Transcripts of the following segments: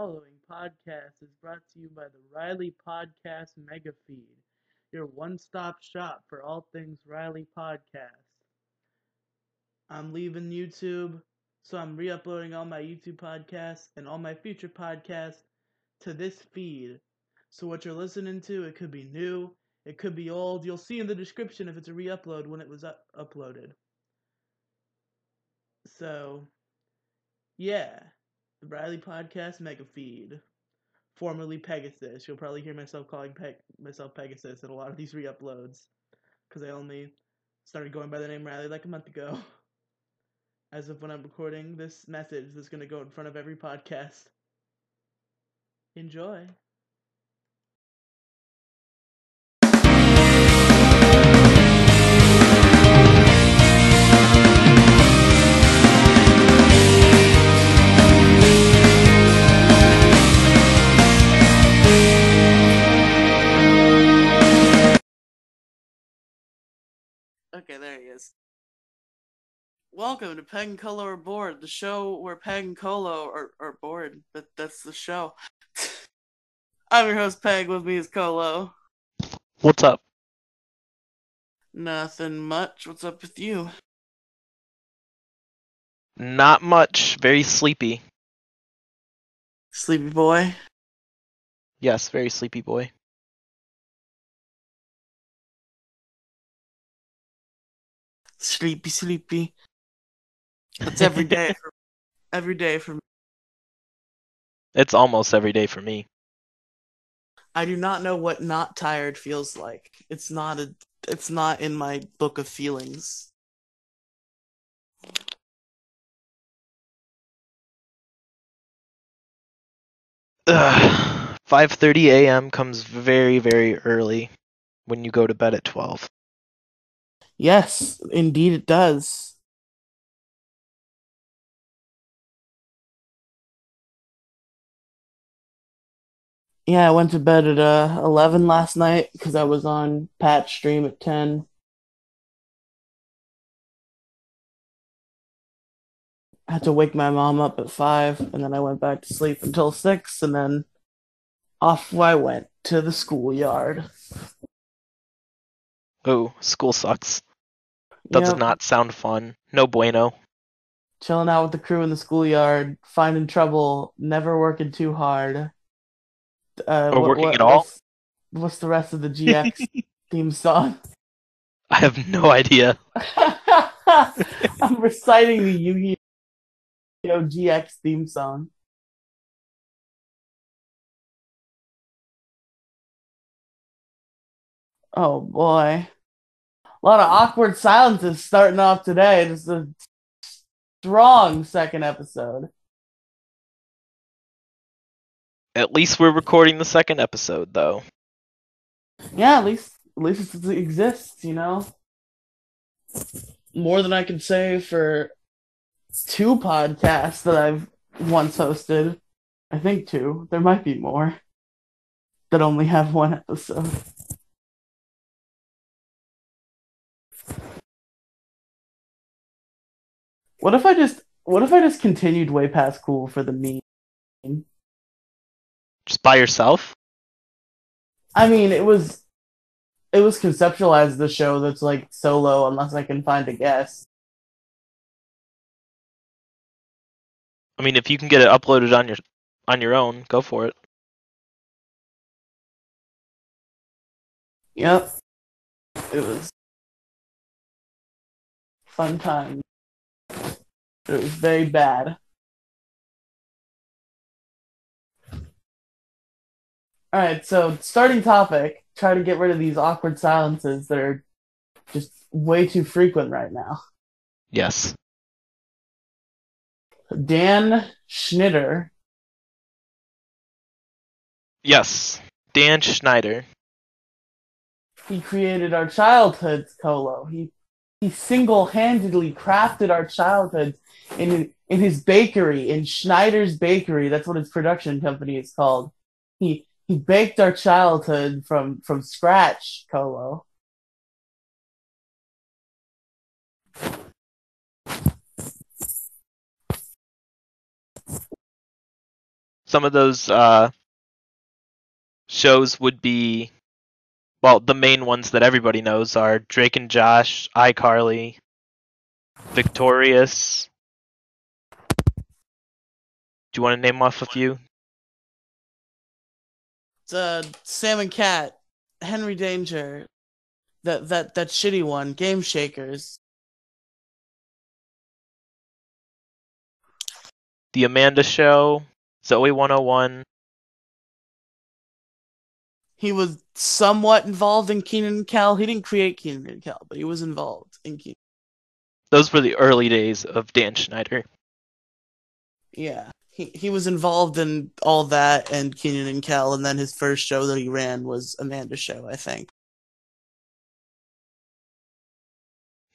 following podcast is brought to you by the Riley Podcast Mega Feed, your one stop shop for all things Riley Podcast. I'm leaving YouTube, so I'm re uploading all my YouTube podcasts and all my future podcasts to this feed. So, what you're listening to, it could be new, it could be old. You'll see in the description if it's a re upload when it was up- uploaded. So, yeah, the Riley Podcast Mega Feed, formerly Pegasus. You'll probably hear myself calling Pe- myself Pegasus in a lot of these re-uploads, because I only started going by the name Riley like a month ago. As of when I'm recording this message, that's going to go in front of every podcast. Enjoy. Okay, there he is. Welcome to Peg and Colo are bored, the show where Peg and Colo are, are bored. But that's the show. I'm your host Peg. With me is Colo. What's up? Nothing much. What's up with you? Not much. Very sleepy. Sleepy boy. Yes, very sleepy boy. Sleepy, sleepy. That's every day. For, every day for me. It's almost every day for me. I do not know what not tired feels like. It's not a. It's not in my book of feelings. Ugh. 5:30 a.m. comes very, very early when you go to bed at 12. Yes, indeed it does. Yeah, I went to bed at uh, 11 last night because I was on Patch stream at 10. I had to wake my mom up at 5, and then I went back to sleep until 6, and then off I went to the schoolyard. Oh, school sucks. That does not sound fun. No bueno. chilling out with the crew in the schoolyard, finding trouble, never working too hard. Uh, Or working at all? What's, what's the rest of the GX theme song? I have no idea. I'm reciting the Yu-Gi-Oh GX theme song. Oh boy. A lot of awkward silences starting off today. This is a strong second episode. At least we're recording the second episode though. Yeah, at least at least it exists, you know. More than I can say for two podcasts that I've once hosted. I think two. There might be more that only have one episode. What if I just what if I just continued way past cool for the meme? Just by yourself? I mean, it was it was conceptualized the show that's like solo unless I can find a guest. I mean, if you can get it uploaded on your on your own, go for it. Yep. It was fun time. It was very bad. Alright, so starting topic, try to get rid of these awkward silences that are just way too frequent right now. Yes. Dan Schnitter Yes. Dan Schneider. he created our childhoods, Colo. He he single-handedly crafted our childhood in in his bakery, in Schneider's Bakery. That's what his production company is called. He he baked our childhood from from scratch, Colo. some of those uh, shows would be, well, the main ones that everybody knows are Drake and Josh, iCarly, Victorious. Do you want to name off a few? It's uh, Sam and Cat, Henry Danger, that that that shitty one, Game Shakers. The Amanda Show, Zoey 101. He was somewhat involved in Kenan and Kel. He didn't create Kenan and Kel, but he was involved in Kenan. Those were the early days of Dan Schneider. Yeah, he he was involved in all that and Kenan and Kel, and then his first show that he ran was Amanda Show, I think.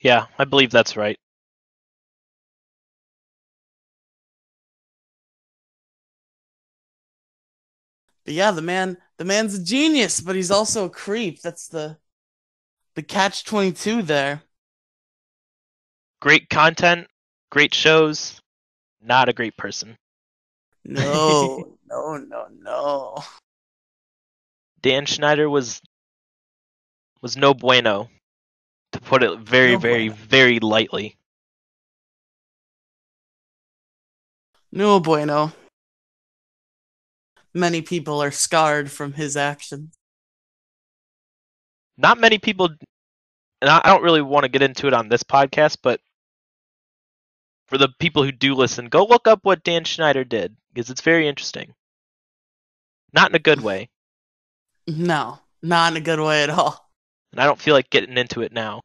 Yeah, I believe that's right. But yeah, the man the man's a genius, but he's also a creep. That's the the catch twenty two there. Great content, great shows, not a great person. No, no, no, no. Dan Schneider was was no bueno, to put it very, No very, bueno. very lightly. No bueno. Many people are scarred from his actions. Not many people, and I don't really want to get into it on this podcast, but for the people who do listen, go look up what Dan Schneider did because it's very interesting. Not in a good way, No, not in a good way at all. and I don't feel like getting into it now.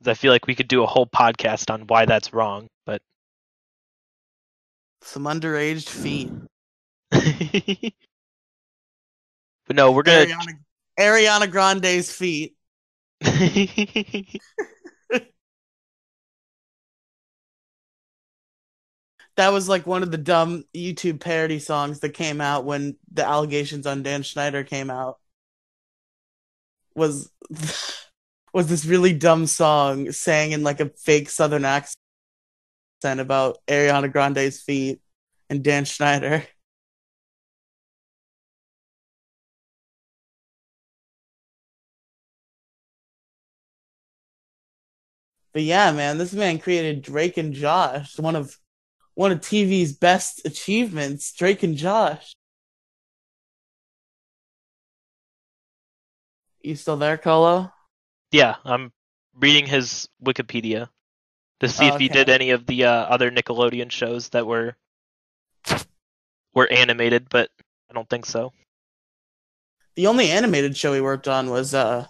'cause I feel like we could do a whole podcast on why that's wrong, but Some underage feet. But no, we're gonna. Ariana, Ariana Grande's feet. That was like one of the dumb YouTube parody songs that came out when the allegations on Dan Schneider came out. Was was this really dumb song sang in like a fake Southern accent about Ariana Grande's feet and Dan Schneider. But yeah, man, this man created Drake and Josh, one of one of TV's best achievements, Drake and Josh. You still there, Colo? yeah, I'm reading his Wikipedia to see Oh, if he okay. did any of the uh, other Nickelodeon shows that were were animated, but I don't think so. The only animated show he worked on was uh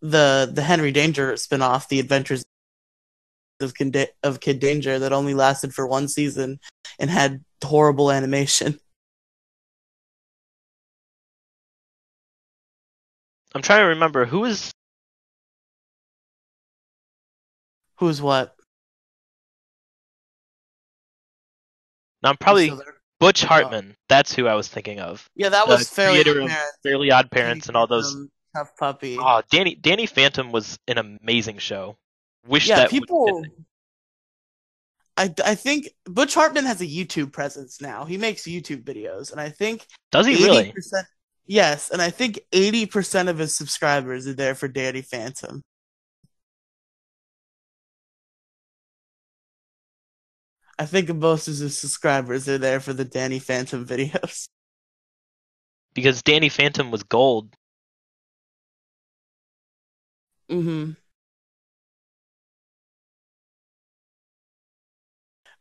the the Henry Danger spinoff, The Adventures of Kid, of Kid Danger, that only lasted for one season and had horrible animation. I'm trying to remember who is Who's what? I'm probably? Butch oh. Hartman. That's who I was thinking of. Yeah, that the was fairly creator of. Fairly Odd Parents and all those. T.U.F.F. Puppy. Oh, Danny Danny Phantom was an amazing show. Wish yeah, that people. I, I think Butch Hartman has a YouTube presence now. He makes YouTube videos, and I think Does he really? Yes, and I think eighty percent of his subscribers are there for Danny Phantom. I think most of his subscribers are there for the Danny Phantom videos. Because Danny Phantom was gold. Mm-hmm.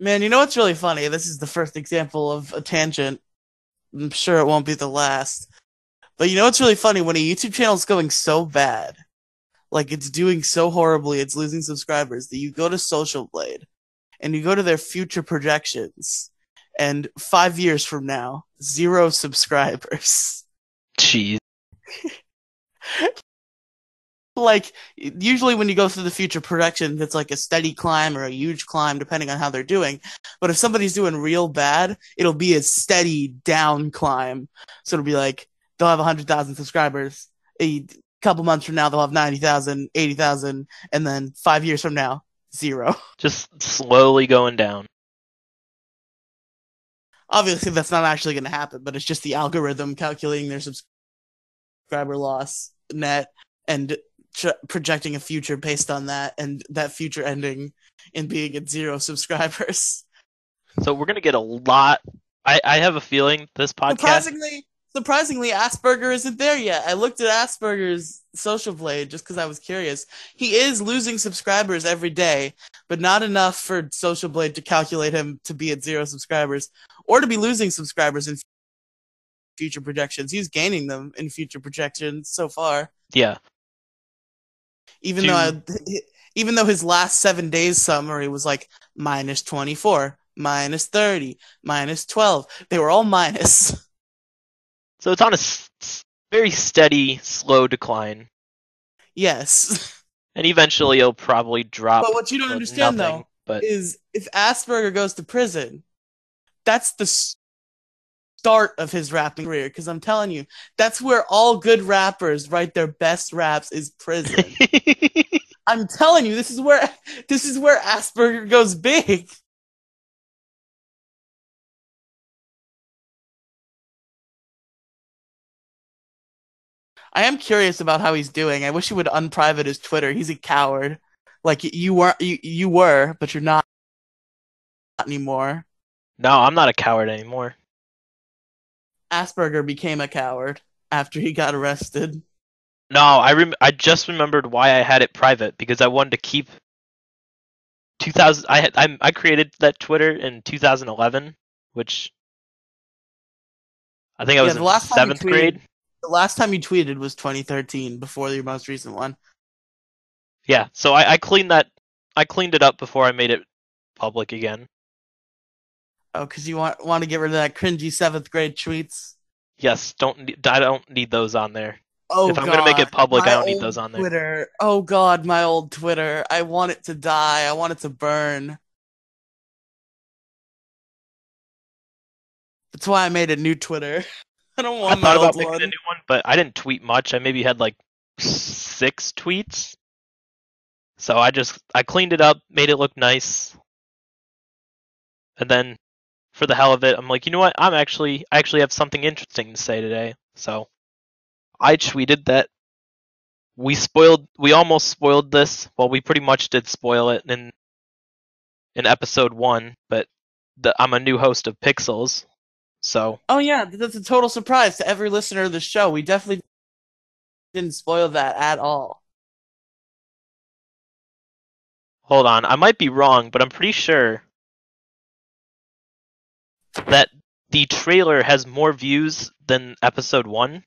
Man, you know what's really funny? This is the first example of a tangent. I'm sure it won't be the last. But you know what's really funny? When a YouTube channel is going so bad, like it's doing so horribly, it's losing subscribers, that you go to Social Blade and you go to their future projections, and five years from now, zero subscribers. Jeez. like usually when you go through the future projections it's like a steady climb or a huge climb depending on how they're doing. But if somebody's doing real bad it'll be a steady down climb. So it'll be like they'll have 100000 subscribers. A couple months from now they'll have 90000 80000 and then five years from now zero. Just slowly going down. obviously that's not actually going to happen, but it's just the algorithm calculating their subscriber loss net and tr- projecting a future based on that, and that future ending in being at zero subscribers. So we're gonna get a lot. I, I have a feeling this podcast. Surprisingly, surprisingly, Asperger isn't there yet. I looked at Asperger's social blade just because I was curious. He is losing subscribers every day, but not enough for social blade to calculate him to be at zero subscribers or to be losing subscribers in future projections. He's gaining them in future projections so far. Yeah. Even Do- though I, even though his last seven days summary was like minus twenty four, minus thirty, minus twelve, they were all minus. So it's on a s- very steady, slow decline, yes, and eventually it'll probably drop. but what you don't understand nothing, though But is if Asperger goes to prison, that's the start of his rapping career. Because I'm telling you, that's where all good rappers write their best raps is prison. I'm telling you, this is where this is where Asperger goes big. I am curious about how he's doing. I wish he would unprivate his Twitter. He's a coward. Like you weren't you, you were, but you're not anymore. no, I'm not a coward anymore. Asperger became a coward after he got arrested. No, I rem- I just remembered why I had it private because I wanted to keep 2000 I had I, I created that Twitter in 2011, which I think I Yeah, was the in last you 7th tweeted- grade. The last time you tweeted was 2013, before your most recent one. Yeah, so I, I cleaned that I cleaned it up before I made it public again. Oh, because you want want to get rid of that cringy seventh grade tweets. Yes, don't I don't need those on there. Oh, If I'm gonna make it God, public, I don't need those on there. Twitter. Oh God, my old Twitter. I want it to die. I want it to burn. That's why I made a new Twitter. I don't want I my thought about old making one. a new one, but I didn't tweet much. I maybe had like six tweets. So I just I cleaned it up, made it look nice. And then for the hell of it, I'm like, you know what? I'm actually I actually have something interesting to say today. So I tweeted that we spoiled we almost spoiled this. Well, we pretty much did spoil it in in episode 1, but the, I'm a new host of Pixels. So Oh yeah, that's a total surprise to every listener of the show. We definitely didn't spoil that at all. Hold on, I might be wrong, but I'm pretty sure that the trailer has more views than episode 1.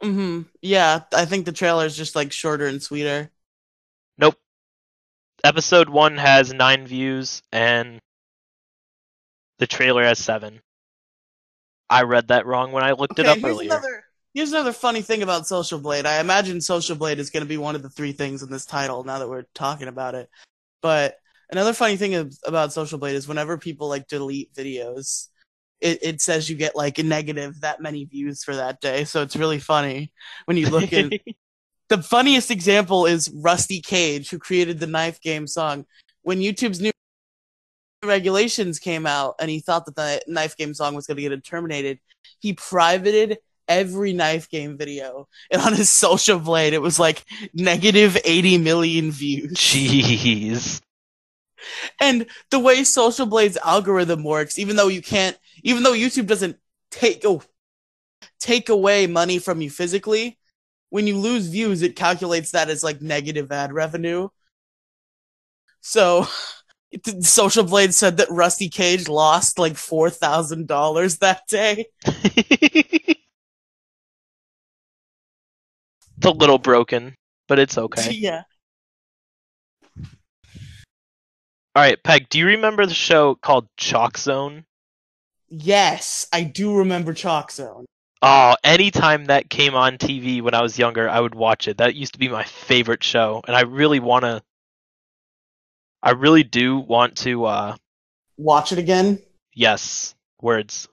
hmm Yeah, I think the trailer is just like shorter and sweeter. Nope. Episode 1 has 9 views and the trailer has 7. I read that wrong when I looked it up here's earlier. another here's another funny thing about Social Blade. I imagine Social Blade is going to be one of the three things in this title. Now that we're talking about it, but another funny thing about Social Blade is whenever people like delete videos, it it says you get like a negative that many views for that day. So it's really funny when you look in. the funniest example is Rusty Cage, who created the knife game song. When YouTube's new regulations came out and he thought that the knife game song was going to get terminated, he privated every knife game video. And on his social blade, it was like negative 80 million views. Jeez. And the way Social Blade's algorithm works, even though you can't, even though YouTube doesn't take oh, take away money from you physically, when you lose views, it calculates that as like negative ad revenue. So, it- Social Blade said that Rusty Cage lost like four thousand dollars that day. it's a little broken, but it's okay. yeah. All right, Peg, do you remember the show called Chalk Zone? Yes, I do remember Chalk Zone. Oh, anytime that came on TV when I was younger, I would watch it. That used to be my favorite show, and I really want to I really do want to uh Watch it again. yes, words.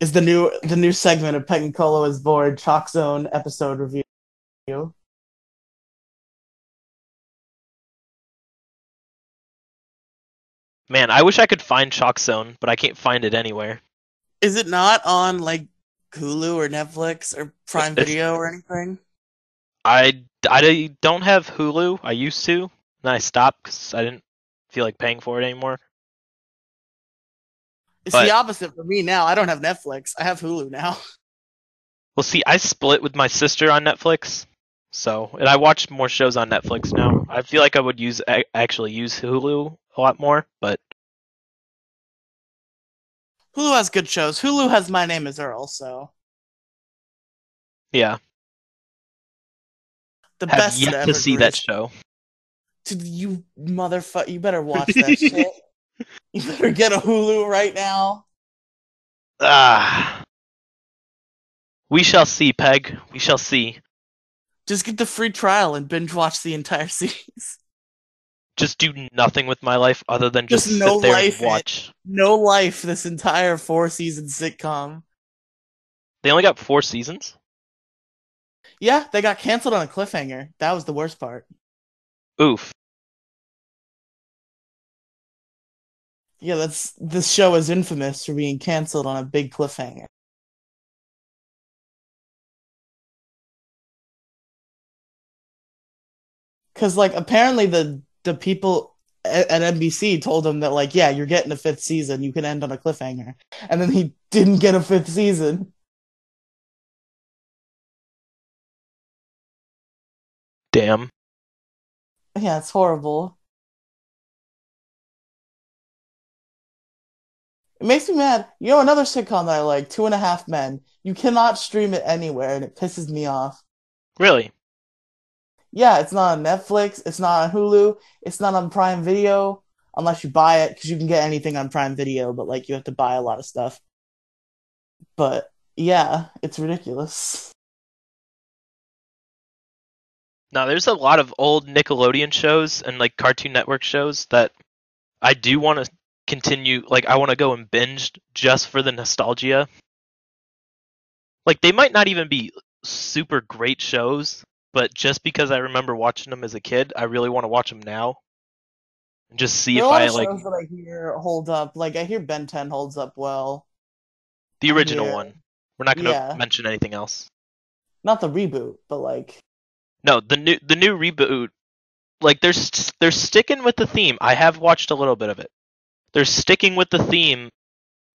Is the new the new segment of Peg and Colo is bored Chalk Zone episode review. Man, I wish I could find Chalk Zone, but I can't find it anywhere. Is it not on like Hulu or Netflix or Prime It's- Video or anything? I, I don't have Hulu. I used to, then I stopped because I didn't feel like paying for it anymore. It's But- the opposite for me now. I don't have Netflix. I have Hulu now. Well, see, I split with my sister on Netflix, so and I watch more shows on Netflix now. I feel like I would use actually use Hulu a lot more, but Hulu has good shows. Hulu has My Name Is Earl, so yeah, the have best. yet to see that show. Dude, you motherfucker! You better watch that shit. You better get a Hulu right now. Ah, we shall see, Peg. We shall see. Just get the free trial and binge watch the entire series. Just do nothing with my life other than just, Just no sit there life and in it. watch. No life. This entire four season sitcom. They only got four seasons. Yeah, they got canceled on a cliffhanger. That was the worst part. Oof. Yeah, that's this show is infamous for being canceled on a big cliffhanger. Cause like apparently the the people at, at NBC told him that like yeah you're getting a fifth season you can end on a cliffhanger and then he didn't get a fifth season. Damn. Yeah, it's horrible. It makes me mad. You know another sitcom that I like, Two and a Half Men. You cannot stream it anywhere, and it pisses me off. Really? Yeah, it's not on Netflix. It's not on Hulu. It's not on Prime Video unless you buy it because you can get anything on Prime Video, but like you have to buy a lot of stuff. But yeah, it's ridiculous. Now, there's a lot of old Nickelodeon shows and like Cartoon Network shows that I do want to continue. Like, I want to go and binge just for the nostalgia. Like, they might not even be super great shows, but just because I remember watching them as a kid, I really want to watch them now and just see There if are a lot I like shows that I hear hold up. Like I hear Ben 10 holds up well. the original one. We're not going to Yeah. mention anything else. Not the reboot, but like No, the new the new reboot, like they're st- they're sticking with the theme. I have watched a little bit of it. They're sticking with the theme.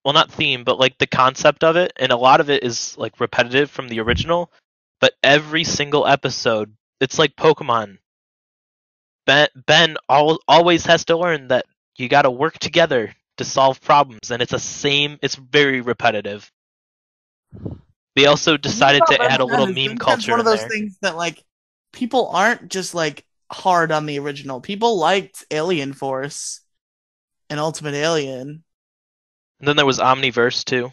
Well, not theme, but like the concept of it, and a lot of it is like repetitive from the original. But every single episode, it's like Pokemon. Ben Ben al- always has to learn that you got to work together to solve problems, and it's a same. It's very repetitive. They also decided to add a little meme culture One of those there. things that like people aren't just like hard on the original. People liked Alien Force and Ultimate Alien. And then there was Omniverse too.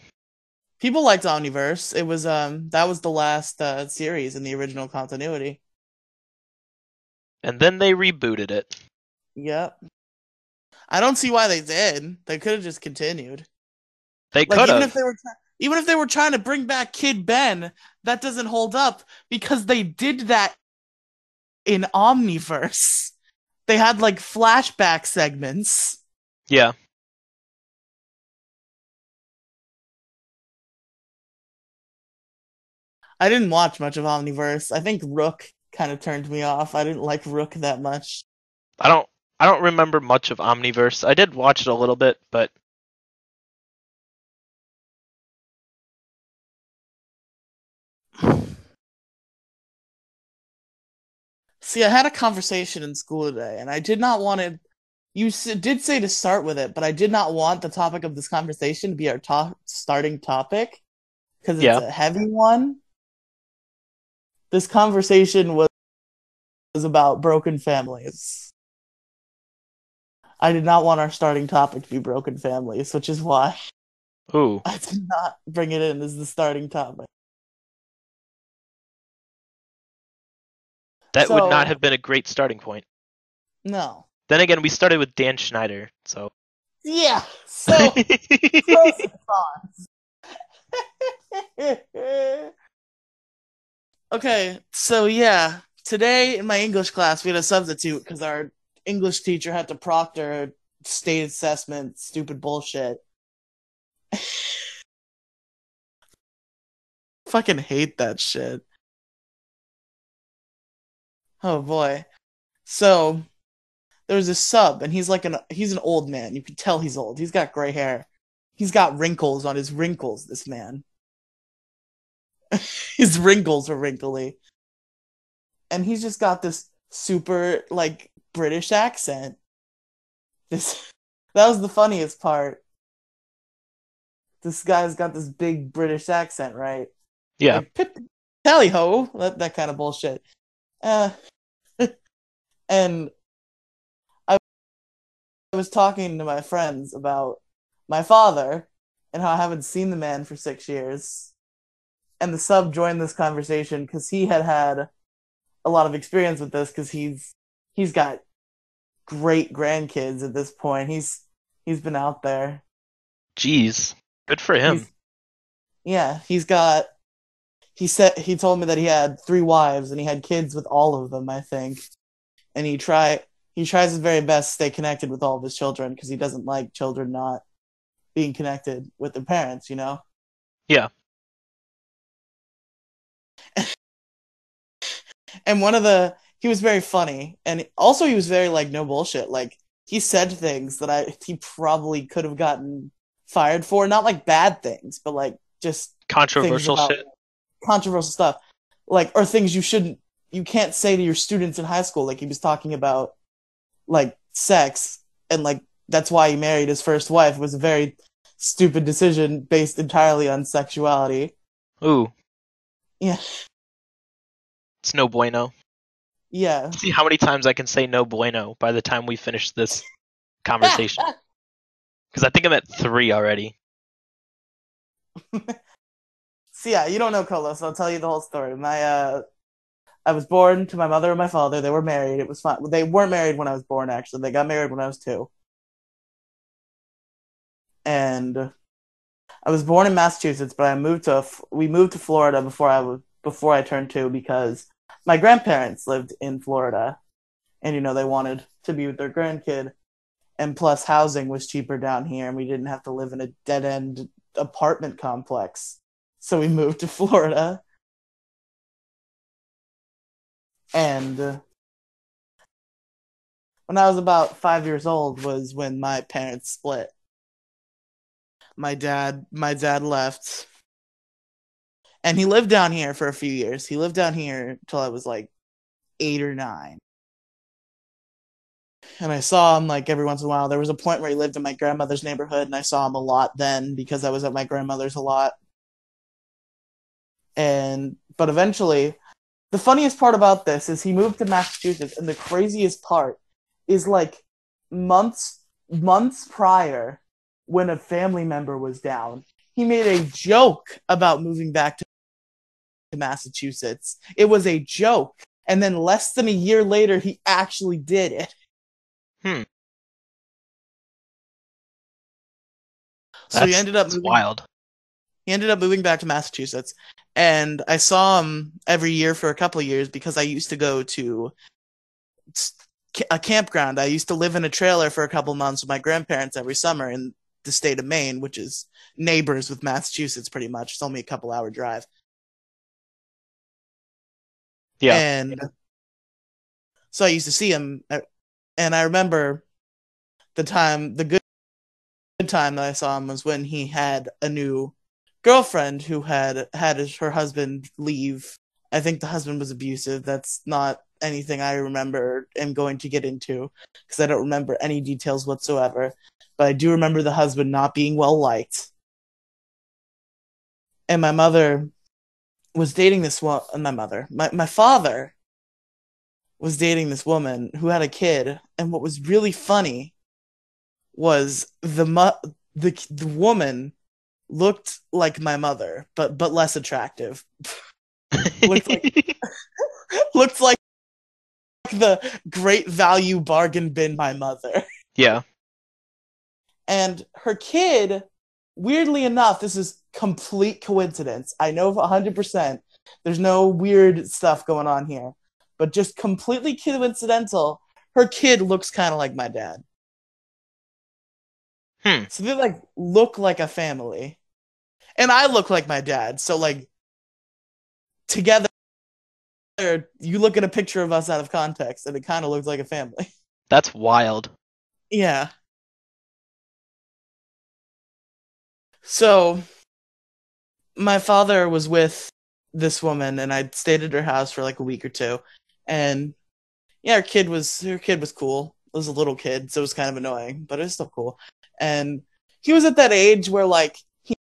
People liked Omniverse. It was um that was the last uh, series in the original continuity. And then they rebooted it. Yep. I don't see why they did. They could have just continued. They Like could even if they were even if they were trying to bring back Kid Ben, that doesn't hold up because they did that in Omniverse. They had like flashback segments. Yeah. I didn't watch much of Omniverse. I think Rook kind of turned me off. I didn't like Rook that much. I don't I don't remember much of Omniverse. I did watch it a little bit, but See, I had a conversation in school today, and I did not want to. You did say to start with it, but I did not want the topic of this conversation to be our top starting topic because it's Yeah. a heavy one. This conversation was was about broken families. I did not want our starting topic to be broken families, which is why ooh. I did not bring it in as the starting topic. That would not have been a great starting point. No. Then again, we started with Dan Schneider, so Yeah. So pros and cons. okay, so yeah, today in my English class we had a substitute because our English teacher had to proctor state assessment, stupid bullshit. Fucking hate that shit. Oh boy. So there's a sub and he's like an he's an old man. You can tell he's old. He's got gray hair. He's got wrinkles on his wrinkles, this man. his wrinkles are wrinkly. And he's just got this super like British accent. This that was the funniest part. This guy's got this big British accent, right? Yeah. Like, Pip, tally ho, that that kind of bullshit. Uh, and I was talking to my friends about my father and how I haven't seen the man for six years. And the sub joined this conversation because he had had a lot of experience with this because he's he's got great grandkids at this point. He's he's been out there. Jeez. Good for him. He's- yeah, he's got. He said he told me that he had three wives and he had kids with all of them. I think, and he try he tries his very best to stay connected with all of his children because he doesn't like children not being connected with their parents. You know. Yeah. And one of the he was very funny and also he was very like no bullshit. Like he said things that i he probably could have gotten fired for. Not like bad things but like just Controversial about- shit. controversial stuff. Like or things you shouldn't you can't say to your students in high school. Like he was talking about like sex and like that's why he married his first wife. It was a very stupid decision based entirely on sexuality. Ooh. Yeah. It's no bueno. yeah See how many times I can say no bueno by the time we finish this conversation. Because I think I'm at three already. So yeah, you don't know Colo, so I'll tell you the whole story. My uh I was born to my mother and my father. They were married. It was fine. They weren't married when I was born actually. They got married when I was 2. And I was born in Massachusetts, but I moved to we moved to Florida before I was before I turned 2 because my grandparents lived in Florida. And you know, they wanted to be with their grandkid. And plus housing was cheaper down here and we didn't have to live in a dead-end apartment complex so we moved to Florida. And uh, when I was about five years old was when my parents split. My dad, my dad left, and he lived down here for a few years. He lived down here till I was like eight or nine. And I saw him like every once in a while. There was a point where he lived in my grandmother's neighborhood, and I saw him a lot then because I was at my grandmother's a lot and but eventually the funniest part about this is he moved to massachusetts and the craziest part is like months months prior when a family member was down he made a joke about moving back to massachusetts it was a joke and then less than a year later he actually did it Hmm. so he ended up moving wild. he ended up moving back to Massachusetts, and I saw him every year for a couple of years because I used to go to a campground. I used to live in a trailer for a couple months with my grandparents every summer in the state of Maine, which is neighbors with Massachusetts pretty much. It's only a couple hour drive. Yeah. And so I used to see him, uh, and I remember the time, the good, good time that I saw him was when he had a new girlfriend who had had his, her husband leave. I think the husband was abusive. That's not anything I remember am going to get into because I don't remember any details whatsoever. But I do remember the husband not being well liked. And my mother was dating this one. Uh, my mother, my my father, was dating this woman who had a kid. And what was really funny was the mu- the the woman looked like my mother, but but less attractive. looked like- looked like the great value bargain bin my mother. yeah. And her kid, weirdly enough, this is complete coincidence. I know 100%. There's no weird stuff going on here. But just completely coincidental, her kid looks kind of like my dad. Hmm. So they like look like a family. And I look like my dad. So like together you look at a picture of us out of context and it kind of looks like a family. That's wild. Yeah. So my father was with this woman and I stayed at her house for like a week or two. And yeah, her kid was her kid was cool. It was a little kid, so it was kind of annoying, but it was still cool. And he was at that age where like he,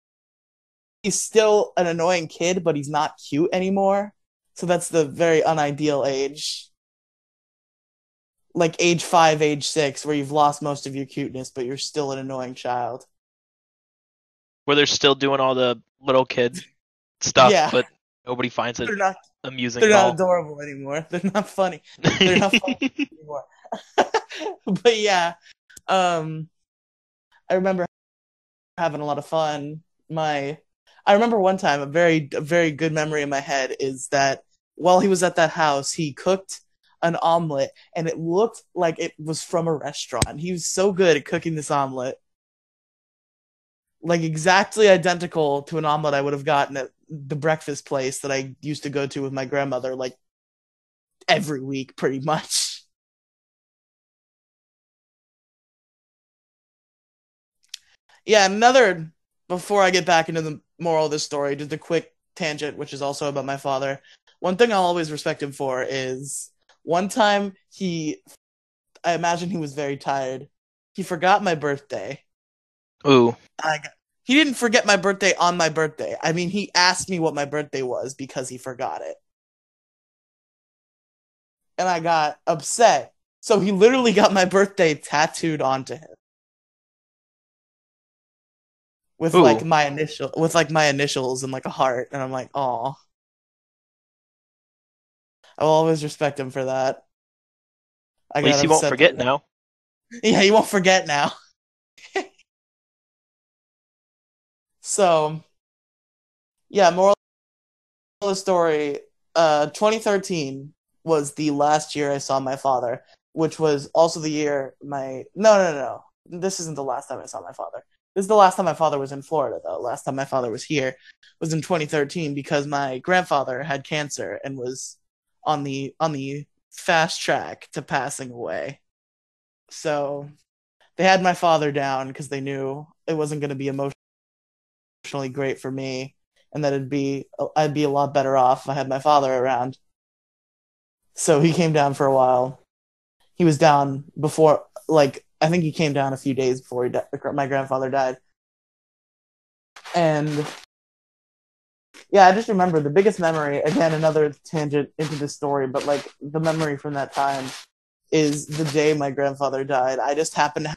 he's still an annoying kid, but he's not cute anymore. So that's the very unideal age. Like age five, age six, where you've lost most of your cuteness, but you're still an annoying child. Where they're still doing all the little kid stuff, Yeah. but nobody finds it They're not amusing they're not adorable anymore. They're not funny. They're not funny anymore. but yeah. Um I remember having a lot of fun. My I remember one time a very a very good memory in my head is that while he was at that house, he cooked an omelet and it looked like it was from a restaurant. He was so good at cooking this omelet. Like exactly identical to an omelet I would have gotten at the breakfast place that I used to go to with my grandmother like every week pretty much. Yeah, another before I get back into the moral of this story, just a quick tangent, which is also about my father. One thing I'll always respect him for is one time he, I imagine he was very tired. He forgot my birthday. Ooh. I got, he didn't forget my birthday on my birthday. I mean, he asked me what my birthday was because he forgot it. And I got upset. So he literally got my birthday tattooed onto him. With Ooh. like my initial with like my initials and like a heart and I'm like, "Oh." I will always respect him for that. I At least he won't forget now. Yeah, he won't forget now. so, yeah, moral of the story. Uh, 2013 was the last year I saw my father, which was also the year my no no no. This isn't the last time I saw my father. This is the last time my father was in Florida though. Last time my father was here was in 2013 because my grandfather had cancer and was on the on the fast track to passing away. So they had my father down because they knew it wasn't going to be emotionally great for me and that it'd be I'd be a lot better off if I had my father around. So he came down for a while. He was down before like I think he came down a few days before he di- my grandfather died. And yeah, I just remember the biggest memory, again another tangent into the story, but like the memory from that time is the day my grandfather died. I just happened to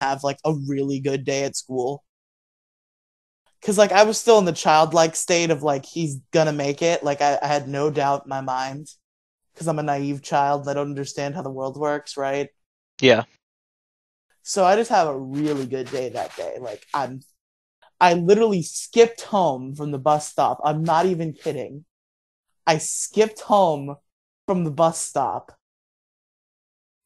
have like a really good day at school. Cause like I was still in the childlike state of like he's gonna make it. Like I, I had no doubt in my mind. Cause I'm a naive child and I don't understand how the world works, right? Yeah. So I just have a really good day that day. Like I'm I literally skipped home from the bus stop. I'm not even kidding. I skipped home from the bus stop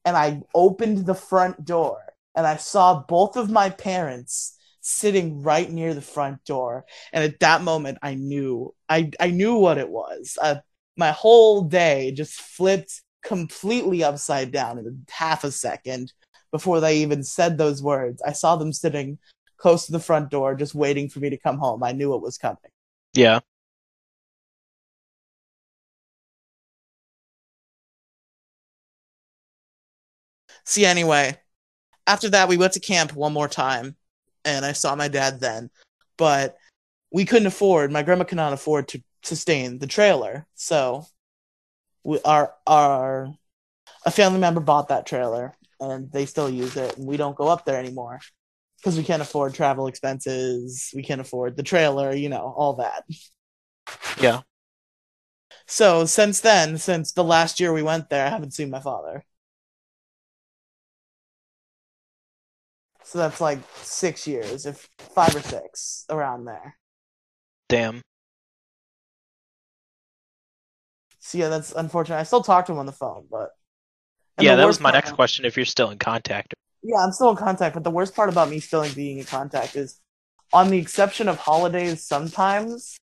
and I opened the front door and I saw both of my parents sitting right near the front door. And at that moment, I knew, I, I knew what it was. Uh, my whole day just flipped completely upside down in half a second before they even said those words. I saw them sitting close to the front door, just waiting for me to come home. I knew it was coming. Yeah. See, anyway, after that, we went to camp one more time, and I saw my dad then. But we couldn't afford, my grandma could not afford to sustain the trailer. So, we, our, our, a family member bought that trailer, and they still use it, and we don't go up there anymore because we can't afford travel expenses, we can't afford the trailer, you know, all that. Yeah. So, since then, since the last year we went there, I haven't seen my father. So that's like six years, if five or six, around there. Damn. So yeah, that's unfortunate. I still talk to him on the phone, but yeah, that was my next question. If you're still in contact. yeah, I'm still in contact. But the worst part about me still being in contact is, on the exception of holidays, sometimes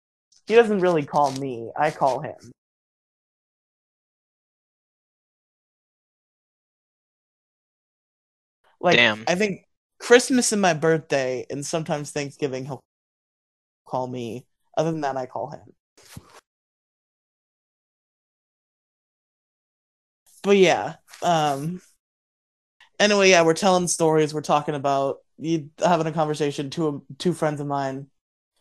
he doesn't really call me. I call him. Like Damn. I think Christmas and my birthday, and sometimes Thanksgiving, he'll call me. Other than that, I call him. But yeah, um, anyway, yeah, we're telling stories. We're talking about you having a conversation. Two two friends of mine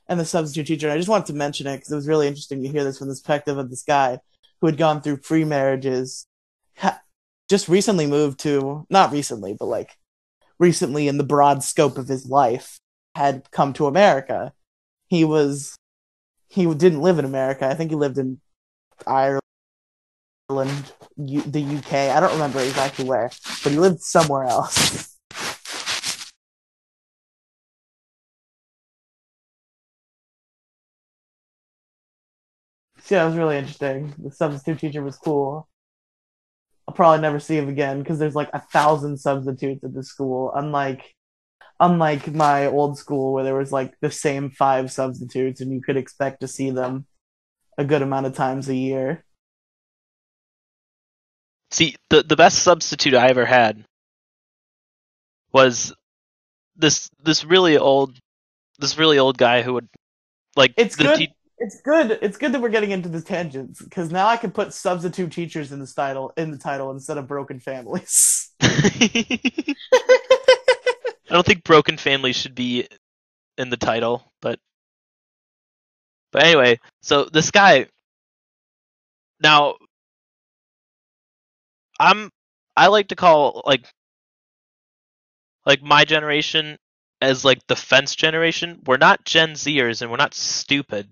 and the substitute teacher. And I just wanted to mention it because it was really interesting to hear this from the perspective of this guy who had gone through free marriages, ha- just recently moved to not recently, but like recently in the broad scope of his life had come to America. He was he didn't live in America. I think he lived in Ireland, U- the UK. I don't remember exactly where, but he lived somewhere else. Yeah, it was really interesting. The substitute teacher was cool. I'll probably never see him again because there's like a thousand substitutes at the school. Unlike unlike my old school where there was like the same five substitutes and you could expect to see them a good amount of times a year. See, the the best substitute I ever had was this this really old this really old guy who would like It's the good. te- It's good. It's good that we're getting into the tangents because now I can put substitute teachers in the title in the title instead of broken families. I don't think broken families should be in the title, but but anyway, so this guy now I'm I like to call like like my generation as like the fence generation. We're not Gen Zers and we're not stupid,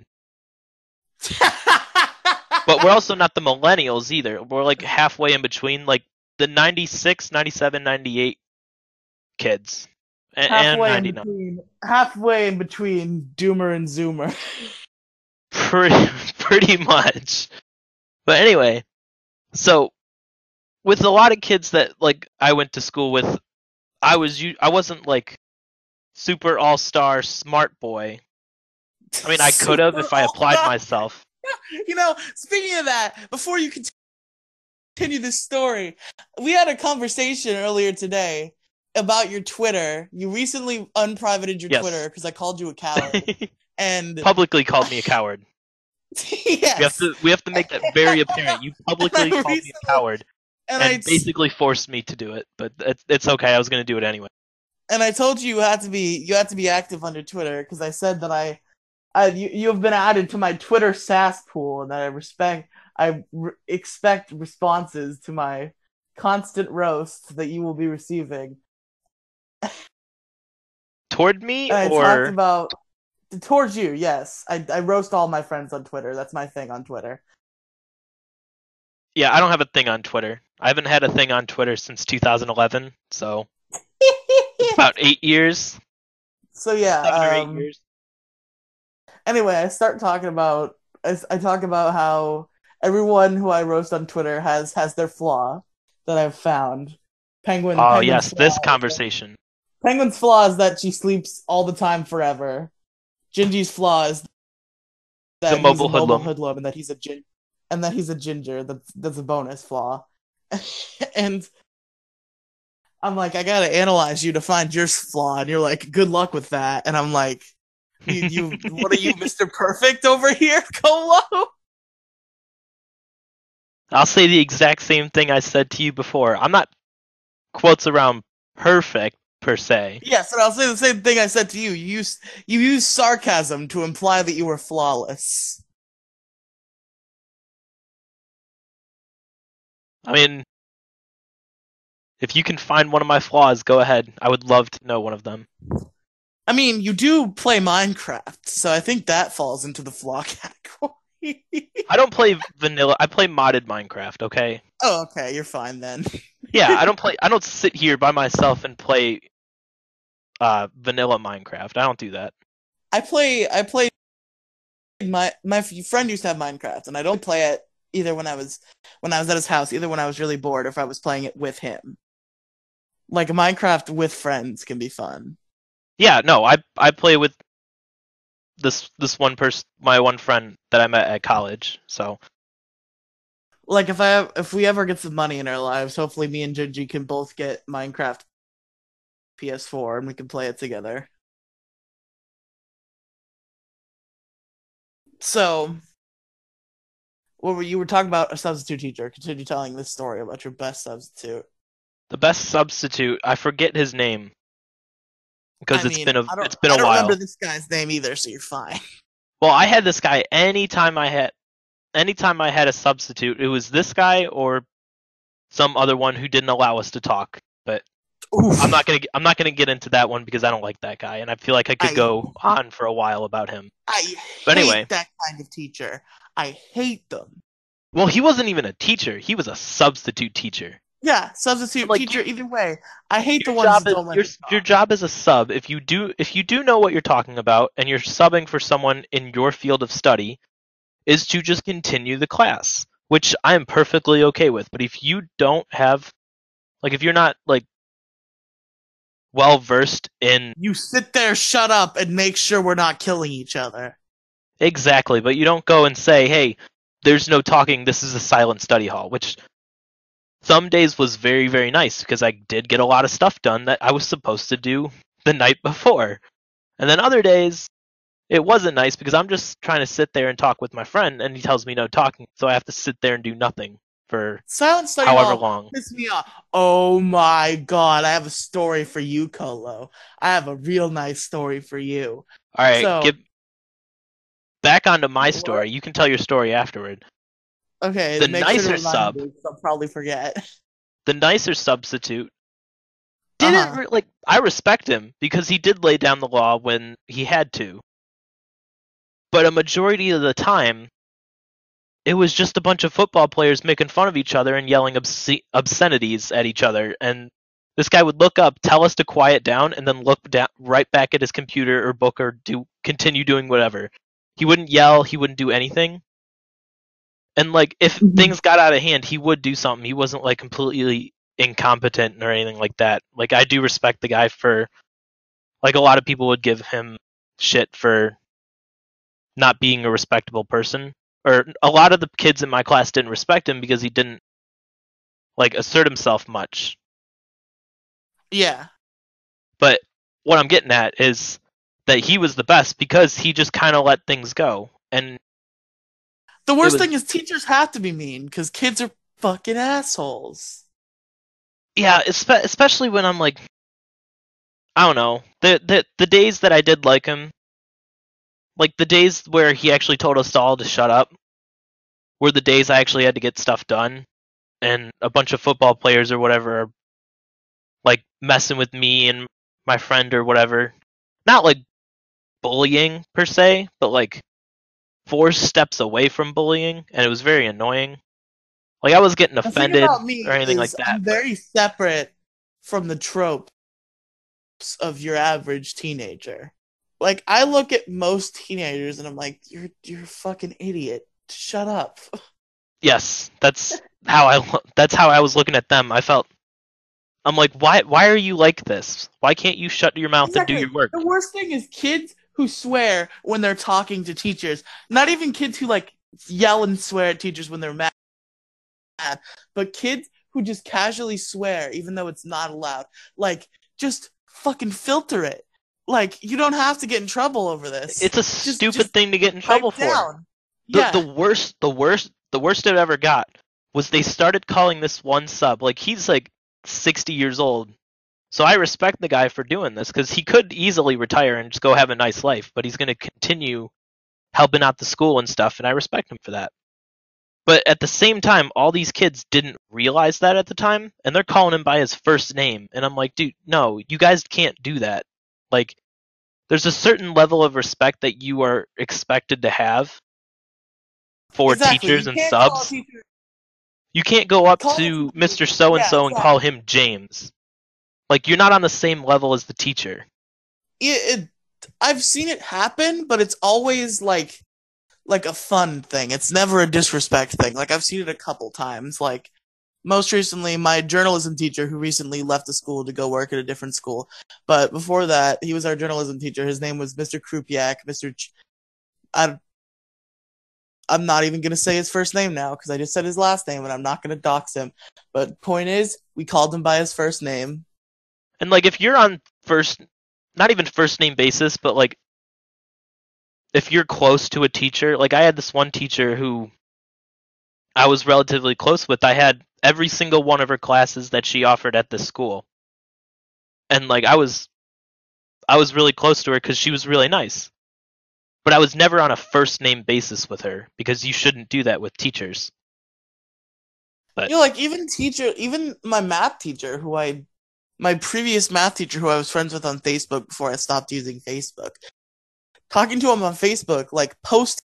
but we're also not the millennials either. We're like halfway in between like the 96, 97, 98 kids. A- And halfway in 99. between halfway in between Doomer and Zoomer. pretty pretty much. But anyway, so with a lot of kids that like I went to school with, I was I wasn't like super all star smart boy. I mean, I could have if I applied myself. You know, speaking of that, before you continue this story, we had a conversation earlier today about your Twitter. You recently unprivated your Yes. Twitter because I called you a coward. and publicly called me a coward. yes, We have to we have to make that very apparent. You publicly called me a coward and and basically forced me to do it, but it's, it's okay. I was going to do it anyway. and I told you you had to be you had to be active under Twitter because I said that I, I you, you have been added to my Twitter SAS pool and that I respect I re- expect responses to my constant roast that you will be receiving. Toward me I or talked about towards you. Yes, I I roast all my friends on Twitter. That's my thing on Twitter. Yeah, I don't have a thing on Twitter. I haven't had a thing on Twitter since 2011, so about eight years, so yeah. um, eight years. Anyway, I start talking about I, I talk about how everyone who I roast on Twitter has has their flaw that I've found. Penguin. Oh ah, Penguin's yes, flaw this conversation. Penguin's flaw is that she sleeps all the time forever. Gingy's flaw is that he's mobile a mobile hoodlum. hoodlum and that he's a gin and that he's a ginger. That's that's a bonus flaw. and I'm like, I gotta analyze you to find your flaw, and you're like, good luck with that. And I'm like, you, you what are you, Mr. Perfect over here, Colo? I'll say the exact same thing I said to you before. I'm not quotes around perfect per se. Yes, and I'll say the same thing I said to you. You use you use sarcasm to imply that you were flawless. I mean, if you can find one of my flaws, go ahead. I would love to know one of them. I mean, you do play Minecraft, so I think that falls into the flaw category. I don't play vanilla. I play modded Minecraft. Okay. oh, okay, you're fine then. Yeah, I don't play. I don't sit here by myself and play uh, vanilla Minecraft. I don't do that. I play I play my my friend used to have Minecraft and I don't play it either when I was when I was at his house, either when I was really bored or if I was playing it with him. Like Minecraft with friends can be fun. Yeah, no, I I play with this this one person, my one friend that I met at college. So Like if I have, if we ever get some money in our lives, hopefully me and Gingy can both get Minecraft PS4 and we can play it together. So, what were you were talking about a substitute teacher? Continue telling this story about your best substitute. the best substitute, I forget his name because I it's mean, been a don't- it's been I a don't while. remember this guy's name either, so you're fine. Well, I had this guy anytime I had anytime I had a substitute, it was this guy or some other one who didn't allow us to talk. But I'm not gonna I'm not gonna get into that one because I don't like that guy, and I feel like I could I- go on for a while about him. I But hate anyway. that kind of teacher. I hate them. Well, he wasn't even a teacher; he was a substitute teacher. Yeah, substitute Like, teacher. Either way, I hate the ones that is, don't your, your job as a sub, if you do if you do know what you're talking about and you're subbing for someone in your field of study, is to just continue the class, which I am perfectly okay with. But if you don't have, like, if you're not like well versed in You sit there, shut up, and make sure we're not killing each other. exactly, but you don't go and say, "Hey, there's no talking. This is a silent study hall," which some days was very very nice because I did get a lot of stuff done that I was supposed to do the night before. And then other days it wasn't nice because I'm just trying to sit there and talk with my friend and he tells me no talking. So I have to sit there and do nothing for study however hall long. piss me off. Oh my god, I have a story for you, Colo. I have a real nice story for you. All right, So- get back onto my story. You can tell your story afterward. Okay, The nicer sub. I'll probably forget. The nicer substitute didn't Uh-huh. like I respect him because he did lay down the law when he had to. But a majority of the time it was just a bunch of football players making fun of each other and yelling obsce- obscenities at each other and this guy would look up, tell us to quiet down and then look down right back at his computer or book or do continue doing whatever. He wouldn't yell, he wouldn't do anything. And like if Mhm. things got out of hand, he would do something. He wasn't like completely incompetent or anything like that. Like I do respect the guy for like a lot of people would give him shit for not being a respectable person. Or a lot of the kids in my class didn't respect him because he didn't like assert himself much. yeah. But what I'm getting at is that he was the best because he just kind of let things go. And The worst was- thing is teachers have to be mean because kids are fucking assholes. yeah, especially when I'm like, I don't know, the the the days that I did like him, like the days where he actually told us all to shut up, were the days I actually had to get stuff done, and a bunch of football players or whatever, are, like messing with me and my friend or whatever, not like bullying per se, but like four steps away from bullying, and it was very annoying. Like I was getting offended or anything like that. I'm very separate from the tropes of your average teenager. Like I look at most teenagers and I'm like, you're you're a fucking idiot. Shut up. Yes, that's how I lo- that's how I was looking at them. I felt I'm like, why why are you like this? Why can't you shut your mouth and do your work? The worst thing is kids who swear when they're talking to teachers. Not even kids who like yell and swear at teachers when they're mad, but kids who just casually swear even though it's not allowed. Like just fucking filter it. Like you don't have to get in trouble over this. It's a Just- stupid just thing to get in trouble for. down. The, yeah. the worst the worst the worst it ever got was they started calling this one sub like he's like 60 years old. So I respect the guy for doing this cuz he could easily retire and just go have a nice life, but he's going to continue helping out the school and stuff and I respect him for that. But at the same time, all these kids didn't realize that at the time, and they're calling him by his first name. And I'm like, dude, no, you guys can't do that. Like, there's a certain level of respect that you are expected to have for Exactly. teachers and can't call a subs. teacher- You can't go up Call to Mr. So and so and call him James. Like, you're not on the same level as the teacher. it, it I've seen it happen, but it's always like like a fun thing. It's never a disrespect thing. Like I've seen it a couple times. Like most recently my journalism teacher who recently left the school to go work at a different school. But before that, he was our journalism teacher. His name was Mr. Krupiak. Mr. Ch- I, I'm not even gonna say his first name now because I just said his last name and I'm not gonna dox him. But point is, we called him by his first name. And like if you're on first not even first name basis, but like if you're close to a teacher, like I had this one teacher who I was relatively close with. I had every single one of her classes that she offered at this school. And like I was I was really close to her cuz she was really nice. But I was never on a first name basis with her because you shouldn't do that with teachers. But You know, like even teacher, even my math teacher, who I, my previous math teacher, who I was friends with on Facebook before I stopped using Facebook, talking to him on Facebook, like post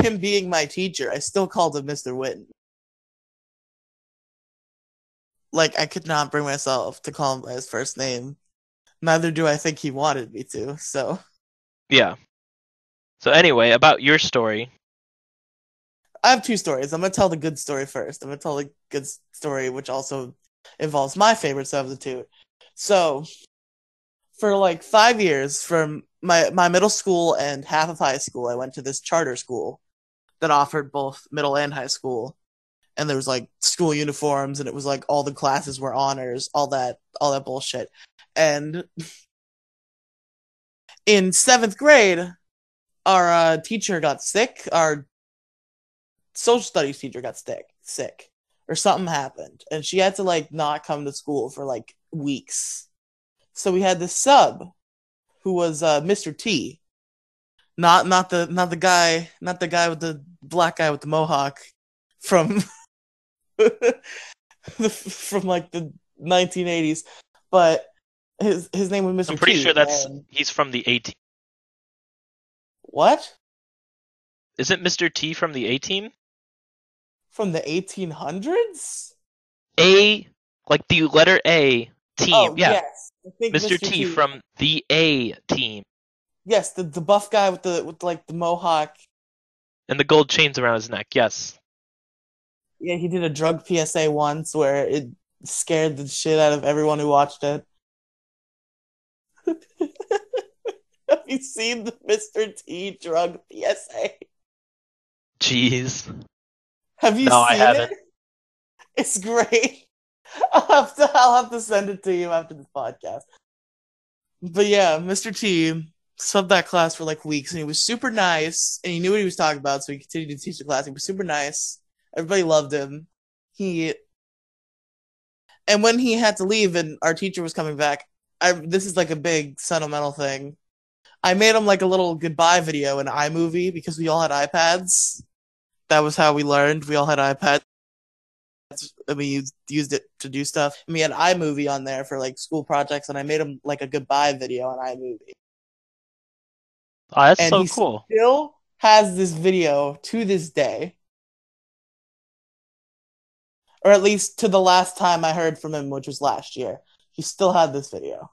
him being my teacher, I still called him Mr. Witten. Like I could not bring myself to call him by his first name. Neither do I think he wanted me to. So yeah. So anyway, about your story. I have two stories. I'm gonna tell the good story first. I'm gonna tell the good story, which also involves my favorite substitute. So, for like five years, from my my middle school and half of high school, I went to this charter school that offered both middle and high school, and there was like school uniforms, and it was like all the classes were honors, all that all that bullshit. And in seventh grade, our uh, teacher got sick. Our social studies teacher got sick, sick, or something happened, and she had to like not come to school for like weeks. So we had this sub, who was uh, Mr. T, not not the not the guy, not the guy with the black guy with the mohawk from from like the 1980s, but his his name was Mr. I'm pretty T, sure that's and- he's from the A team. what Isn't Mr. T from the A team? From the 1800s. A like the letter A team. Oh yeah. yes, I think Mr. T from the A team. yes, the the buff guy with the with like the mohawk. And the gold chains around his neck, yes. Yeah, he did a drug PSA once where it scared the shit out of everyone who watched it. Have you seen the Mr. T drug PSA? Jeez. Have you No, I seen haven't. it? It's great. I'll have to I'll have to send it to you after the podcast. But yeah, Mr. T subbed that class for like weeks and he was super nice and he knew what he was talking about, so he continued to teach the class. He was super nice. Everybody loved him. He and when he had to leave and our teacher was coming back, I this is like a big sentimental thing. I made him like a little goodbye video in iMovie because we all had iPads. That was how we learned. We all had iPads. And we used, used it to do stuff. And we had iMovie on there for like school projects, and I made him like a goodbye video on iMovie. Oh, that's And so cool. Still has this video to this day. Or at least to the last time I heard from him, which was last year. He still had this video.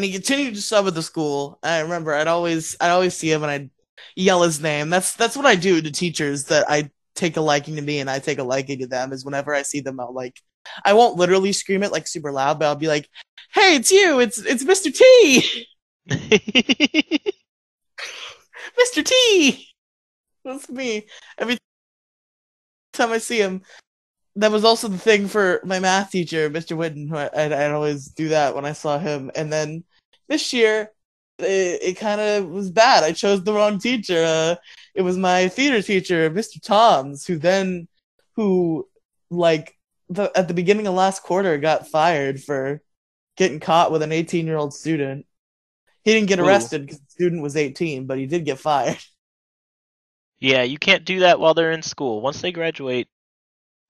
And he continued to sub at the school. And I remember I'd always I'd always see him and I'd yell his name. That's that's what I do to teachers that I take a liking to me and I take a liking to them is whenever I see them I'll like I won't literally scream it like super loud, but I'll be like, Hey, it's you, it's it's Mr. T Mr. T. That's me. Every time I see him. That was also the thing for my math teacher, Mr. Whitten. Who I, I'd, I'd always do that when I saw him. And then this year, it, it kind of was bad. I chose the wrong teacher. Uh, it was my theater teacher, Mr. Toms, who then, who like the at the beginning of last quarter got fired for getting caught with an 18 year old student. He didn't get arrested because the student was 18, but he did get fired. yeah, you can't do that while they're in school. Once they graduate,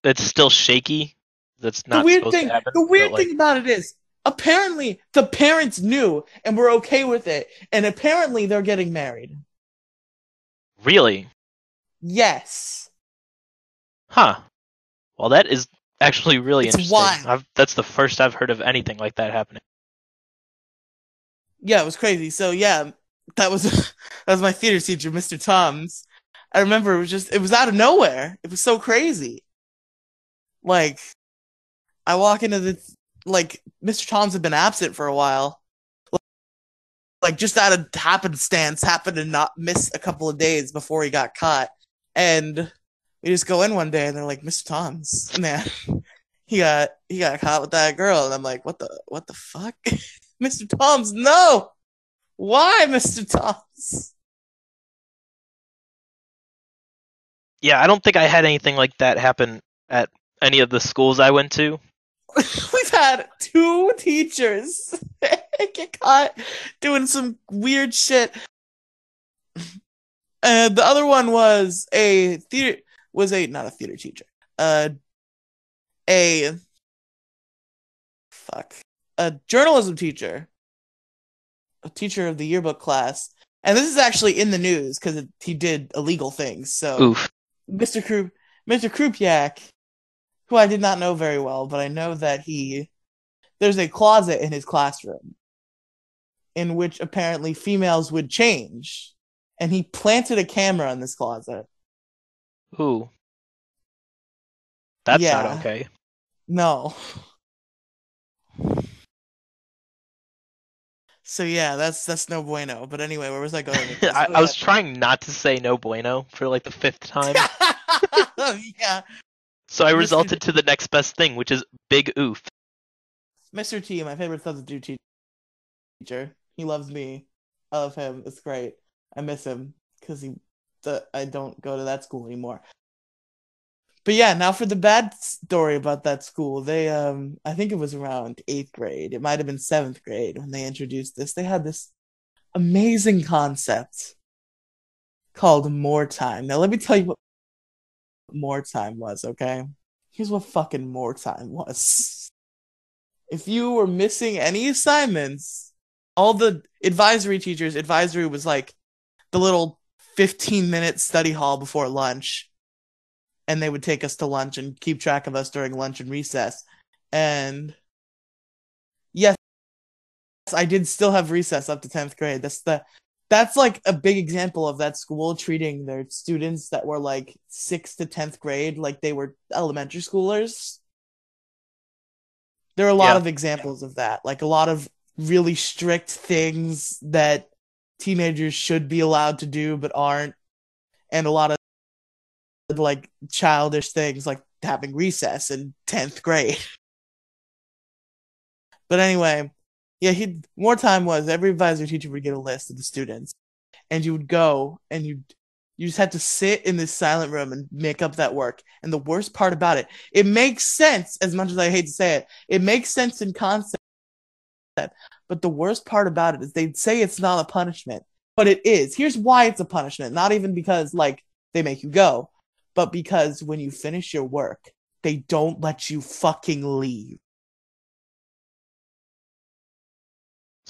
it's still shaky. That's not the weird thing, to happen. the weird like, thing about it is, apparently the parents knew and were okay with it, and apparently they're getting married. Really? Yes, Huh. Well, that is actually really It's interesting. wild. I've, that's the first I've heard of anything like that happening. yeah, it was crazy. So yeah, that was that was my theater teacher, Mr. Toms. I remember it was just it was out of nowhere. It was so crazy. Like I walk into the like Mr. Toms had been absent for a while. Like just out of happenstance, happened to not miss a couple of days before he got caught. And we just go in one day and they're like, Mr. Toms, man, he got he got caught with that girl. And I'm like, what the what the fuck? Mr. Toms, no! Why, Mr. Toms? Yeah, I don't think I had anything like that happen at any of the schools I went to. Had two teachers get caught doing some weird shit. And the other one was a theater was a not a theater teacher. Uh a fuck. A journalism teacher. A teacher of the yearbook class. And this is actually in the news because he did illegal things. So Oof. Mr. Krup, Mr. Krupiak, who I did not know very well, but I know that he there's a closet in his classroom in which apparently females would change, and he planted a camera in this closet. Ooh. That's Yeah. not okay. No. So yeah, that's that's no bueno. But anyway, where was I going? I, I was trying not to say no bueno for like the fifth time. yeah. So I Mr. resulted to the next best thing, which is big oof. Mr. T, my favorite substitute te- teacher. He loves me. I love him. It's great. I miss him because he. The, I don't go to that school anymore. But yeah, now for the bad story about that school. They, um, I think it was around eighth grade. It might have been seventh grade when they introduced this. They had this amazing concept called more time. Now let me tell you what more time was. Okay, here's what fucking more time was if you were missing any assignments, all the advisory teachers, advisory was like the little 15 minute study hall before lunch. And they would take us to lunch and keep track of us during lunch and recess. And yes, I did still have recess up to 10th grade. That's the that's like a big example of that school treating their students that were like 6th to 10th grade like they were elementary schoolers. There are a lot Yeah. of examples of that, like a lot of really strict things that teenagers should be allowed to do but aren't, and a lot of like childish things like having recess in 10th grade. But anyway, yeah, he more time was every advisor teacher would get a list of the students, and you would go and you you just had to sit in this silent room and make up that work. And the worst part about it, it makes sense as much as I hate to say it. It makes sense in concept, but the worst part about it is they'd say it's not a punishment, but it is. Here's why it's a punishment. Not even because like they make you go, but because when you finish your work, they don't let you fucking leave.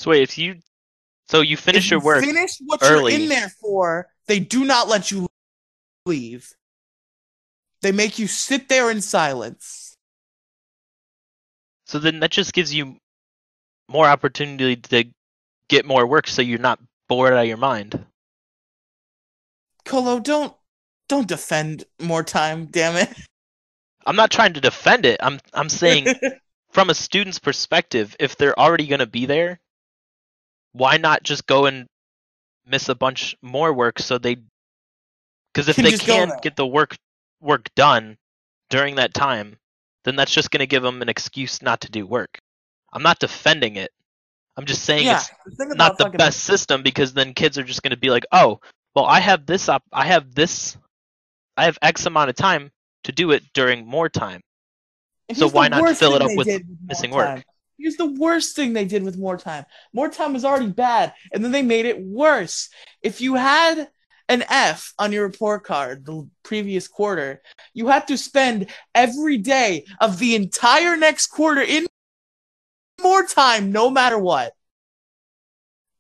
So wait, if you so you finish If your you work Finish what early. you're in there for. They do not let you leave. They make you sit there in silence. So then that just gives you more opportunity to get more work so you're not bored out of your mind. Colo, don't don't defend more time, damn it. I'm not trying to defend it. I'm I'm saying from a student's perspective, if they're already going to be there, why not just go and miss a bunch more work so they cuz if Can they can't get the work work done during that time, then that's just going to give them an excuse not to do work. I'm not defending it. I'm just saying yeah, it's the not the best system because then kids are just going to be like, "Oh, well, I have this up. I have this. I have X amount of time to do it during more time." And so why not fill it up with missing work? Here's the worst thing they did with more time. More time was already bad, and then they made it worse. If you had an F on your report card the previous quarter, you had to spend every day of the entire next quarter in more time, no matter what.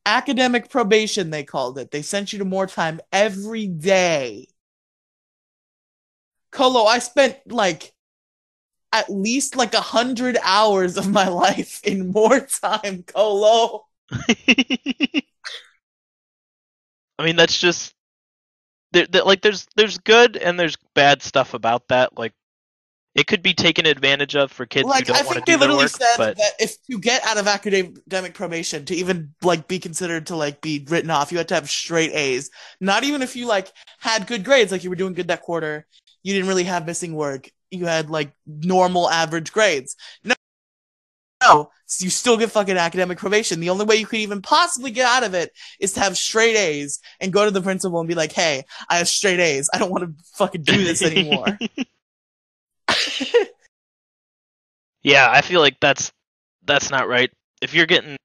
Academic probation, they called it. They sent you to more time every day. Colo, I spent like at least like a hundred hours of my life in more time, Colo. I mean, that's just there, there, like there's there's good and there's bad stuff about that. Like it could be taken advantage of for kids like who I don't want think to they do their literally said But that if to get out of academic probation to even like be considered to like be written off, you had to have straight A's. Not even if you like had good grades, like you were doing good that quarter, you didn't really have missing work. You had like normal average grades. No, no, you still get fucking academic probation. The only way you could even possibly get out of it is to have straight A's and go to the principal and be like, "Hey, I have straight A's. I don't want to fucking do this anymore." yeah, I feel like that's that's not right. If you're getting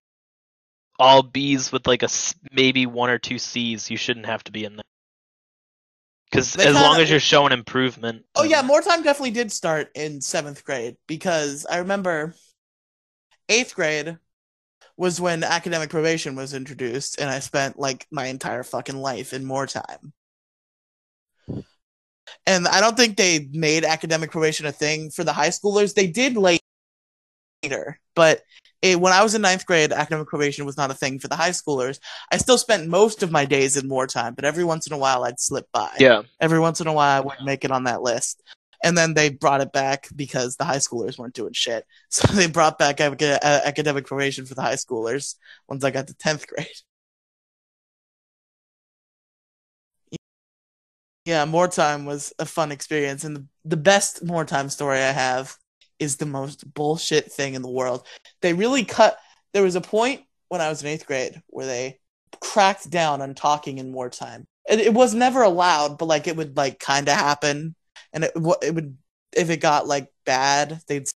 all B's with like a maybe one or two C's, you shouldn't have to be in there. Because as long kinda- as you're showing improvement. Oh yeah, more time definitely did start in seventh grade because I remember eighth grade was when academic probation was introduced, and I spent like my entire fucking life in more time. And I don't think they made academic probation a thing for the high schoolers. They did later, but it, when I was in ninth grade, academic probation was not a thing for the high schoolers. I still spent most of my days in more time, but every once in a while I'd slip by Yeah. every once in a while I would make it on that list. And then they brought it back because the high schoolers weren't doing shit. So they brought back academic probation for the high schoolers once I got to 10th grade. Yeah, more time was a fun experience. And the, the best more time story I have is the most bullshit thing in the world. They really cut, there was a point when I was in eighth grade where they cracked down on talking in more time. It, it was never allowed, but like it would like kind of happen, and it it would if it got like bad, they'd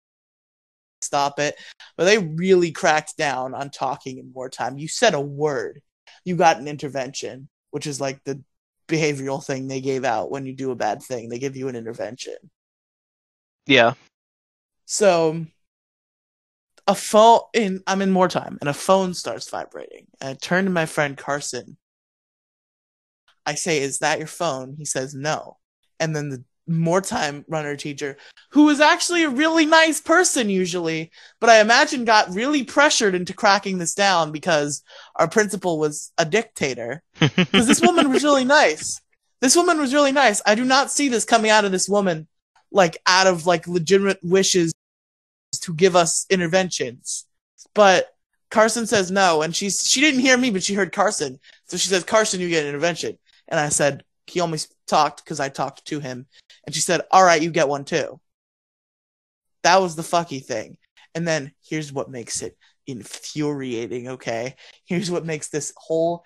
stop it. But they really cracked down on talking in more time. You said a word, you got an intervention, which is like the behavioral thing they gave out when you do a bad thing. They give you an intervention. Yeah. So a phone in I'm in more time and a phone starts vibrating. And I turn to my friend Carson. I say, Is that your phone? He says no. And then the more time runner teacher, who is actually a really nice person usually, but I imagine got really pressured into cracking this down because our principal was a dictator. Because this woman was really nice. This woman was really nice. I do not see this coming out of this woman like out of like legitimate wishes to give us interventions. But Carson says no, and she's she didn't hear me, but she heard Carson. So she says, Carson, you get an intervention. And I said, he only talked because I talked to him. And she said, All right, you get one too. That was the fucky thing. And then here's what makes it infuriating, okay? Here's what makes this whole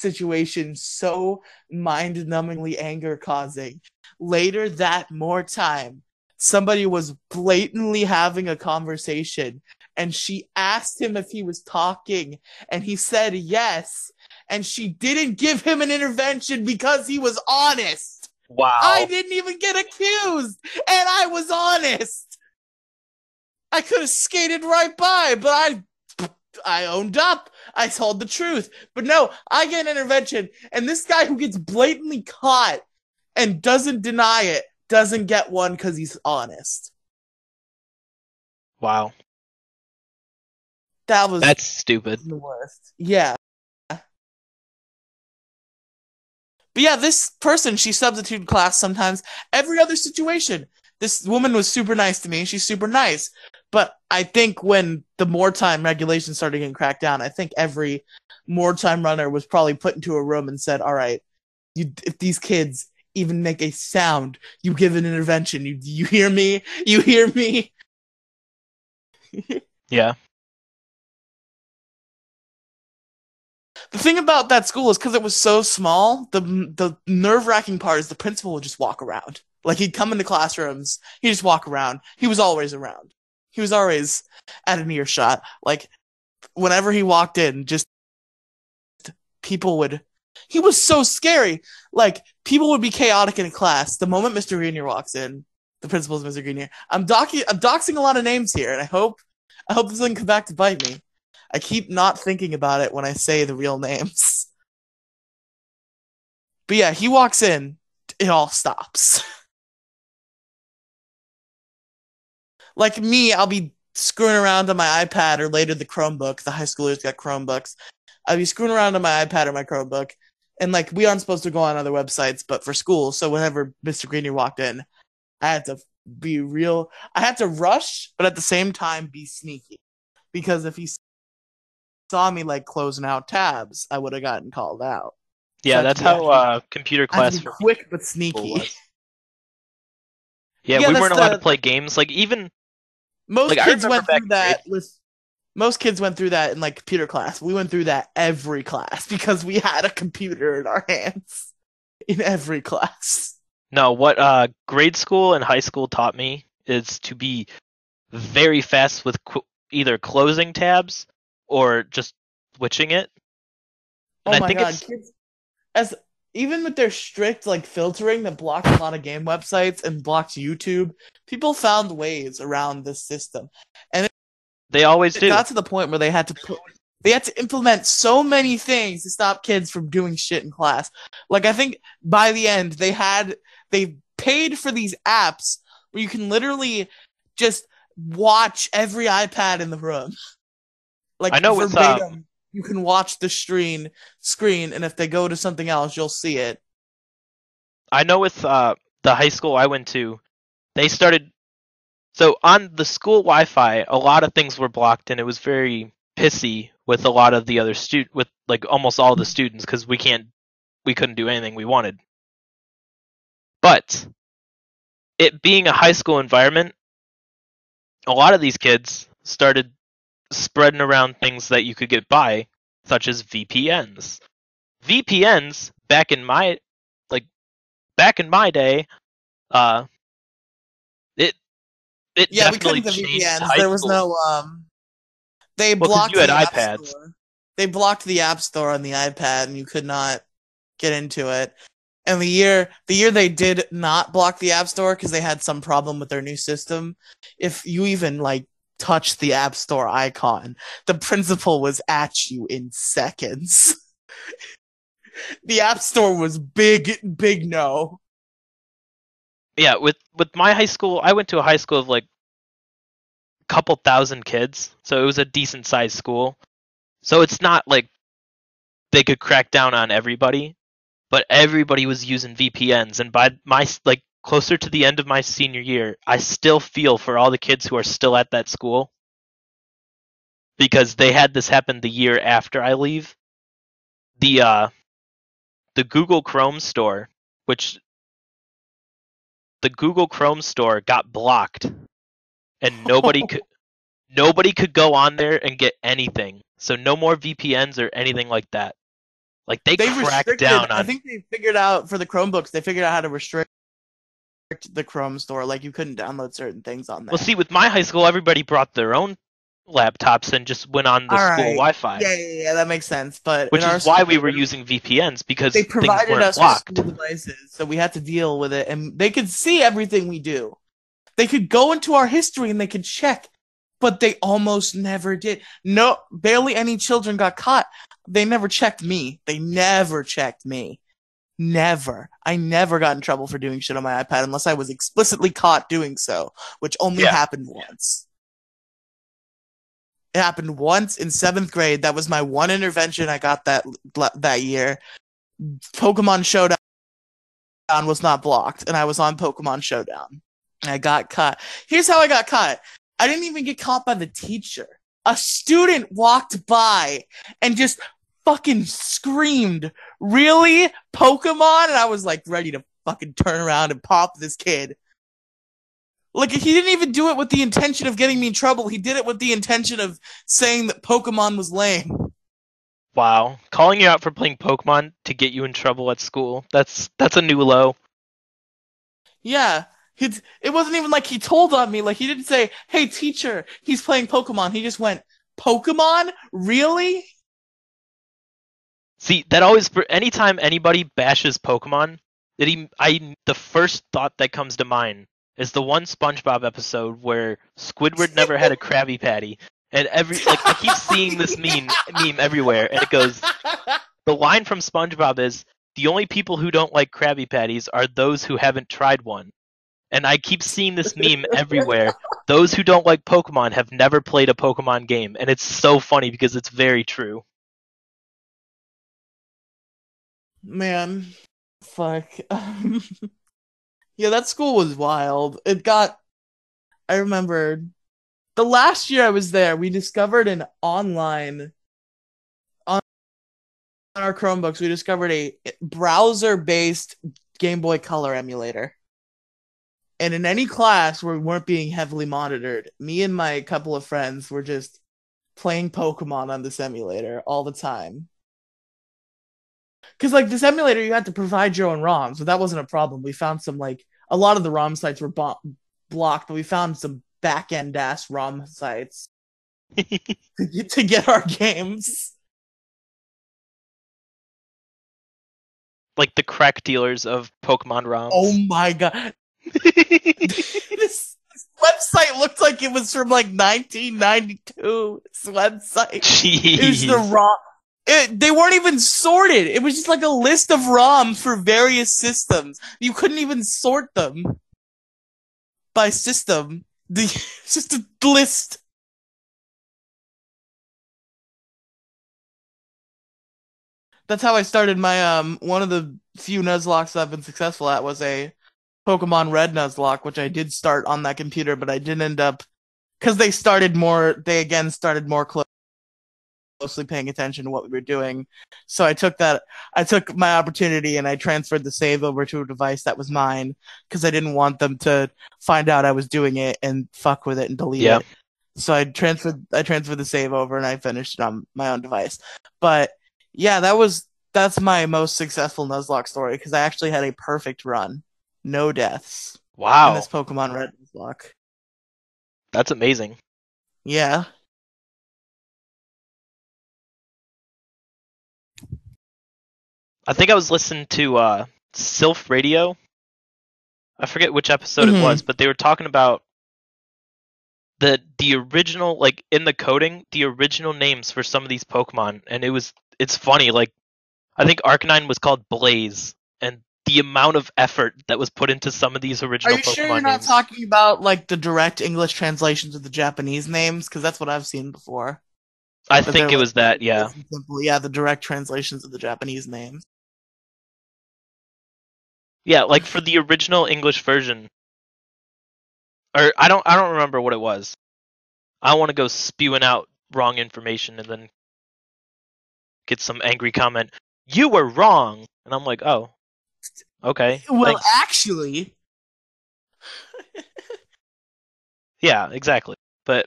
situation so mind numbingly anger causing. Later that more time, somebody was blatantly having a conversation and she asked him if he was talking and he said yes and she didn't give him an intervention because he was honest. wow. I didn't even get accused and I was honest. I could have skated right by, but I I owned up. I told the truth. But no, I get an intervention and this guy who gets blatantly caught and doesn't deny it doesn't get one cuz he's honest. Wow. That was That's stupid. the worst. Yeah. But yeah, this person, she substituted class sometimes. Every other situation, this woman was super nice to me. She's super nice. But I think when the more time regulations started getting cracked down, I think every more time runner was probably put into a room and said, "All right, you, if these kids even make a sound, you give an intervention. You you hear me? You hear me?" Yeah. The thing about that school is because it was so small, the the nerve wracking part is the principal would just walk around. Like he'd come into classrooms, he'd just walk around. He was always around. He was always at an earshot. Like whenever he walked in, just people would. He was so scary. Like people would be chaotic in class. The moment Mr. Grenier walks in, the principal's Mr. Grenier. I'm docking. I'm doxing a lot of names here, and I hope I hope this doesn't come back to bite me. I keep not thinking about it when I say the real names. But yeah, he walks in, it all stops. like me, I'll be screwing around on my iPad or later the Chromebook. The high schoolers got Chromebooks. I'll be screwing around on my iPad or my Chromebook, and like we aren't supposed to go on other websites, but for school. So whenever Mr. Grenier walked in, I had to be real. I had to rush, but at the same time be sneaky, because if he saw me like closing out tabs, I would have gotten called out. Yeah, So that's how uh, computer class for quick but sneaky. Yeah, Yeah, we weren't allowed the- to play games. Like even Most Like, kids went through that. List, most kids went through that in like computer class. We went through that every class because we had a computer in our hands in every class. no, what uh, grade school and high school taught me is to be very fast with qu- either closing tabs or just switching it. And oh I my think god, it's kids! As even with their strict like filtering that blocked a lot of game websites and blocked YouTube, people found ways around this system. They always It do. got to the point where they had to put they had to implement so many things to stop kids from doing shit in class. Like I think by the end they had they paid for these apps where you can literally just watch every iPad in the room. Like I know it's, uh, you can watch the screen screen, and if they go to something else, you'll see it. I know with uh, the high school I went to, they started. So on the school Wi-Fi, a lot of things were blocked, and it was very pissy with a lot of the other student, with like almost all the students, because we can't, we couldn't do anything we wanted. But it being a high school environment, a lot of these kids started spreading around things that you could get by, such as VPNs. VPNs back in my like back in my day, uh, it Yeah, we definitely couldn't have changed VPNs. There was no um. They Well, blocked you had the App iPads. Store. They blocked the App Store on the iPad, and you could not get into it. And the year the year they did not block the App Store because they had some problem with their new system, if you even like touched the App Store icon, the principal was at you in seconds. the App Store was big, big no. Yeah with with my high school i went to a high school of like a couple thousand kids so it was a decent sized school. So it's not like they could crack down on everybody but everybody was using vpns and by my like closer to the end of my senior year i still feel for all the kids who are still at that school. Because they had this happen the year after i leave. The uh the google chrome store which the Google Chrome store got blocked and nobody could nobody could go on there and get anything. So no more VPNs or anything like that. Like they, They cracked down I think they figured out for the Chromebooks. They figured out how to restrict the Chrome store. Like you couldn't download certain things on there. Well, see, with my high school, everybody brought their own laptops and just went on the All school right. Wi-Fi, yeah, yeah, yeah, that makes sense. But which is why we were using VPNs because They provided us with blocked. school devices, so we had to deal with it, and they could see everything we do. They could go into our history and they could check, but they almost never did. No, barely any children got caught. They never checked me. They never checked me. Never. I never got in trouble for doing shit on my iPad unless I was explicitly caught doing so, which only Yeah. happened once. It happened once in seventh grade. That was my one intervention I got that that year. Pokemon Showdown was not blocked, and I was on Pokemon Showdown. I got caught. Here's how I got caught. I didn't even get caught by the teacher. A student walked by and just fucking screamed, "Really, Pokemon?" And I was like ready to fucking turn around and pop this kid. Like he didn't even do it with the intention of getting me in trouble. He did it with the intention of saying that Pokemon was lame. Wow, calling you out for playing Pokemon to get you in trouble at school. That's that's a new low. Yeah. It, it wasn't even like he told on me. Like he didn't say, "Hey teacher, he's playing Pokemon." He just went, "Pokemon? Really?" See, that always anytime anybody bashes Pokemon, that he I the first thought that comes to mind is the one SpongeBob episode where Squidward never had a Krabby Patty, and every like I keep seeing this meme meme everywhere, and it goes the line from SpongeBob is the only people who don't like Krabby Patties are those who haven't tried one. And I keep seeing this meme everywhere. Those who don't like Pokemon have never played a Pokemon game, and it's so funny because it's very true. Man, fuck. yeah, that school was wild. It got. I remember the last year I was there, we discovered an online on our Chromebooks. We discovered a browser-based Game Boy Color emulator. And in any class where we weren't being heavily monitored, me and my couple of friends were just playing Pokemon on this emulator all the time. Because like this emulator, you had to provide your own ROMs, so that wasn't a problem. We found some like a lot of the ROM sites were bo- blocked, but we found some back end ass ROM sites to get, to get our games. like the crack dealers of Pokemon ROMs. Oh my god, this, this website looked like it was from like 1992. This website. Jeez. It was the ROM. It, they weren't even sorted. It was just like a list of ROMs for various systems. You couldn't even sort them by system. The just a list. That's how I started my um one of the few Nuzlockes I've been successful at was a Pokemon Red Nuzlocke, which I did start on that computer, but I didn't end up because they started more. They again started more close closely paying attention to what we were doing. So I took that, I took my opportunity and I transferred the save over to a device that was mine because I didn't want them to find out I was doing it and fuck with it and delete Yeah. it. So I transferred, I transferred the save over and I finished it on my own device. But yeah, that was, that's my most successful Nuzlocke story because I actually had a perfect run. No deaths Wow. in this Pokemon Red Nuzlocke. that's amazing. Yeah. I think I was listening to uh, Sylph Radio. I forget which episode Mhm. it was, but they were talking about the the original, like in the coding, the original names for some of these Pokemon, and it was it's funny. Like I think Arcanine was called Blaze, and the amount of effort that was put into some of these original. Are original you Pokemon sure you're not names. talking about like the direct English translations of the Japanese names? Because that's what I've seen before. I But think they're it was that, yeah. Simple. Yeah, the direct translations of the Japanese names. Yeah, like for the original English version, or I don't, I don't remember what it was. I don't want to go spewing out wrong information and then get some angry comment. You were wrong, and I'm like, oh, okay. Well, thanks." actually, yeah, exactly. But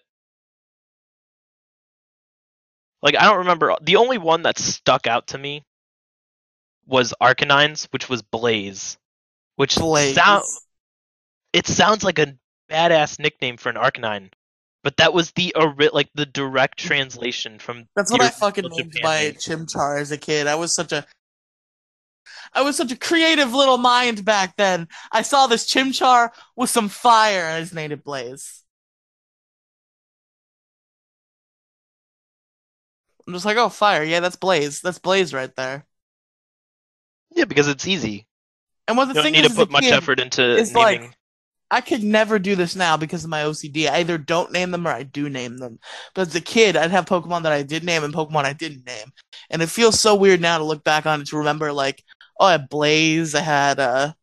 like, I don't remember. The only one that stuck out to me was Arcanine's, which was Blaze, which Blaze. sound it sounds like a badass nickname for an Arcanine, but that was the like the direct translation from. That's what I fucking named Japan my name. Chimchar as a kid. I was such a I was such a creative little mind back then. I saw this Chimchar with some fire and I just named it Blaze. I'm just like, oh, fire. Yeah, that's Blaze. That's Blaze right there. Yeah, because it's easy. And what the You don't need is, to a put much kid, effort into it's naming. like- I could never do this now because of my OCD. I either don't name them or I do name them. But as a kid, I'd have Pokemon that I did name and Pokemon I didn't name. And it feels so weird now to look back on it to remember, like, oh, I had Blaze, I had uh,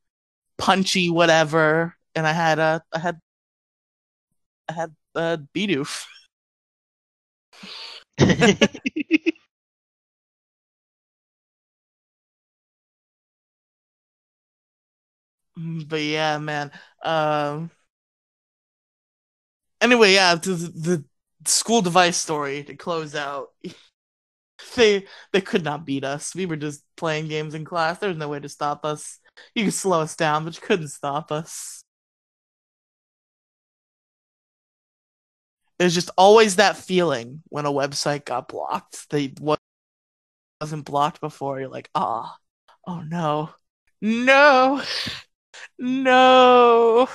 Punchy, whatever, and I had uh, I had I had uh, Bidoof. But yeah, man. Um. Anyway, yeah, the, the school device story to close out. They they could not beat us. We were just playing games in class. There was no way to stop us. You could slow us down, but you couldn't stop us. There's just always that feeling when a website got blocked. They wa- wasn't blocked before. You're like, ah, oh no, no, no.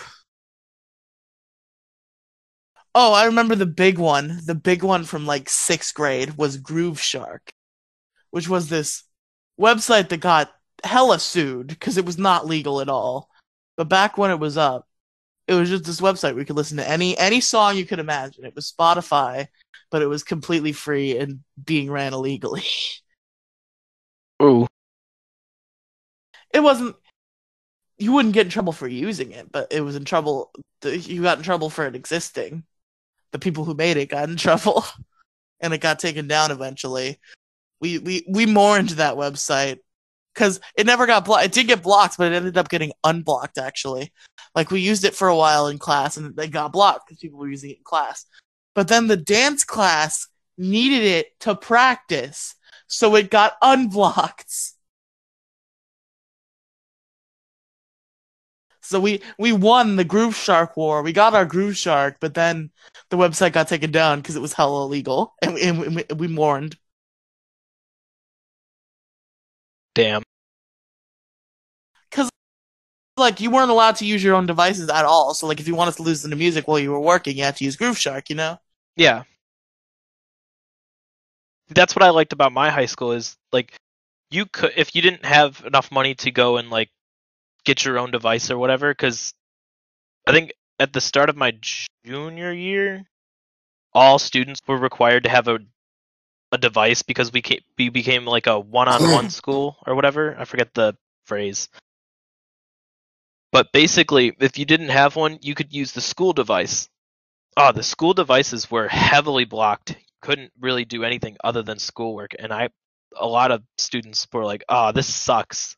Oh, I remember the big one. The big one from like sixth grade was Grooveshark, which was this website that got hella sued because it was not legal at all. But back when it was up, it was just this website where you could listen to any any song you could imagine. It was Spotify, but it was completely free and being ran illegally. Ooh. it wasn't. You wouldn't get in trouble for using it, but it was in trouble. You got in trouble for it existing. The people who made it got in trouble, and it got taken down eventually. We we we mourned that website because it never got blocked. It did get blocked, but it ended up getting unblocked. Actually, like we used it for a while in class, and they got blocked because people were using it in class. But then the dance class needed it to practice, so it got unblocked. So we we won the Grooveshark war. We got our Grooveshark, but then the website got taken down because it was hella illegal, and, we- and we, we mourned. Damn. Because like you weren't allowed to use your own devices at all. So like if you wanted to listen to music while you were working, you had to use Grooveshark. You know? Yeah. That's what I liked about my high school is like you could if you didn't have enough money to go and like get your own device or whatever cuz I think at the start of my junior year all students were required to have a a device because we ca- we became like a one-on-one school or whatever. I forget the phrase. But basically, if you didn't have one, you could use the school device. Oh, the school devices were heavily blocked. Couldn't really do anything other than schoolwork, and I, a lot of students were like, "Oh, this sucks,"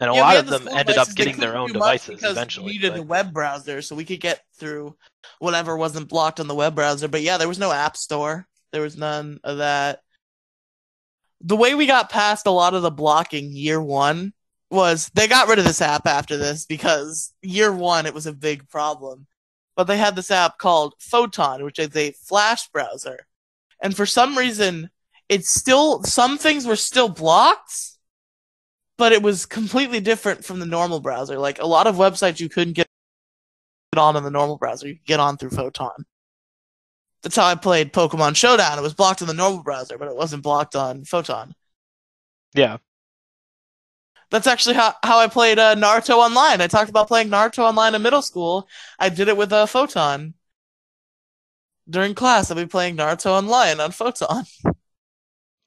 and a Yeah, lot of the them ended up getting their own devices eventually. We needed but- a web browser, so we could get through whatever wasn't blocked on the web browser. But yeah, there was no app store. There was none of that. The way we got past a lot of the blocking year one was they got rid of this app after this because year one it was a big problem. But they had this app called Photon, which is a Flash browser. And for some reason, it's still, some things were still blocked, but it was completely different from the normal browser. Like a lot of websites you couldn't get on in the normal browser, you could get on through Photon. That's how I played Pokemon Showdown. It was blocked in the normal browser, but it wasn't blocked on Photon. yeah, That's actually how, how I played uh, Naruto Online. I talked about playing Naruto Online in middle school. I did it with a uh, Photon. During class, I'll be playing Naruto Online on Photon.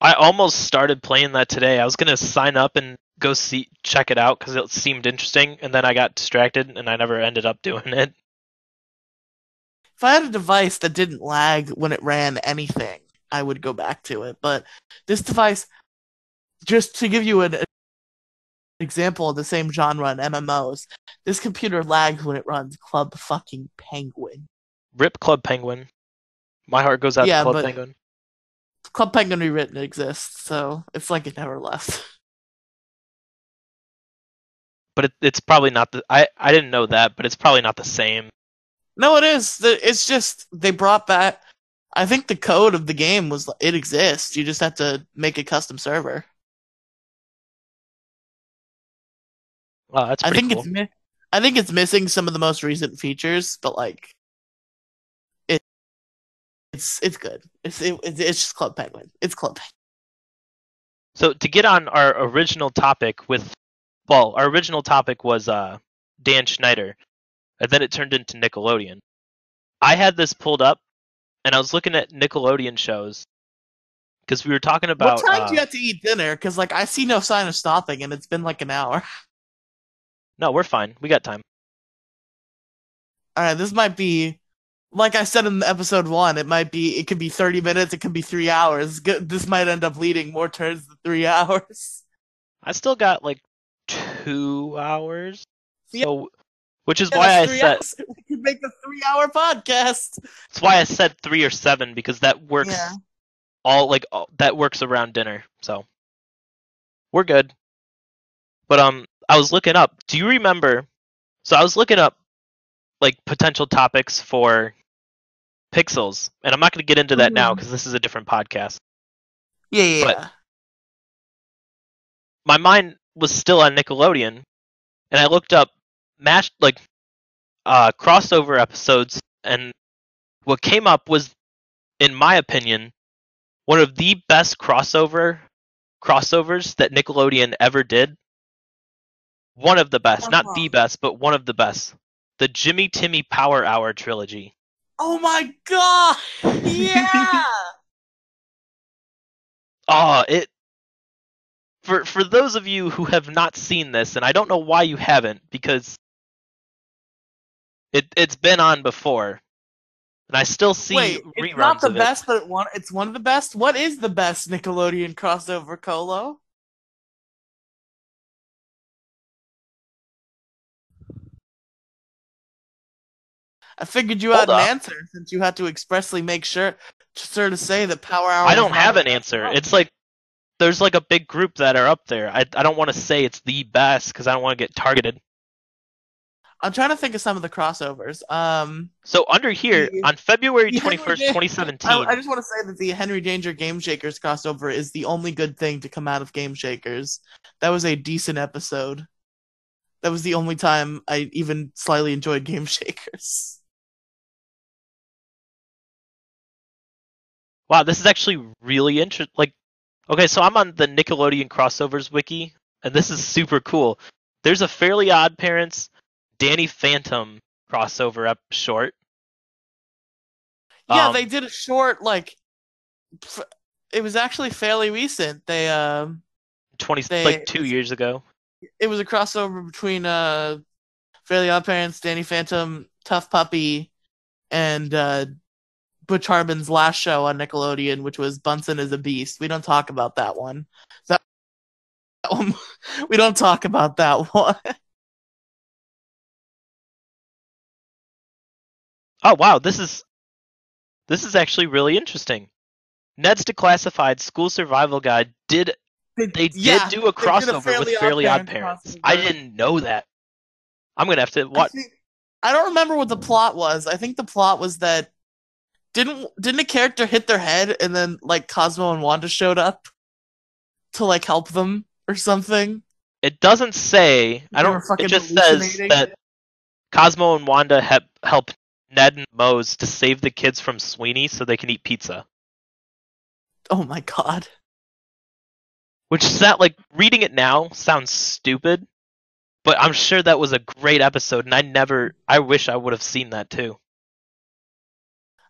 I almost started playing that today. I was gonna sign up and go see check it out because it seemed interesting, and then I got distracted and I never ended up doing it. If I had a device that didn't lag when it ran anything, I would go back to it. But this device, just to give you an example of the same genre in MMOs, this computer lags when it runs Club fucking Penguin. Rip Club Penguin. My heart goes out Yeah, to Club but- Penguin. Club Penguin Rewritten exists, so it's like it never left. But it, it's probably not the. I I didn't know that, but it's probably not the same. No, it is. It's just they brought back. I think the code of the game was it exists. You just have to make a custom server. Wow, that's I think cool. it's I think it's missing some of the most recent features, but like it's it's good. It's it, it's just Club Penguin. It's Club Penguin. So to get on our original topic with, well, our original topic was uh, Dan Schneider, and then it turned into Nickelodeon. I had this pulled up, and I was looking at Nickelodeon shows because we were talking about. what time uh, do you have to eat dinner? Because like I see no sign of stopping, and it's been like an hour. No, we're fine. We got time. All right, this might be like I said in episode one. It might be it could be thirty minutes. It could be three hours. This might end up leading more towards the three hours. I still got like two hours. Yeah. So, which is Yeah, why I said hours. we could make a three-hour podcast. that's why I said three or seven because that works Yeah. all like all, that works around dinner. So we're good. But um, I was looking up. Do you remember? So I was looking up like potential topics for pixels, and I'm not going to get into that now Mhm. because this is a different podcast. Yeah, yeah. But- my mind was still on Nickelodeon, and I looked up mash like uh, crossover episodes, and what came up was, in my opinion, one of the best crossover crossovers that Nickelodeon ever did. One of the best, not the Uh-huh. best, but one of the best. The Jimmy Timmy Power Hour trilogy. Oh my god! Yeah. Oh, it for for those of you who have not seen this, and I don't know why you haven't, because it it's been on before, and I still see Wait, reruns it's not the of it. best, but one it's one of the best. What is the best Nickelodeon crossover, Colo? I figured you had Hold an answer since you had to expressly make sure, sure to say that Power Hour. I don't have an answer. It's like there's like a big group that are up there. I I don't want to say it's the best because I don't want to get targeted. I'm trying to think of some of the crossovers. Um, So under here The- on February the twenty Henry first, Danger- twenty seventeen. I, I just want to say that the Henry Danger Game Shakers crossover is the only good thing to come out of Game Shakers. That was a decent episode. That was the only time I even slightly enjoyed Game Shakers. Wow, this is actually really interesting. Like, okay, so I'm on the Nickelodeon crossovers wiki, and this is super cool. There's a Fairly Odd Parents, Danny Phantom crossover up short. Yeah, Um, they did a short like. It was actually fairly recent. They um, twenty they- like two years ago. it was a crossover between uh, Fairly Odd Parents, Danny Phantom, T.U.F.F. Puppy, and uh, Butch Hartman's last show on Nickelodeon, which was Bunsen is a Beast. We don't talk about that one. That, that one we don't talk about that one. Oh wow, this is this is actually really interesting. Ned's Declassified School Survival Guide did they did Yeah, do a did crossover with Fairly Odd Parents. I didn't know that. I'm gonna have to I, watch. think- I don't remember what the plot was. I think the plot was that didn't didn't a character hit their head and then like Cosmo and Wanda showed up to like help them or something. It doesn't say. I don't. It just says that Cosmo and Wanda help help Ned and Moze to save the kids from Sweeney so they can eat pizza. Oh my god. Which is that like reading it now sounds stupid, but I'm sure that was a great episode, and I never. I wish I would have seen that too.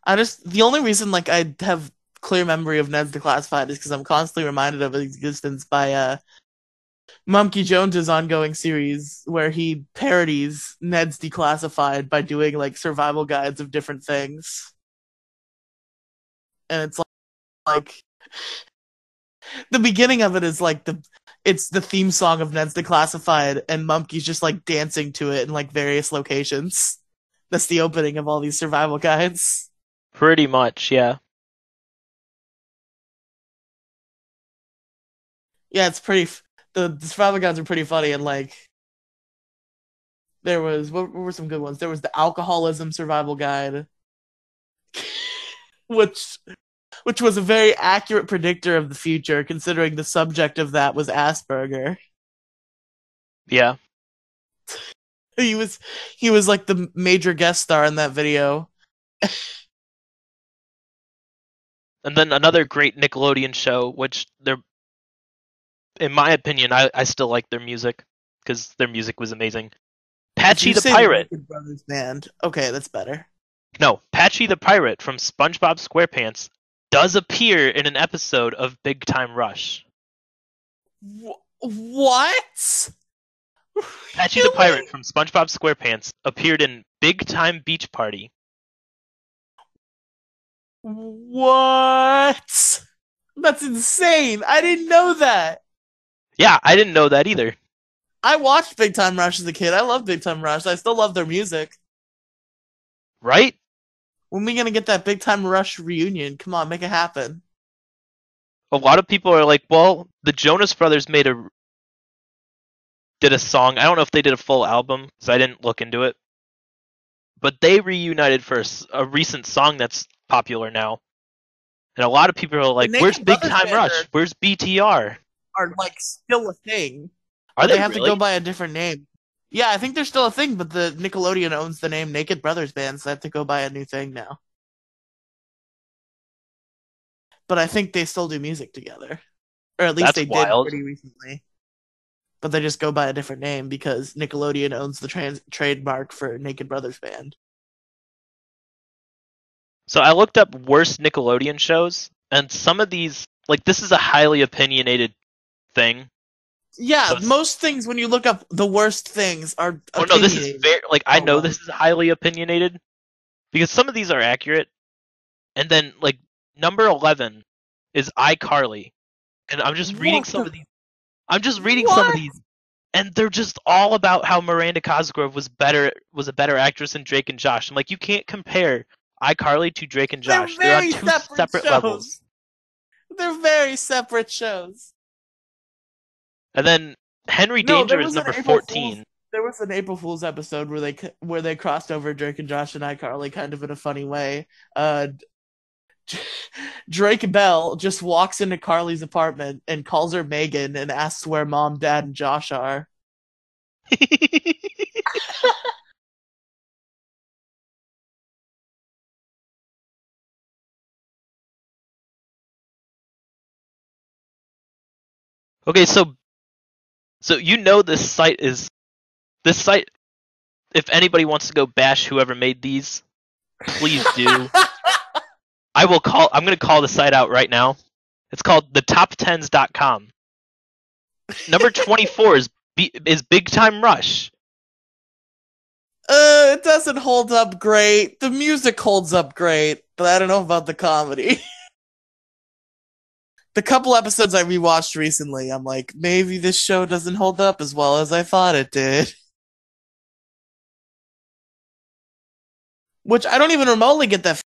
I just the only reason like I have clear memory of Ned's Declassified is because I'm constantly reminded of its existence by uh Mumkey Jones's ongoing series where he parodies Ned's Declassified by doing like survival guides of different things. And it's like, like the beginning of it is like the it's the theme song of Ned's Declassified and Mumkey's just like dancing to it in like various locations. That's the opening of all these survival guides. Pretty much, yeah. Yeah, it's pretty. F- the, the survival guides are pretty funny, and like, there was what, what were some good ones? There was the alcoholism survival guide, which which was a very accurate predictor of the future, considering the subject of that was Asperger. Yeah. He was he was like the major guest star in that video. And then another great Nickelodeon show, which they're, in my opinion, I, I still like their music because their music was amazing. Patchy the Pirate. Naked Brothers band. Okay, that's better. No, Patchy the Pirate from SpongeBob SquarePants does appear in an episode of Big Time Rush. Wh- what? Patchy the Pirate from SpongeBob SquarePants appeared in Big Time Beach Party. What? That's insane. I didn't know that. Yeah, I didn't know that either. I watched Big Time Rush as a kid. I love Big Time Rush. I still love their music. Right? When we gonna get that Big Time Rush reunion? Come on, make it happen. A lot of people are like, well, the Jonas Brothers made a did a song. I don't know if they did a full album because I didn't look into it. But they reunited for a recent song that's popular now. And a lot of people are like, "Where's Big Time Rush? Where's BTR? Are like still a thing. Are they, they, have really? to go by a different name. Yeah, I think they're still a thing, but the Nickelodeon owns the name Naked Brothers Band, so they have to go by a new thing now. But I think they still do music together. Or at least That's they wild. did pretty recently. But they just go by a different name because Nickelodeon owns the trans- trademark for Naked Brothers Band. So I looked up worst Nickelodeon shows, and some of these, like this is a highly opinionated thing, Yeah, So most things when you look up the worst things are. Oh no, this is very like I Oh, know this is highly opinionated because some of these are accurate, and then like number eleven is iCarly, and I'm just reading What some the- of these. I'm just reading some of these, and they're just all about how Miranda Cosgrove was better was a better actress than Drake and Josh. I'm like, you can't compare iCarly to Drake and Josh. They're They're, very on two separate, separate shows. levels. They're very separate shows. And then Henry No, Danger is number April Fool's- fourteen. There was an April Fool's episode where they where they crossed over Drake and Josh and iCarly kind of in a funny way. Uh, Drake Bell just walks into Carly's apartment and calls her Megan and asks where mom, dad, and Josh are. Okay, so so you know this site is this site if anybody wants to go bash whoever made these, please do. I will call I'm going to call the site out right now. It's called thetop10s.com. Number 24 is B- is Big Time Rush. Uh, it doesn't hold up great. The music holds up great, but I don't know about the comedy. the couple episodes I rewatched recently, I'm like, maybe this show doesn't hold up as well as I thought it did. Which I don't even remotely get that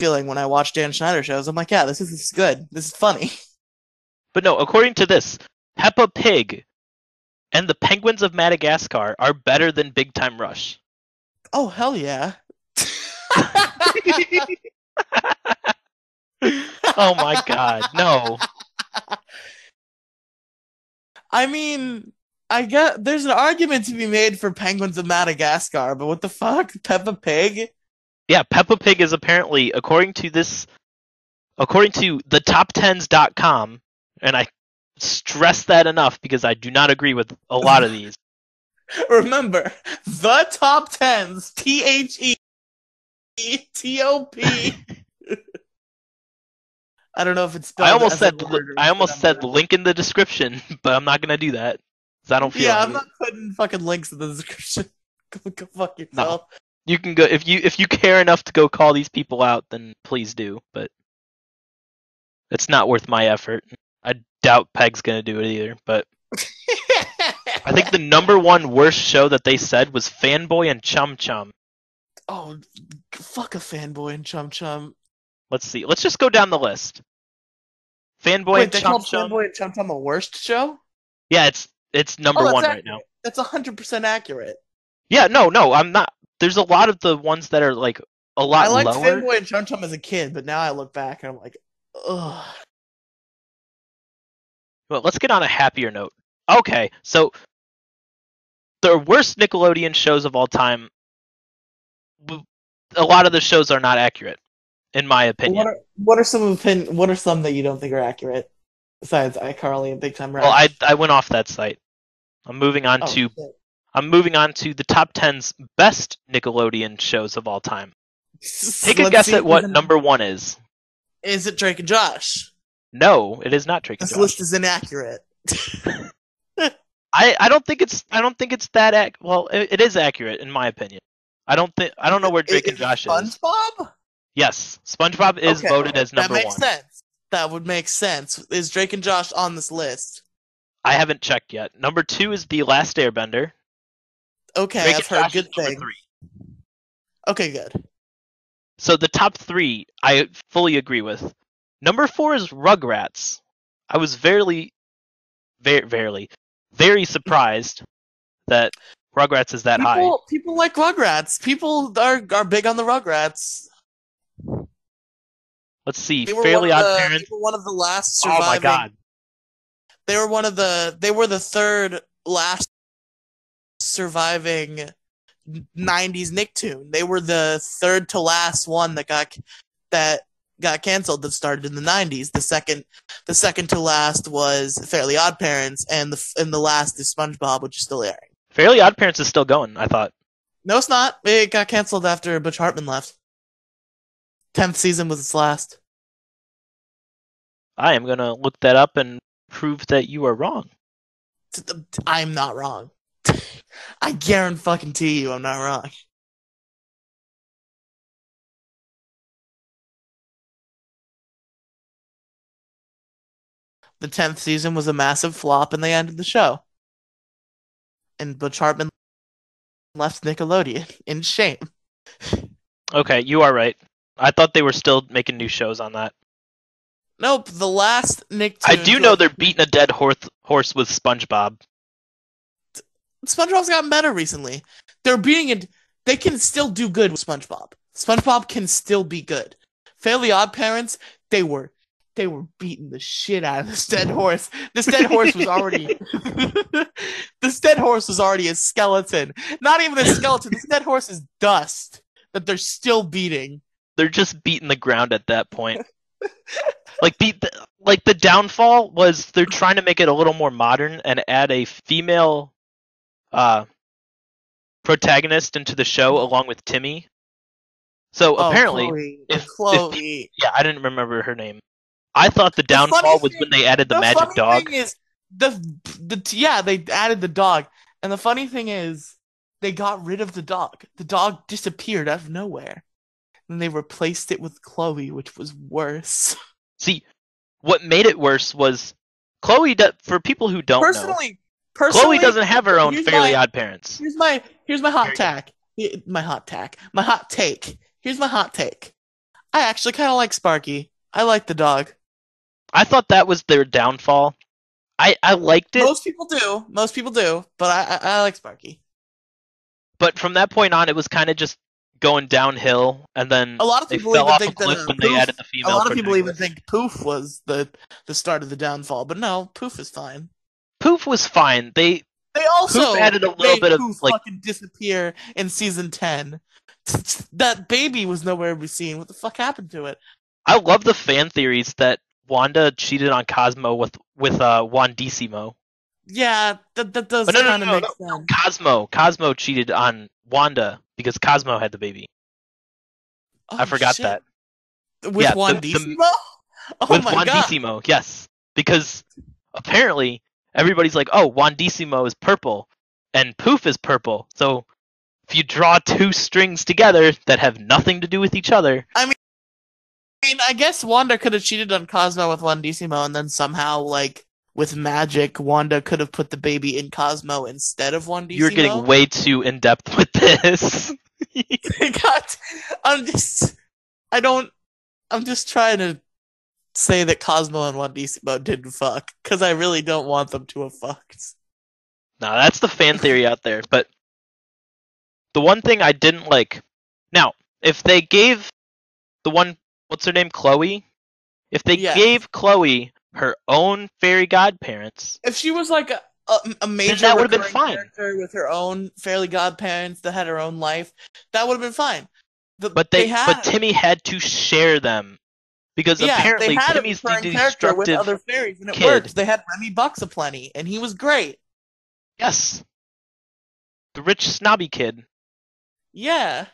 feeling when I watch Dan Schneider shows. I'm like, yeah, this is, this is good. This is funny. But no, according to this, Peppa Pig and the Penguins of Madagascar are better than Big Time Rush. Oh, hell yeah. oh my god, no. I mean, I get there's an argument to be made for penguins of Madagascar, but what the fuck, Peppa Pig? Yeah, Peppa Pig is apparently, according to this, according to the top10s.com, and I stress that enough because I do not agree with a lot of these. Remember, the top tens, T H E T O P. I don't know if it's. I almost said a word or I almost said link in the description, but I'm not gonna do that because I don't feel. Yeah, like I'm it. not putting fucking links in the description. go, go fuck yourself. You can go if you if you care enough to go call these people out, then please do. But it's not worth my effort. I doubt Peg's gonna do it either. But I think the number one worst show that they said was Fanboy and Chum Chum. oh, fuck a fanboy and chum chum. Let's see. Let's just go down the list. Fanboy Wait, and they Chum called Chum. fanboy and chum chum a worst show? Yeah, it's it's number Oh, that's one right accurate. now. That's hundred percent accurate. Yeah, no, no, I'm not. There's a lot of the ones that are like a lot lower. I liked lower. fanboy and chum chum as a kid, but now I look back and I'm like, ugh. Well, let's get on a happier note. Okay, so the worst Nickelodeon shows of all time. w- A lot of the shows are not accurate, in my opinion. What are what are some opin- What are some that you don't think are accurate besides iCarly and Big Time Rush? well, I I went off that site. I'm moving on Oh, to shit. I'm moving on to the top 10's best Nickelodeon shows of all time. Take a Let's guess at what number one is. Is it Drake and Josh? No, it is not Drake and Josh. This list is inaccurate. I, I don't think it's I don't think it's that ac- well it, it is accurate in my opinion. I don't think I don't know where Drake Is and Josh is. SpongeBob? Yes, SpongeBob is Okay, voted as number one. That makes one. sense. That would make sense. Is Drake and Josh on this list? I haven't checked yet. Number two is The Last Airbender. Okay, Drake I've heard Josh good things. Okay, good. So the top three, I fully agree with. Number four is Rugrats. I was very, very, very, very surprised that Rugrats is that high. People, people like Rugrats. People are are big on the Rugrats. Let's see, Fairly Odd the, Parents. They were one of the last surviving. Oh my god! They were one of the. They were the third last surviving '90s Nicktoon. They were the third to last one that got that got canceled. That started in the '90s. The second, the second to last was Fairly Odd Parents, and the and the last is SpongeBob, which is still airing. Fairly Odd Parents is still going. I thought. No, it's not. It got canceled after Butch Hartman left. Tenth season was its last. I am gonna look that up and prove that you are wrong. I'm not wrong. I guarantee you, I'm not wrong. The tenth season was a massive flop, and they ended the show. And Butch Hartman left Nickelodeon in shame. Okay, you are right. I thought they were still making new shows on that. Nope, the last Nick. I do know they're beating a dead horse horse with SpongeBob. SpongeBob's gotten better recently. They're being it. They can still do good with SpongeBob. SpongeBob can still be good. Fairly Odd Parents, they were they were beating the shit out of this dead horse. This dead horse was already this dead horse was already a skeleton. Not even a skeleton. This dead horse is dust that they're still beating. They're just beating the ground at that point. like the, the like the downfall was they're trying to make it a little more modern and add a female uh protagonist into the show along with Timmy. So Oh, apparently, Chloe, if- if- yeah, I didn't remember her name. I thought the The downfall funny was thing- when they added the, magic funny dog. Thing is the the yeah they added the dog, and the funny thing is they got rid of the dog. The dog disappeared out of nowhere, and they replaced it with Chloe, which was worse. See, what made it worse was Chloe. Do, for people who don't know, personally, personally, Chloe doesn't have her own here's Fairly my- Odd Parents. Here's my here's my hot tack. My hot tack. My hot take. Here's my hot take. I actually kind of like Sparky. I like the dog. I thought that was their downfall. I I liked it, Most people do. Most people do. But I I, I like Sparky. but from that point on, it was kind of just going downhill, and then A lot of they people even think that when they Poof- added the a lot of people even think Poof was the the start of the downfall, but no, Poof is fine. Poof was fine. They They also added a little bit of, Poof like- fucking disappear in season ten. That baby was nowhere to be seen. What the fuck happened to it? I love the fan theories that Wanda cheated on Cosmo with with uh Juandissimo. Yeah, that that does kind of no, make sense. Cosmo Cosmo cheated on Wanda because Cosmo had the baby. I Oh, forgot shit. that. with Yeah, Juan the- Decimo? Oh with my god! Juandissimo, yes, because apparently everybody's like, "Oh, Juandissimo is purple, and Poof is purple." So if you draw two strings together that have nothing to do with each other, I mean, I guess Wanda could have cheated on Cosmo with Juandissimo, and then somehow, like with magic, Wanda could have put the baby in Cosmo instead of Wanda. You're getting way too in depth with this. God, I'm just, I don't, I'm just trying to say that Cosmo and Juandissimo didn't fuck because I really don't want them to have fucked. No, that's the fan theory out there. But the one thing I didn't like. Now, if they gave the one, what's her name, Chloe? If they Yeah. gave Chloe her own fairy godparents, If she was like a a, a major that been fine. character with her own fairly godparents that had her own life, that would have been fine. The- but they, had, but Timmy had to share them because yeah, apparently they Timmy's the character with destructive. other fairies, and it kid. worked. They had Remy Buxaplenty, and he was great. Yes, the rich snobby kid Yeah,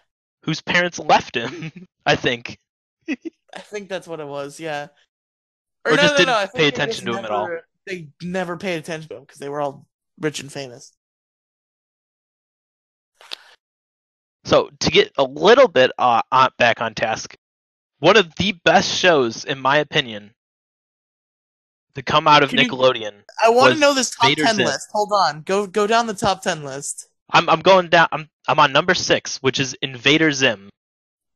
whose parents left him. I think. I think that's what it was. Yeah, Or just didn't I pay attention to him at all. They never paid attention to him because they were all rich and famous. So to get a little bit uh, back on task, one of the best shows, in my opinion, to come out of Can you- Nickelodeon. I want to know this top Vader ten Zim. list. Hold on, go go down the top ten list. I'm I'm going down. I'm I'm on number six, which is Invader Zim.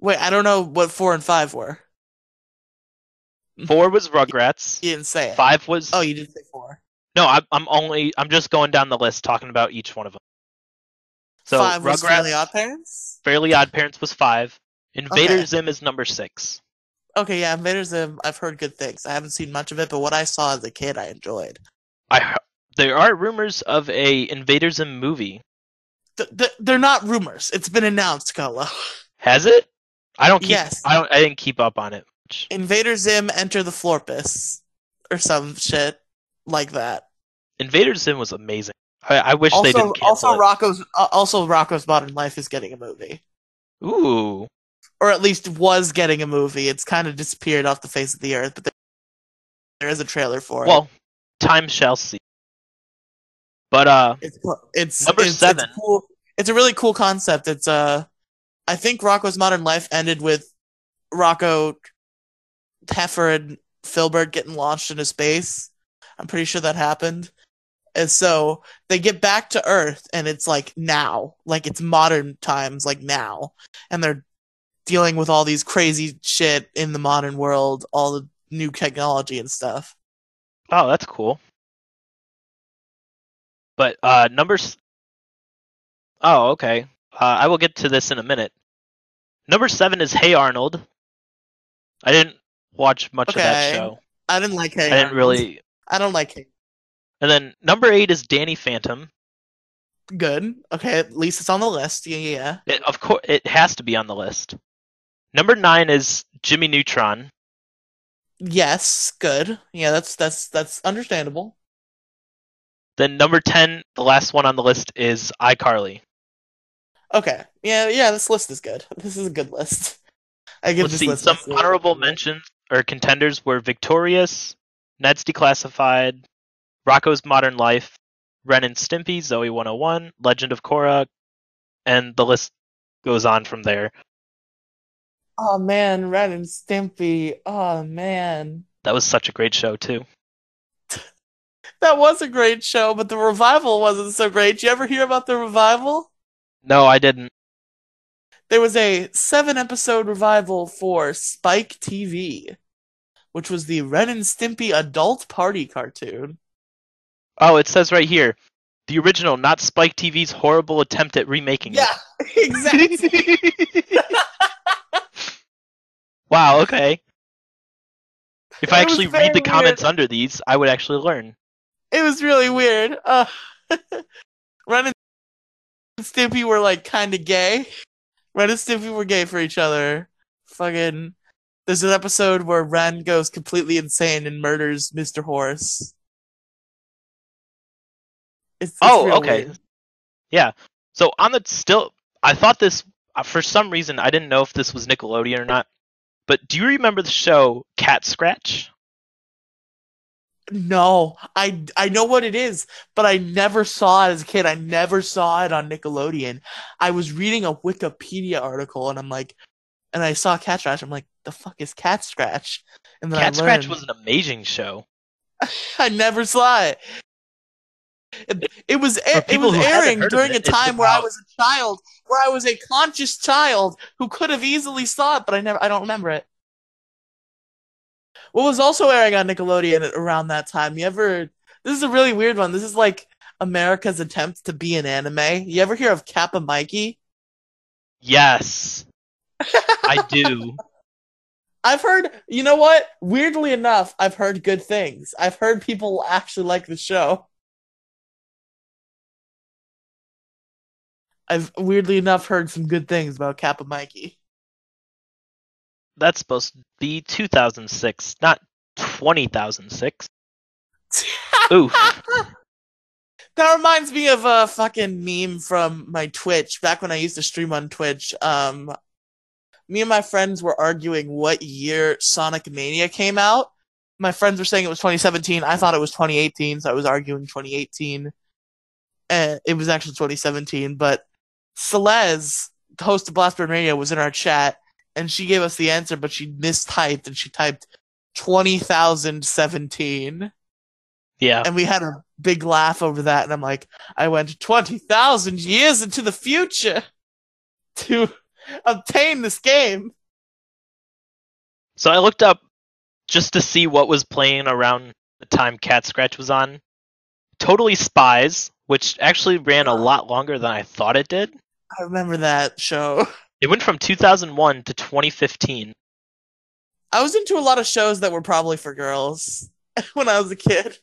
Wait, I don't know what four and five were. Four was Rugrats. You didn't say it. Five was Oh, you didn't say four. no. I'm I'm only I'm just going down the list talking about each one of them. So five was Rugrats, Fairly Odd Parents. Fairly Odd Parents was five. Invader Okay. Zim is number six. Okay, yeah, Invader Zim. I've heard good things. I haven't seen much of it, but what I saw as a kid, I enjoyed. I h- there are rumors of a Invader Zim movie. Th- th- they're not rumors. It's been announced, Colo. Has it? I don't keep. Yes. I don't. I didn't keep up on it. Invader Zim enter the Florpus, or some shit like that. Invader Zim was amazing. I, I wish they didn't cancel also Rocko's uh, also Rocko's Modern Life is getting a movie. Ooh, or at least was getting a movie. It's kind of disappeared off the face of the earth, but there, is a trailer for it. well, time shall see. But uh, It's it's Number it's, seven. It's, cool. it's a really cool concept. It's uh, I think Rocko's Modern Life ended with Rocko, Heifer, and Filbert getting launched into space. I'm pretty sure that happened. And so they get back to Earth, and it's like now, like it's modern times, like now, and they're dealing with all these crazy shit in the modern world, all the new technology and stuff. oh, that's cool. But uh, numbers. Oh, okay. Uh, I will get to this in a minute. Number seven is Hey Arnold. I didn't watch much of that show. I didn't like Hey I didn't Arnold. really. I don't like Hey. And then number eight is Danny Phantom. Good. Okay, at least it's on the list. Yeah, yeah, yeah. It, of course, it has to be on the list. Number nine is Jimmy Neutron. Yes, good. Yeah, that's that's that's understandable. Then number ten, the last one on the list is iCarly. Okay. Yeah, yeah, this list is good. This is a good list. I give Let's this see. list Some honorable mentions contenders were Victorious, Ned's Declassified, Rocko's Modern Life, Ren and Stimpy, Zoey 101, Legend of Korra, and the list goes on from there. Oh man, Ren and Stimpy. Oh man. That was such a great show too. That was a great show, but the revival wasn't so great. You ever hear about the revival? No, I didn't. There was a seven episode revival for Spike TV, which was the Ren and Stimpy adult party cartoon. Oh, it says right here. The original, not Spike TV's horrible attempt at remaking it. Yeah, exactly. wow, okay. If I It actually read the comments weird. under these, I would actually learn. It was really weird. Uh, Ren and Stimpy were like kind of gay. Ren and Stimpy were gay for each other. Fucking. There's an episode where Ren goes completely insane and murders Mr. Horse. It's, it's Oh, okay. weird. Yeah. So on the still, I thought this uh, for some reason I didn't know if this was Nickelodeon or not. But do you remember the show Cat Scratch? No, I I know what it is, but I never saw it as a kid. I never saw it on Nickelodeon. I was reading a Wikipedia article and I'm like, and I saw Cat Scratch. I'm like, the fuck is Cat Scratch? And then Cat I Scratch was an amazing show. I never saw it. It, it was it, was airing during it, a time where I was a child, where I was a conscious child who could have easily saw it, but I never I don't remember it. What was also airing on Nickelodeon around that time? You ever This is a really weird one. This is like America's attempt to be an anime. You ever hear of Kappa Mikey? Yes, I do. I've heard, you know what? Weirdly enough, I've heard good things. I've heard people actually like the show. I've weirdly enough heard some good things about Kappa Mikey. That's supposed to be 2006, not 20,006. Oof. That reminds me of a fucking meme from my Twitch back when I used to stream on Twitch. Um, me and my friends were arguing what year Sonic Mania came out. My friends were saying it was 2017. I thought it was 2018, so I was arguing 2018. And it was actually 2017, but the host of Blastburn Radio, was in our chat, and she gave us the answer, but she mistyped, and she typed 20,017 Yeah. and we had a big laugh over that and i'm like i went 20,000 years into the future to obtain this game So I looked up just to see what was playing around the time Cat Scratch was on. Totally Spies, which actually ran a lot longer than I thought it did. i remember that show It went from 2001 to 2015. i was into a lot of shows that were probably for girls when i was a kid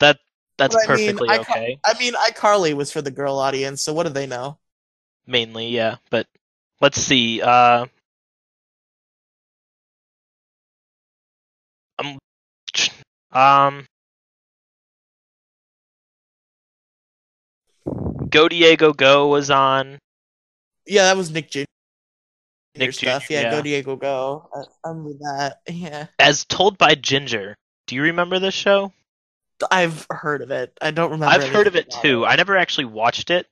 That that's But I mean, perfectly I okay. i mean icarly was for the girl audience so what do they know Mainly, yeah. But let's see. Uh, um, um, Go Diego Go was on. yeah that was nick jr Nick stuff yeah, yeah. go diego go I, I remember that yeah As told by Ginger. Do you remember this show? I've heard of it. I don't remember. I've heard of it too. about I never actually watched it.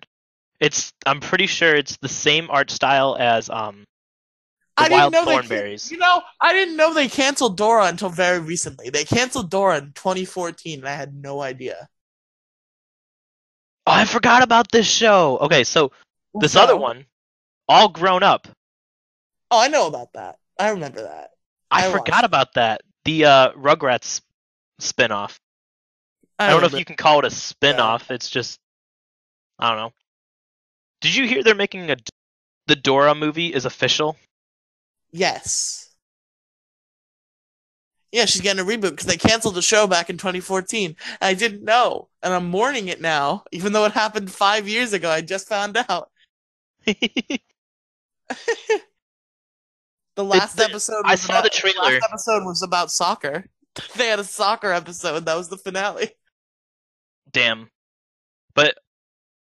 It's I'm pretty sure it's the same art style as um I didn't know they Thornberrys. You know, I didn't know they canceled Dora until very recently. They canceled Dora in 2014, and I had no idea. Oh, I forgot about this show. Okay, so this So- other one, all grown up. Oh, I know about that. I remember that. I, I forgot watched about that. The uh, Rugrats spin-off. I, don't know if you can call it a spin-off. It's just I don't know. Did you hear they're making a the Dora movie is official? Yes. Yeah, she's getting a reboot because they canceled the show back in 2014. And I didn't know, and I'm mourning it now, even though it happened five years ago. I just found out. The last the- episode. I was saw the about- trailer. last episode was about soccer. They had a soccer episode. That was the finale. Damn. But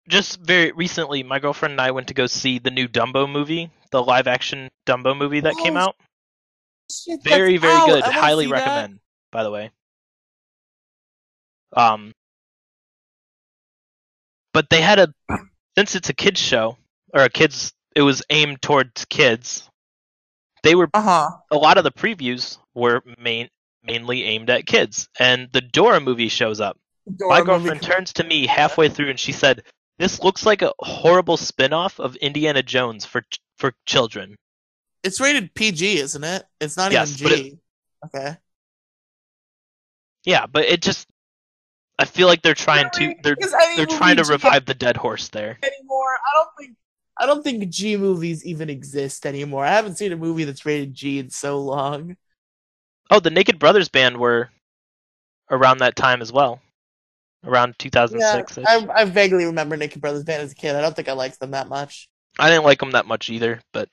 just very recently, my girlfriend and I went to go see the new Dumbo movie, the live-action Dumbo movie that came Oh, out. Shit, Very, very out. good. I Highly see that. recommend. By the way. Um. But they had a since it's a kids show or a kids, it was aimed towards kids. They were Uh huh. a lot of the previews were main mainly aimed at kids, and the Dora movie shows up. My girlfriend turns to me halfway through and she said, "This looks like a horrible spin-off of Indiana Jones for ch- for children." It's rated PG, isn't it? It's not Yes, even G. Okay. Yeah, but it just I feel like they're trying to they're Because any they're trying to revive the dead horse there. anymore. I don't think. I don't think G movies even exist anymore. I haven't seen a movie that's rated G in so long. Oh, the Naked Brothers band were around that time as well. Around Yeah, 2006. I, I vaguely remember Naked Brothers Band as a kid. I don't think I liked them that much. I didn't like them that much either, but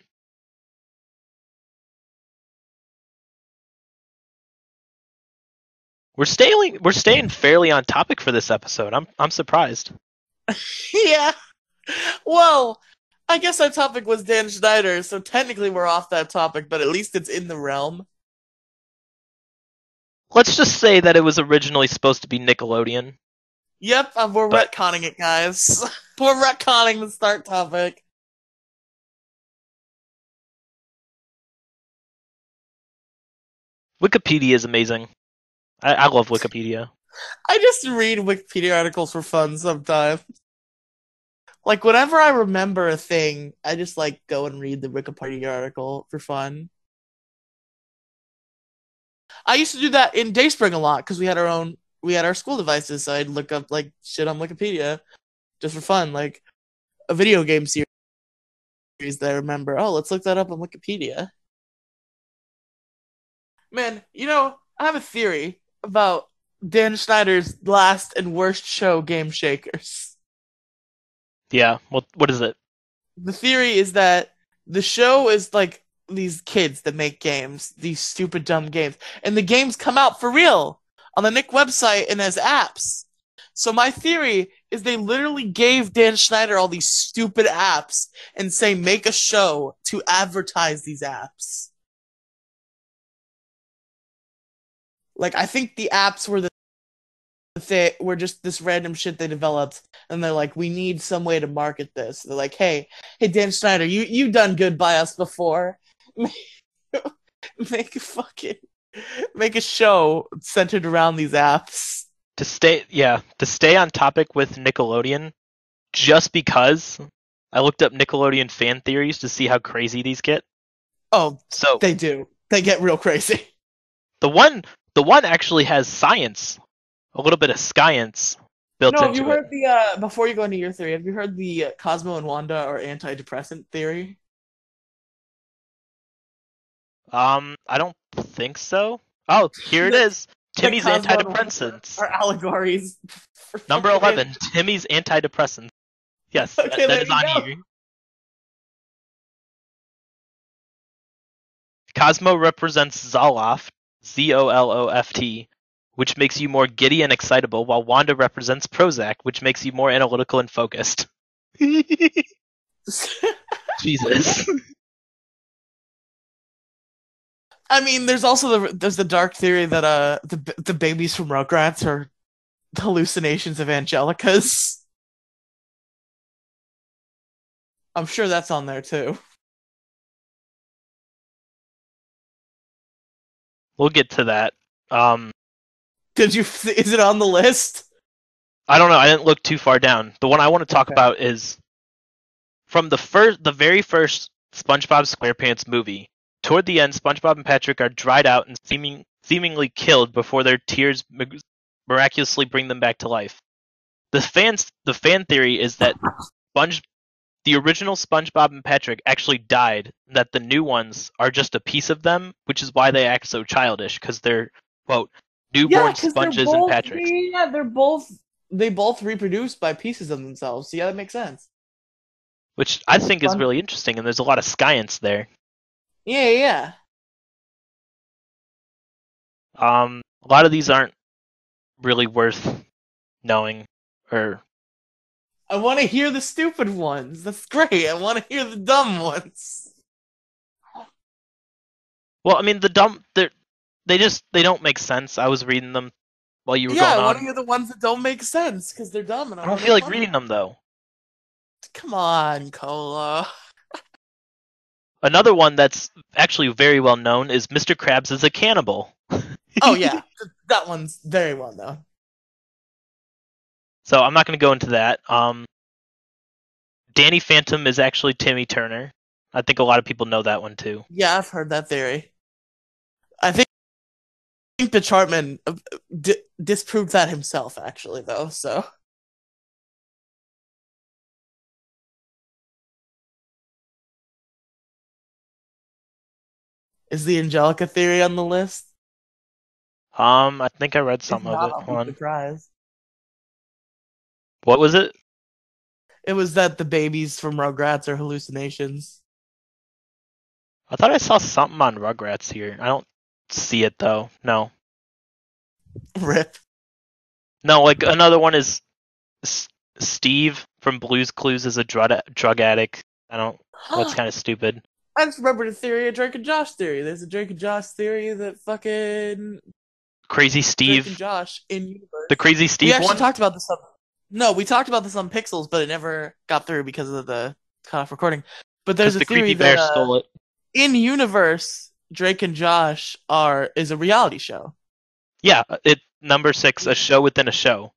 we're staying we're staying fairly on topic for this episode. I'm I'm surprised. yeah. Well, I guess our topic was Dan Schneider, so technically we're off that topic, but at least it's in the realm. Let's just say that it was originally supposed to be Nickelodeon. Yep, uh, we're But- retconning it, guys. we're retconning the start topic. Wikipedia is amazing. I, I love Wikipedia. I just read Wikipedia articles for fun sometimes. Like whenever I remember a thing, I just like go and read the Wikipedia article for fun. I used to do that in Dayspring a lot because we had our own, we had our school devices. So I'd look up like shit on Wikipedia just for fun, like a video game series that I remember. Oh, let's look that up on Wikipedia. Man, you know, I have a theory about Dan Schneider's last and worst show, Game Shakers. Yeah. What what is it? The theory is that the show is like these kids that make games, these stupid dumb games, and the games come out for real on the Nick website and as apps. So my theory is they literally gave Dan Schneider all these stupid apps and say make a show to advertise these apps. Like I think the apps were the they were just this random shit they developed and they're like we need some way to market this. They're like hey hey dan schneider you you done good by us before. Make a fucking make a show centered around these apps. To stay yeah, to stay on topic with Nickelodeon, just because I looked up Nickelodeon fan theories to see how crazy these get. oh So they do. They get real crazy. The one the one actually has science, a little bit of science built no have into you it. heard the uh before you go into your theory have you heard the uh, cosmo and wanda or antidepressant theory Um, I don't think so. Oh, here it is. Timmy's Cosmo and Wanda antidepressants. are allegories Number eleven. Timmy's antidepressants. Yes, that- Okay, that there is on go. here. Cosmo represents Zoloft, Z O L O F T, which makes you more giddy and excitable, while Wanda represents Prozac, which makes you more analytical and focused. Jesus. I mean, there's also the there's the dark theory that uh the the babies from Rugrats are hallucinations of Angelica's. I'm sure that's on there too. We'll get to that. Um, Did you? Is it on the list? I don't know. I didn't look too far down. The one I want to talk Okay. about is from the first, the very first SpongeBob SquarePants movie. Toward the end, SpongeBob and Patrick are dried out and seeming seemingly killed before their tears miraculously bring them back to life. The fans, the fan theory is that Sponge, the original SpongeBob and Patrick actually died. and That the new ones are just a piece of them, which is why they act so childish because they're quote newborn they're sponges and both- Patricks. Yeah, they're both. They both reproduce by pieces of themselves. So yeah, that makes sense. which I think is really interesting, and there's a lot of science there. Yeah, yeah. Um, a lot of these aren't really worth knowing, or I want to hear the stupid ones. That's great. I want to hear the dumb ones. well, I mean, the dumb they just they don't make sense. I was reading them while you were Yeah, going want to on. hear the ones that don't make sense because they're dumb. And I don't feel like reading them though. Come on, Colo. Another one that's actually very well known is Mr. Krabs is a cannibal. Oh yeah, that one's very well known. So I'm not going to go into that. Um, Danny Phantom is actually Timmy Turner. I think a lot of people know that one too. Yeah, I've heard that theory. I think, think Butch Hartman uh, disproved that himself, actually, though. So is the Angelica theory on the list? Um, I think I read some not, of it. be Hold on. surprised. What was it? It was that the babies from Rugrats are hallucinations. I thought I saw something on Rugrats here. I don't see it though. No, Rip. no. Like another one is S- Steve from Blue's Clues is a drug drug addict. I don't. That's kind of stupid. I just remembered a theory, a Drake and Josh theory. There's a Drake and Josh theory that fucking Crazy Drake and Josh in universe. the Crazy Steve we Steve actually one. talked about this on no, we talked about this on Pixels, but it never got through because of the cut off recording. But there's a the theory that uh, stole it. in universe, Drake and Josh are is a reality show. Yeah, it number six, a show within a show.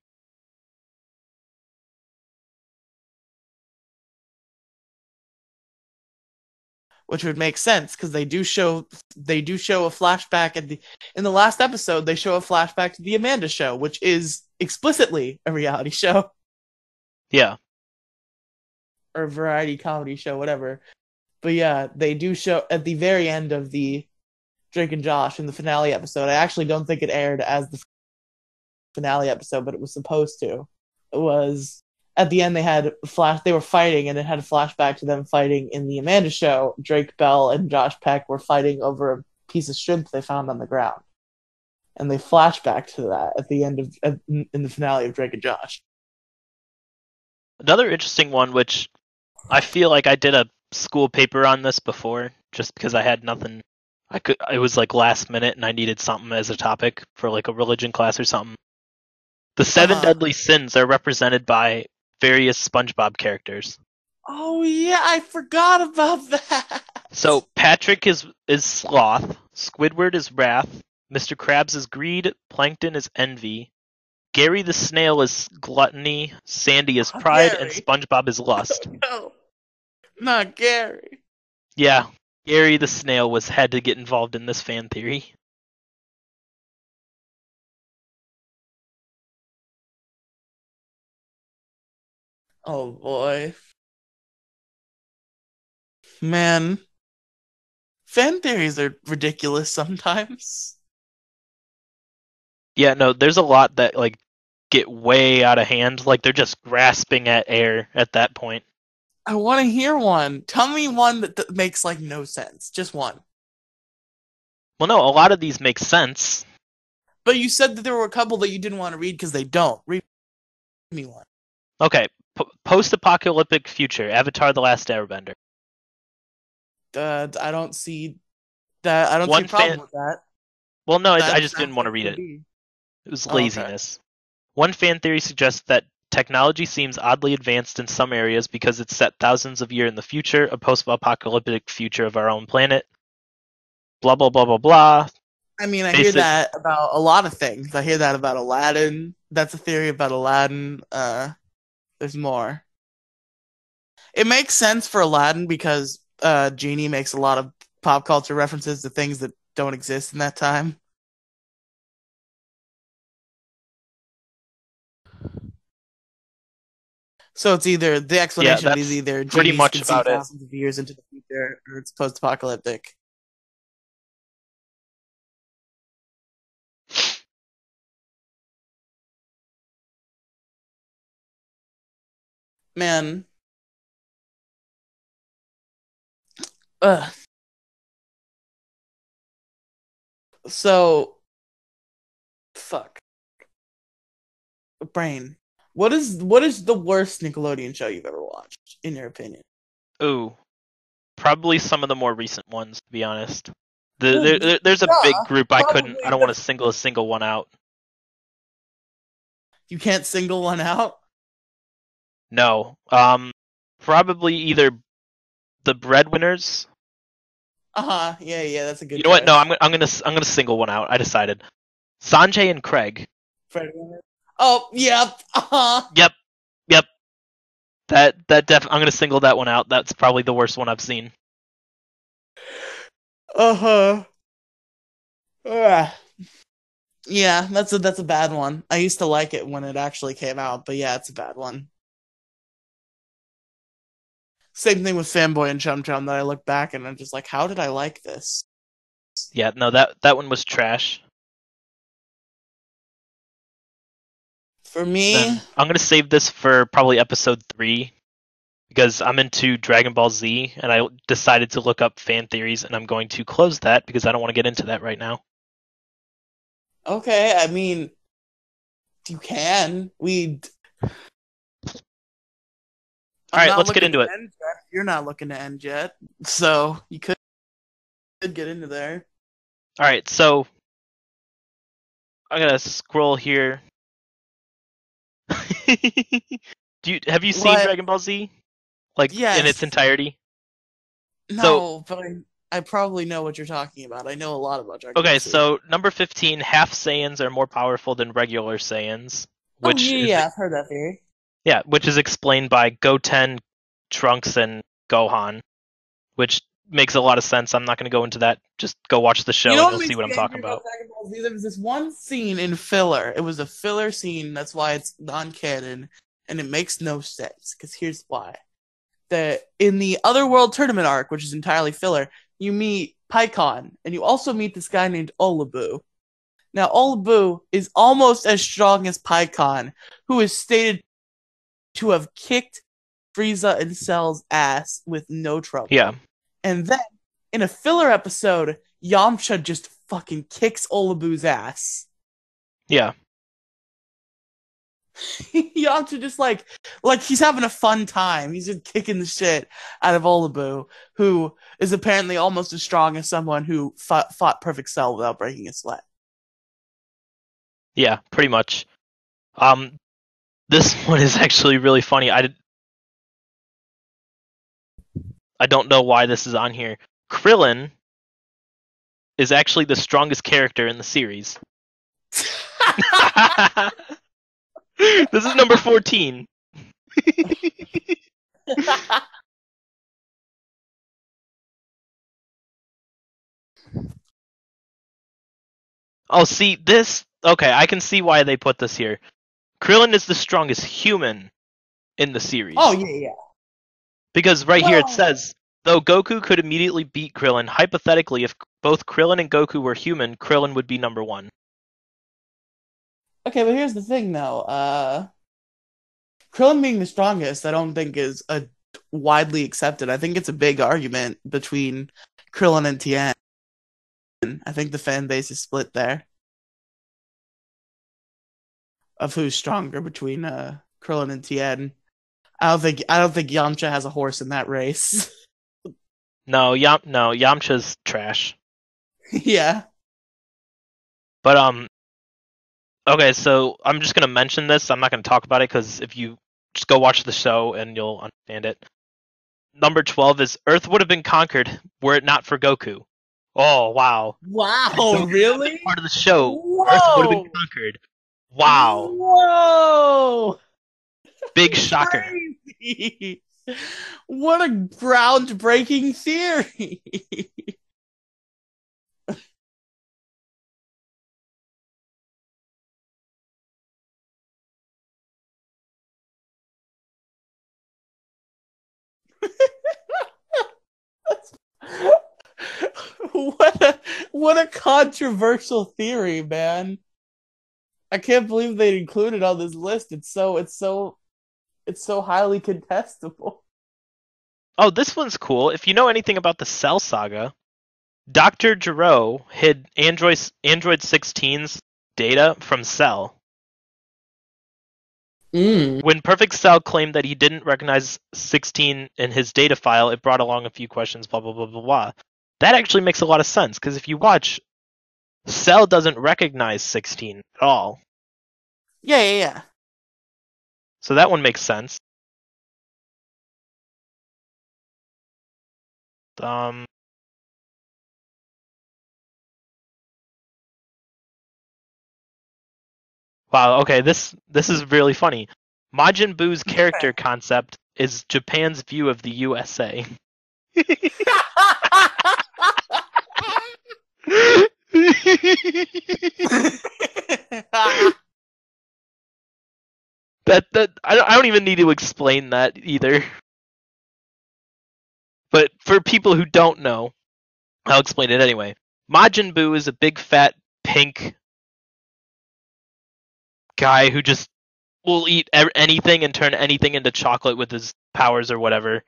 which would make sense because they do show they do show a flashback at the in the last episode they show a flashback to the Amanda show, which is explicitly a reality show Yeah, or a variety comedy show, whatever. But yeah, they do show at the very end of the Drake and Josh in the finale episode. I actually don't think it aired as the finale episode, but it was supposed to. It was at the end they had flash they were fighting and it had a flashback to them fighting in the Amanda show. Drake Bell and Josh Peck were fighting over a piece of shrimp they found on the ground. And they flash back to that at the end of in the finale of Drake and Josh. another interesting one, which I feel like I did a school paper on this before, just because I had nothing. I could. It was like last minute, and I needed something as a topic for like a religion class or something. The 7 Uh-huh. deadly sins are represented by various SpongeBob characters. Oh yeah, I forgot about that. So Patrick is is sloth, Squidward is wrath, Mr. Krabs is greed, Plankton is envy, Gary the snail is gluttony, Sandy is Oh, pride, and SpongeBob is lust. no, not Gary. yeah, Gary the snail was had to get involved in this fan theory. Oh boy. Man. Fan theories are ridiculous sometimes. Yeah, no, there's a lot that like get way out of hand. Like they're just grasping at air at that point. I want to hear one. Tell me one that, that makes like no sense. Just one. Well, no, a lot of these make sense. But you said that there were a couple that you didn't want to read because they don't. Read me one. Okay, p- post-apocalyptic future, Avatar: The Last Airbender. Uh, I don't see that. I don't One see a problem fan- with that. Well, no, I, That I just didn't want to read it it. could be. It was Oh, okay. laziness. One fan theory suggests that technology seems oddly advanced in some areas because it's set thousands of years in the future, a post-apocalyptic future of our own planet. Blah blah blah blah blah. I mean, I hear that about a lot of things. I hear that about Aladdin. That's a theory about Aladdin. Uh, there's more. It makes sense for Aladdin because uh, Genie makes a lot of pop culture references to things that don't exist in that time. So it's either the explanation that's is either pretty much can see it. thousands of years into the future, or it's post-apocalyptic. Man. Ugh. So, fuck. Brain. What is what is the worst Nickelodeon show you've ever watched, in your opinion? Ooh, probably some of the more recent ones, to be honest. The, there, there- there's a big group I couldn't. I don't want to single a single one out. You can't single one out. No. Um, probably either the breadwinners. Uh huh. Yeah, yeah, that's a good. You know what? No. I'm gonna- I'm gonna I'm gonna single one out. I decided. Sanjay and Craig. Fred Winter. Oh, yep. Uh huh. Yep, yep. That that def. I'm gonna single that one out. That's probably the worst one I've seen. Uh huh. Uh, yeah, that's a that's a bad one. I used to like it when it actually came out, but yeah, it's a bad one. Same thing with Fanboy and Chum Chum that I look back and I'm just like, how did I like this? Yeah, no, that that one was trash. For me, Then I'm gonna save this for probably episode three because I'm into Dragon Ball Z and I decided to look up fan theories and I'm going to close that because I don't want to get into that right now. okay, I mean, you can. We. All right, let's get into it. You're not looking to end yet, so you could could get into there. All right, so I'm gonna scroll here. Do you have you seen What? Dragon Ball Z? Like in its entirety? No, So- but I, I probably know what you're talking about. I know a lot about Dragon Okay, Ball Z. so number 15, half Saiyans are more powerful than regular Saiyans, Oh, which yeah, is, yeah, I've heard that theory. yeah, which is explained by Goten, Trunks, and Gohan, which makes a lot of sense. I'm not going to go into that. Just go watch the show you know and you'll see what I'm talking about. Z? There was this one scene in filler. It was a filler scene. That's why it's non-canon, and it makes no sense. Because here's why: that in the Otherworld tournament arc, which is entirely filler, you meet Pikkon, and you also meet this guy named Olibu. Now, Olibu is almost as strong as Pikkon, who is stated to have kicked Frieza and Cell's ass with no trouble. Yeah, And then in a filler episode, Yamcha just fucking kicks Olibu's ass. yeah, Yamcha just like like he's having a fun time. He's just kicking the shit out of Olibu, who is apparently almost as strong as someone who fought, fought Perfect Cell without breaking a sweat. yeah, pretty much. Um, this one is actually really funny. I did, I don't know why this is on here. Krillin is actually the strongest character in the series. this is number 14. Oh, see, this. Okay, I can see why they put this here. Krillin is the strongest human in the series. oh yeah, yeah. Because right here it says, though Goku could immediately beat Krillin, hypothetically, if both Krillin and Goku were human, Krillin would be number one. Okay, but here's the thing though. Uh Krillin being the strongest, I don't think is a widely accepted. I think it's a big argument between Krillin and Tien. I think the fan base is split there. Of who's stronger between uh Krillin and Tien. I don't think I don't think Yamcha has a horse in that race. No, Yam no, Yamcha's trash. yeah. But um Okay, so I'm just gonna mention this. I'm not gonna talk about it because if you just go watch the show and you'll understand it. Number twelve is Earth would have been conquered were it not for Goku. Oh wow! Wow, So- really? Part of the show, Earth would have been conquered. Wow! Whoa! Big shocker. What a groundbreaking theory. what a what a controversial theory, man. I can't believe they included on this list. It's so it's so it's so highly contestable. Oh, this one's cool. If you know anything about the Cell Saga, Dr. Gero hid Android Android 16's data from Cell. Mm. When Perfect Cell claimed that he didn't recognize 16 in his data file, it brought along a few questions, blah, blah, blah, blah, blah. That actually makes a lot of sense, because if you watch, Cell doesn't recognize 16 at all. Yeah, yeah, yeah. So that one makes sense. Um, wow. Okay, this this is really funny. Majin Buu's character concept is Japan's view of the USA. that that I don't, I don't even need to explain that either. But for people who don't know, I'll explain it anyway. Majin Buu is a big fat pink guy who just will eat anything and turn anything into chocolate with his powers or whatever.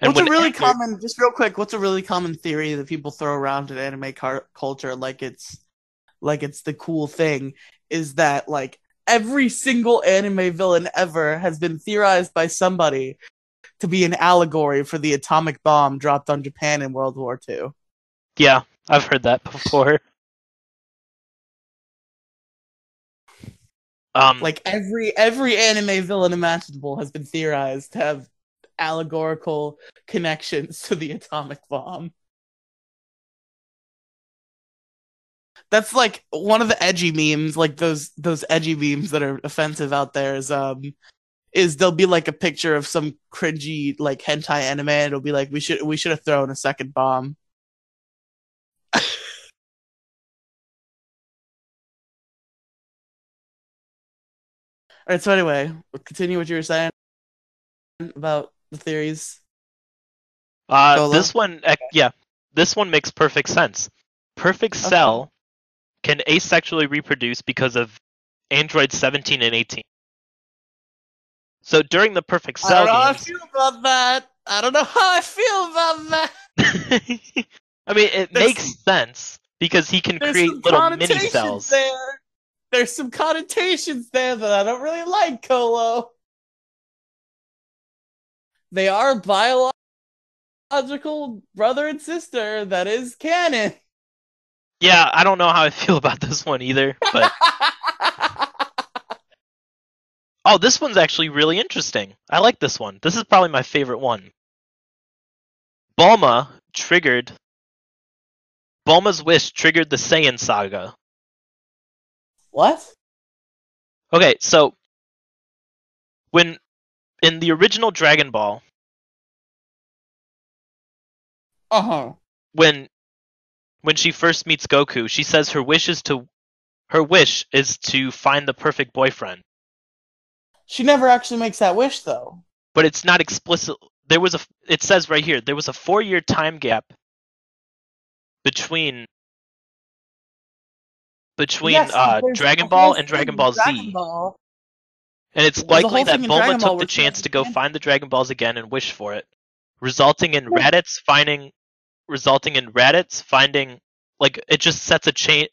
And what's a really common, just real quick, what's a really common theory that people throw around in anime car- culture like it's like it's the cool thing is that like every single anime villain ever has been theorized by somebody to be an allegory for the atomic bomb dropped on Japan in World War II. Yeah, I've heard that before. Um, Like every every anime villain imaginable has been theorized to have allegorical connections to the atomic bomb. That's like one of the edgy memes, like those those edgy memes that are offensive out there is um is there'll be like a picture of some cringy like hentai anime and it'll be like we should we should have thrown a second bomb. All right, so anyway, continue what you were saying about the theories. Uh, Solo? this one, yeah, this one makes perfect sense. Perfect Okay. Cell can asexually reproduce because of Android 17 and 18. So during the Perfect I don't Cell know how I games, feel about that. I don't know how I feel about that. I mean, it There's makes sense because he can create little mini cells. there. There's some connotations there that I don't really like, Colo. They are biological brother and sister. That is canon. Yeah, I don't know how I feel about this one either, but oh, this one's actually really interesting. I like this one. This is probably my favorite one. Bulma triggered Bulma's wish triggered the Saiyan saga. what? Okay, so when in the original Dragon Ball, Uh huh. when when she first meets Goku, she says her wish is to her wish is to find the perfect boyfriend. She never actually makes that wish, though. but it's not explicit. There was a. It says right here there was a four-year time gap between between Yes, uh, Dragon Ball and Dragon Ball Dragon Z, Ball. and it's There's likely that thing in Dragon Bulma took the chance to go find the Dragon Balls again and wish for it, resulting in Raditz finding, resulting in Raditz finding like it just sets a chain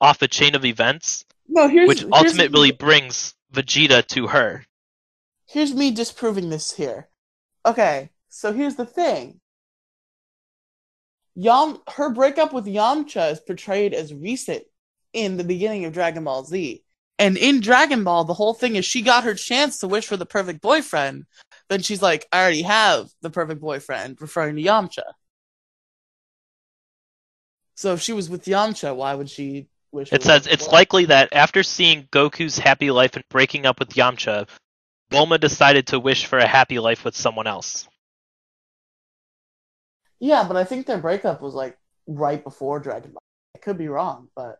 off a chain of events, No, here's which here's- ultimately brings Vegeta to her. here's me disproving this here. Okay, so here's the thing. Yam her breakup with Yamcha is portrayed as recent in the beginning of Dragon Ball Z. And in Dragon Ball, the whole thing is she got her chance to wish for the perfect boyfriend. Then she's like, I already have the perfect boyfriend, referring to Yamcha. So if she was with Yamcha, why would she wish? It says it's likely that after seeing Goku's happy life and breaking up with Yamcha, Bulma decided to wish for a happy life with someone else. Yeah, but I think their breakup was like right before Dragon Ball. I could be wrong, but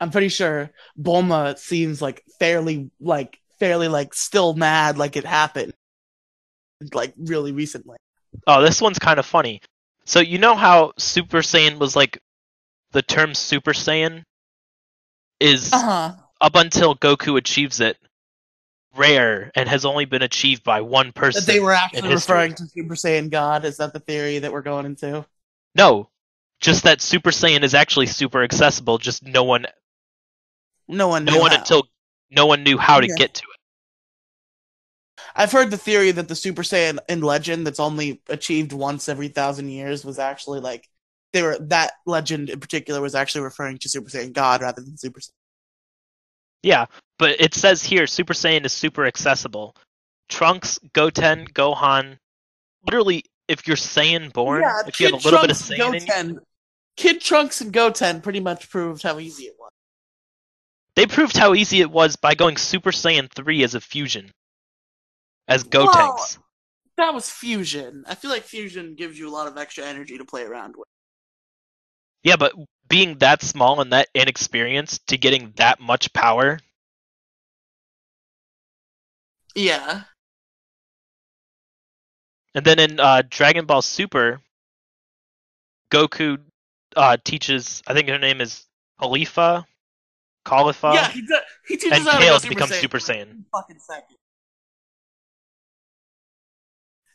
I'm pretty sure Bulma seems like fairly like fairly like still mad like it happened like really recently. Oh, this one's kind of funny. So you know how Super Saiyan was like the term Super Saiyan is Uh-huh. up until Goku achieves it rare and has only been achieved by one person. That they were actually referring to Super Saiyan God. Is that the theory that we're going into? No, just that Super Saiyan is actually super accessible. Just no one, No one. no one how. until no one knew how to Yeah. get to it. I've heard the theory that the Super Saiyan in Legend that's only achieved once every thousand years was actually like they were that legend in particular was actually referring to Super Saiyan God rather than Super Saiyan. Yeah, but it says here Super Saiyan is super accessible. Trunks, Goten, Gohan, literally, if you're Saiyan born, if you have a little bit of Trunks Saiyan in you, Goten, Kid Trunks and Goten pretty much proved how easy it was. they proved how easy it was by going Super Saiyan 3 as a fusion. As Well- Gotenks. That was fusion. I feel like fusion gives you a lot of extra energy to play around with. Yeah, but being that small and that inexperienced to getting that much power, Yeah. and then in uh, Dragon Ball Super, Goku uh, teaches, I think her name is Caulifla, Caulifla, yeah, he, does, he teaches and to go Super becomes Saiyan Super Saiyan. Fucking second.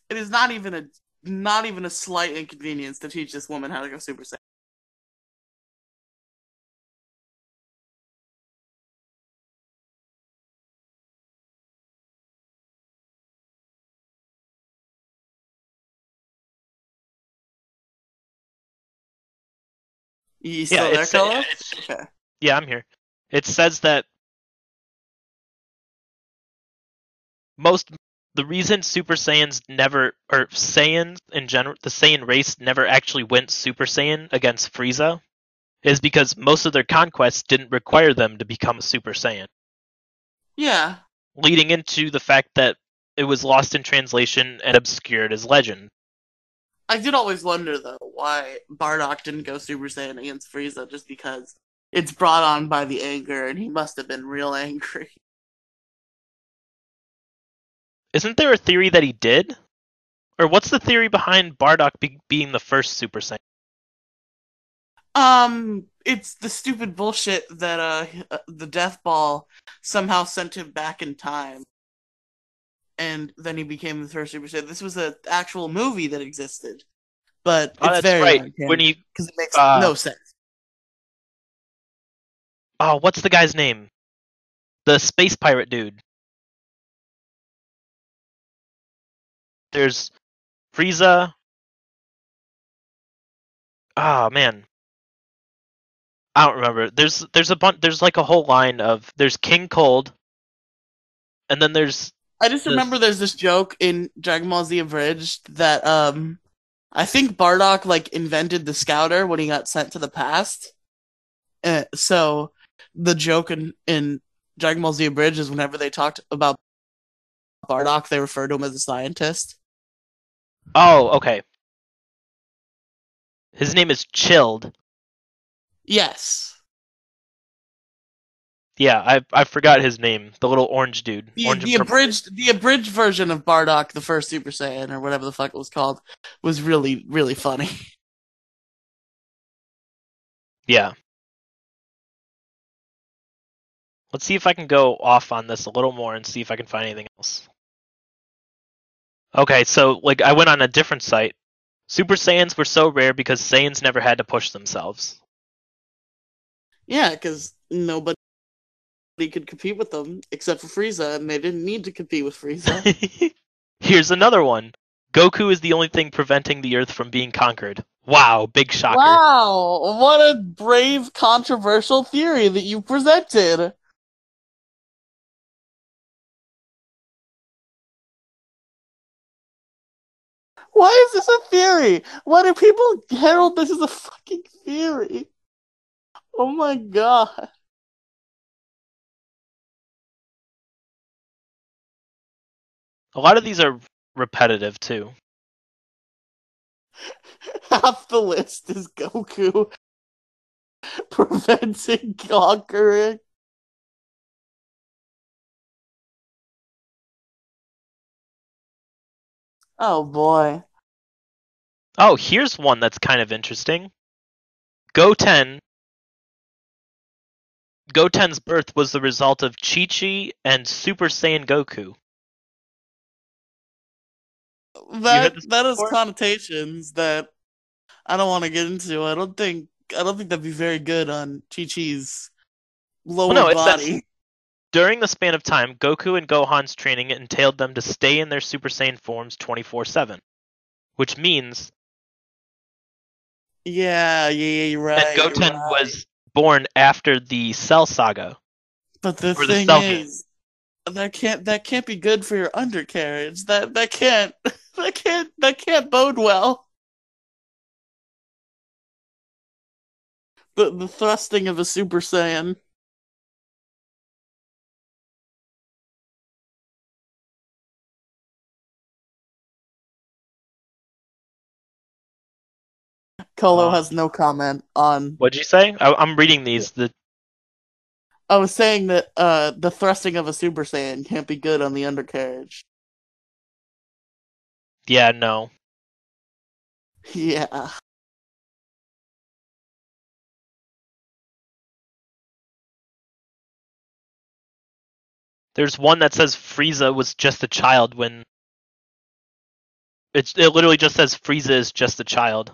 It is not even a not even a slight inconvenience to teach this woman how to go Super Saiyan. You still there, it's- uh, Carlos? it's- Okay. Yeah, I'm here. It says that most the reason Super Saiyans never or Saiyans in general the Saiyan race never actually went Super Saiyan against Frieza is because most of their conquests didn't require them to become a Super Saiyan, Yeah. leading into the fact that it was lost in translation and obscured as legend. I did always wonder though why Bardock didn't go Super Saiyan against Frieza just because it's brought on by the anger and he must have been real angry. Isn't there a theory that he did? Or what's the theory behind Bardock be- being the first Super Saiyan? Um, it's the stupid bullshit that uh uh, the Death Ball somehow sent him back in time, and then he became the first Super Saiyan. This was an actual movie that existed, but Oh, it's that's very right. When he because it makes uh, no sense. oh, what's the guy's name? The space pirate dude. There's Frieza. Oh man. I don't remember. There's there's a bunch there's like a whole line of there's King Cold and then there's I just this- remember there's this joke in Dragon Ball Z Abridged that um I think Bardock like invented the scouter when he got sent to the past. Uh, so the joke in, in Dragon Ball Z Abridged is whenever they talked about Bardock, they refer to him as a scientist. Oh, okay. His name is Chilled. Yes. Yeah, I I forgot his name. The little orange dude. The, orange the abridged the abridged version of Bardock, the first Super Saiyan, or whatever the fuck it was called, was really, really funny. Yeah. Let's see if I can go off on this a little more and see if I can find anything else. Okay, so like I went on a different site. Super Saiyans were so rare because Saiyans never had to push themselves. Yeah, because nobody could compete with them except for Frieza, and they didn't need to compete with Frieza. Here's another one. Goku is the only thing preventing the Earth from being conquered. Wow, big shocker. wow, what a brave, controversial theory that you presented. Why is this a theory? Why do people herald this as a fucking theory? Oh my god. A lot of these are repetitive too. Half the list is Goku preventing conquering. Oh boy. Oh, here's one that's kind of interesting. Goten. Goten's birth was the result of Chi Chi and Super Saiyan Goku. That that has before? connotations that I don't want to get into. I don't think I don't think that'd be very good on Chi Chi's lower no, it says- body. During the span of time, Goku and Gohan's training entailed them to stay in their Super Saiyan forms 24 7. Which means Yeah, yeah, yeah, you're right. And Goten right. was born after the Cell Saga. But the the thing Game. is, that can't that can't be good for your undercarriage. That that can't that can't that can't bode well. The the thrusting of a Super Saiyan. Colo Uh, has no comment on. What'd you say? I, I'm reading these. The I was saying that uh, the thrusting of a Super Saiyan can't be good on the undercarriage. yeah, no. Yeah. There's one that says Frieza was just a child when it's it literally just says Frieza is just a child.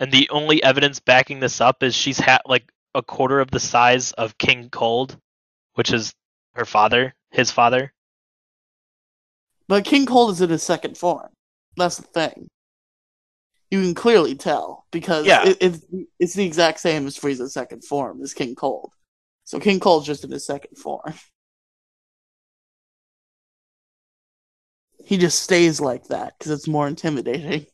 And the only evidence backing this up is she's had like a quarter of the size of King Cold, which is her father, his father. But King Cold is in his second form. That's the thing. You can clearly tell because Yeah. it, it's it's the exact same as Frieza's second form as King Cold. So King Cold's just in his second form. He just stays like that because it's more intimidating.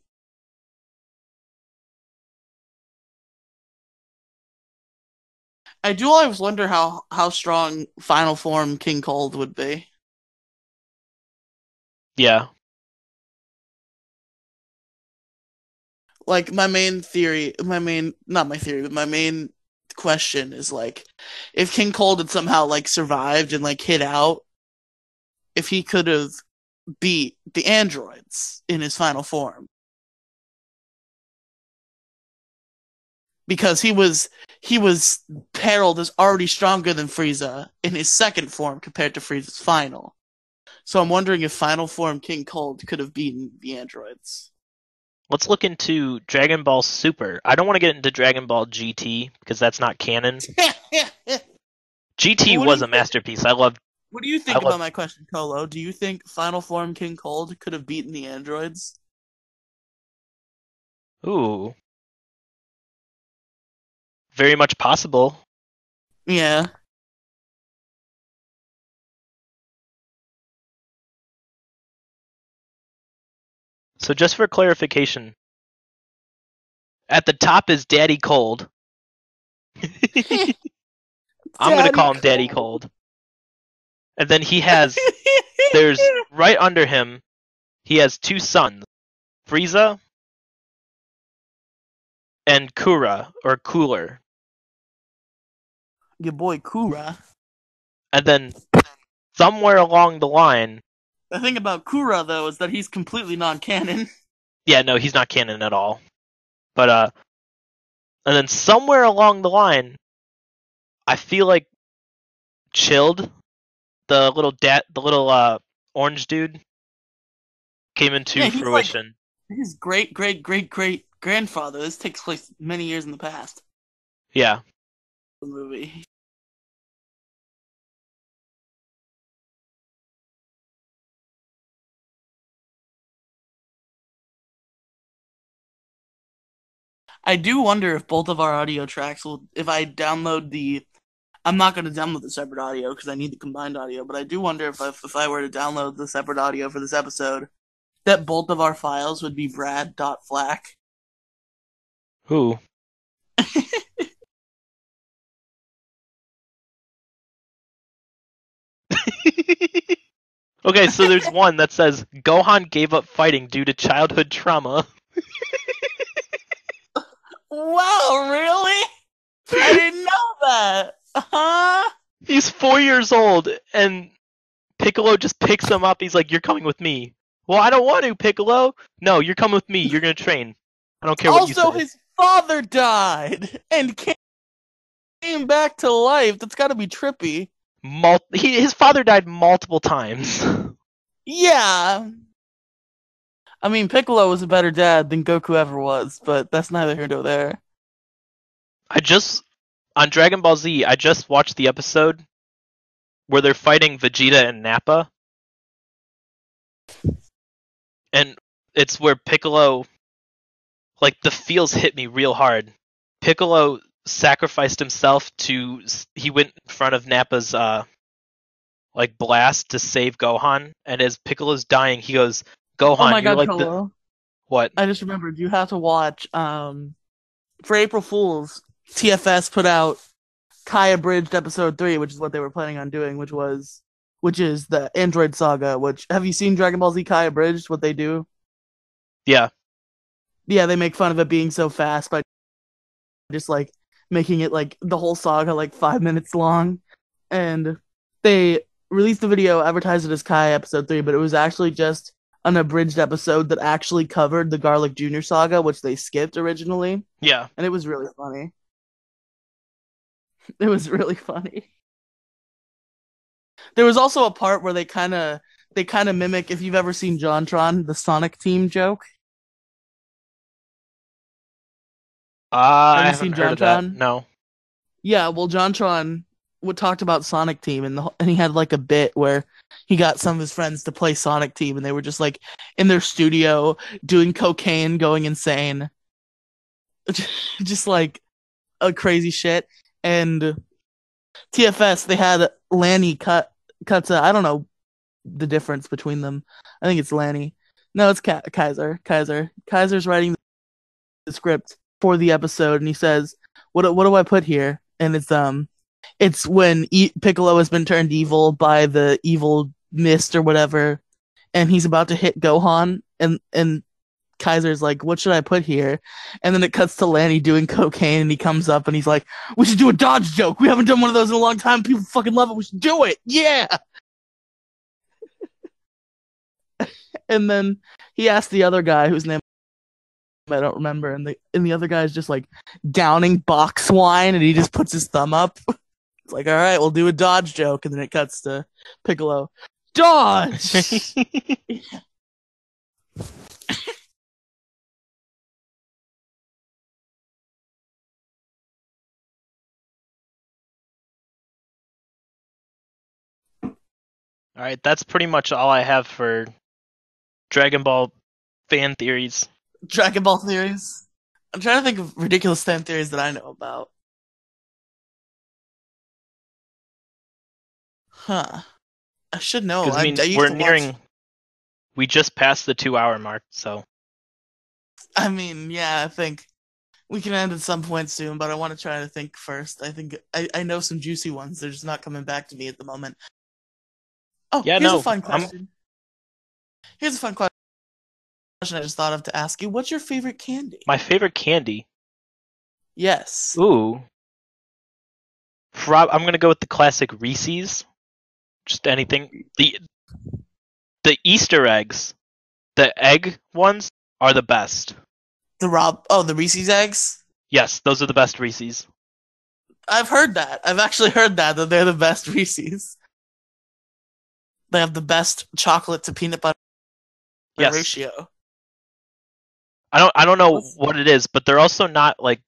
I do always wonder how how strong final form King Cold would be. Yeah. like my main theory my main not my theory but my main question is like if king cold had somehow like survived and like hit out if he could have beat the androids in his final form because he was he was herald as already stronger than frieza in his second form compared to frieza's final so i'm wondering if final form king cold could have beaten the androids Let's look into Dragon Ball Super. I don't want to get into Dragon Ball GT because that's not canon. GT was a think? masterpiece. I loved What do you think I about my question, Colo? Do you think Final Form King Cold could have beaten the androids? Ooh. Very much possible. Yeah. So just for clarification, at the top is Daddy Cold. I'm gonna call him Daddy Cold. And then he has there's right under him he has two sons, Frieza and Kura or Cooler. Your boy Kura. And then somewhere along the line, The thing about Kura though is that he's completely non-canon. yeah, no, he's not canon at all. But uh and then somewhere along the line I feel like Chilled, the little dat the little uh orange dude came into Yeah, he's like- fruition. His great great great great grandfather. This takes place many years in the past. Yeah. The movie. I do wonder if both of our audio tracks will. If I download the, I'm not going to download the separate audio because I need the combined audio. But I do wonder if I, if I were to download the separate audio for this episode, that both of our files would be Brad Flack. Who? okay, so there's one that says Gohan gave up fighting due to childhood trauma. Wow, really? I didn't know that. Huh? He's four years old, and Piccolo just picks him up. He's like, "You're coming with me." Well, I don't want to, Piccolo. No, you're coming with me. You're gonna train. I don't care what you Also, his father died and came came back to life. That's got to be trippy. Mul- he, his father died multiple times. Yeah. I mean, Piccolo was a better dad than Goku ever was, but that's neither here nor there. I just on Dragon Ball Z. I just watched the episode where they're fighting Vegeta and Nappa, and it's where Piccolo, like the feels hit me real hard. Piccolo sacrificed himself to. He went in front of Nappa's uh, like blast to save Gohan, and as Piccolo's dying, he goes, "Gohan, oh my you're god, like the what?" I just remembered you have to watch um for April Fools, TFS put out Kai Abridged episode 3, which is what they were planning on doing, which was which is the Android Saga, which have you seen Dragon Ball Z Kai Abridged what they do? Yeah, Yeah, they make fun of it being so fast by just like making it like the whole saga like 5 minutes long and they released the video advertised it as Kai episode 3, but it was actually just an abridged episode that actually covered the Garlic Jr. saga, which they skipped originally. yeah. and it was really funny. It was really funny. There was also a part where they kind of they kind of mimic if you've ever seen JonTron, the Sonic Team joke. Uh, I you seen. JonTron? No. Yeah, well, JonTron would talked about Sonic Team, and the, and he had like a bit where he got some of his friends to play Sonic Team, and they were just like in their studio doing cocaine, going insane, just like a crazy shit. And TFS, they had Lanny cut cuts. I don't know the difference between them. I think it's Lanny. No, it's Ka- Kaiser. Kaiser. Kaiser's writing the script for the episode, and he says, "What what do I put here?" And it's um, it's when e- Piccolo has been turned evil by the evil mist or whatever, and he's about to hit Gohan, and and Kaiser's like, "What should I put here?" And then it cuts to Lanny doing cocaine, and he comes up and he's like, "We should do a dodge joke. We haven't done one of those in a long time. People fucking love it. We should do it. Yeah." and then he asked the other guy whose name I don't remember, and the and the other guy's just like downing box wine, and he just puts his thumb up. It's like, all right, we'll do a dodge joke, and then it cuts to Piccolo. Dodge. All right, that's pretty much all I have for Dragon Ball fan theories. Dragon Ball theories. I'm trying to think of ridiculous fan theories that I know about. Huh. I should know. I, I mean, I we're to watch- nearing. We just passed the two-hour mark, so I mean, yeah, I think we can end at some point soon, but I want to try to think first. I think I, I know some juicy ones. They're just not coming back to me at the moment. Oh, Yeah, here's no, a fun I'm- question. Here's a fun question I just thought of to ask you. What's your favorite candy? my favorite candy. yes. Ooh. Prob- I'm gonna go with the classic Reese's. Just anything. The the Easter eggs, the egg ones are the best. The Rob oh, the Reese's eggs? Yes, those are the best Reese's. I've heard that. I've actually heard that that they're the best Reese's. They have the best chocolate to peanut butter Yes. ratio. I don't I don't know what it is, but they're also not like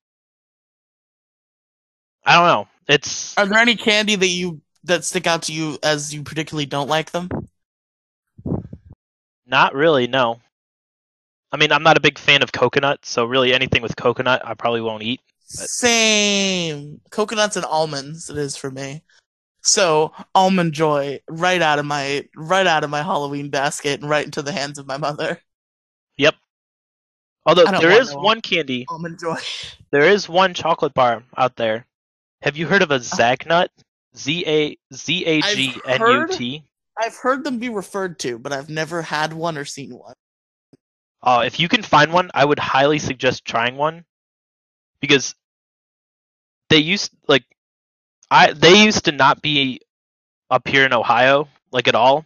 I don't know. It's Are there any candy that you that stick out to you as you particularly don't like them? not really, no. I mean, I'm not a big fan of coconut, so really anything with coconut I probably won't eat. Same. Coconuts and almonds it is for me. So almond joy right out of my right out of my Halloween basket and right into the hands of my mother. Although there is no- one candy, Almond Joy. there is one chocolate bar out there. Have you heard of a Zagnut? Z A Z A G N U T. I've heard them be referred to, but I've never had one or seen one. Uh, if you can find one, I would highly suggest trying one because they used like I they used to not be up here in Ohio like at all.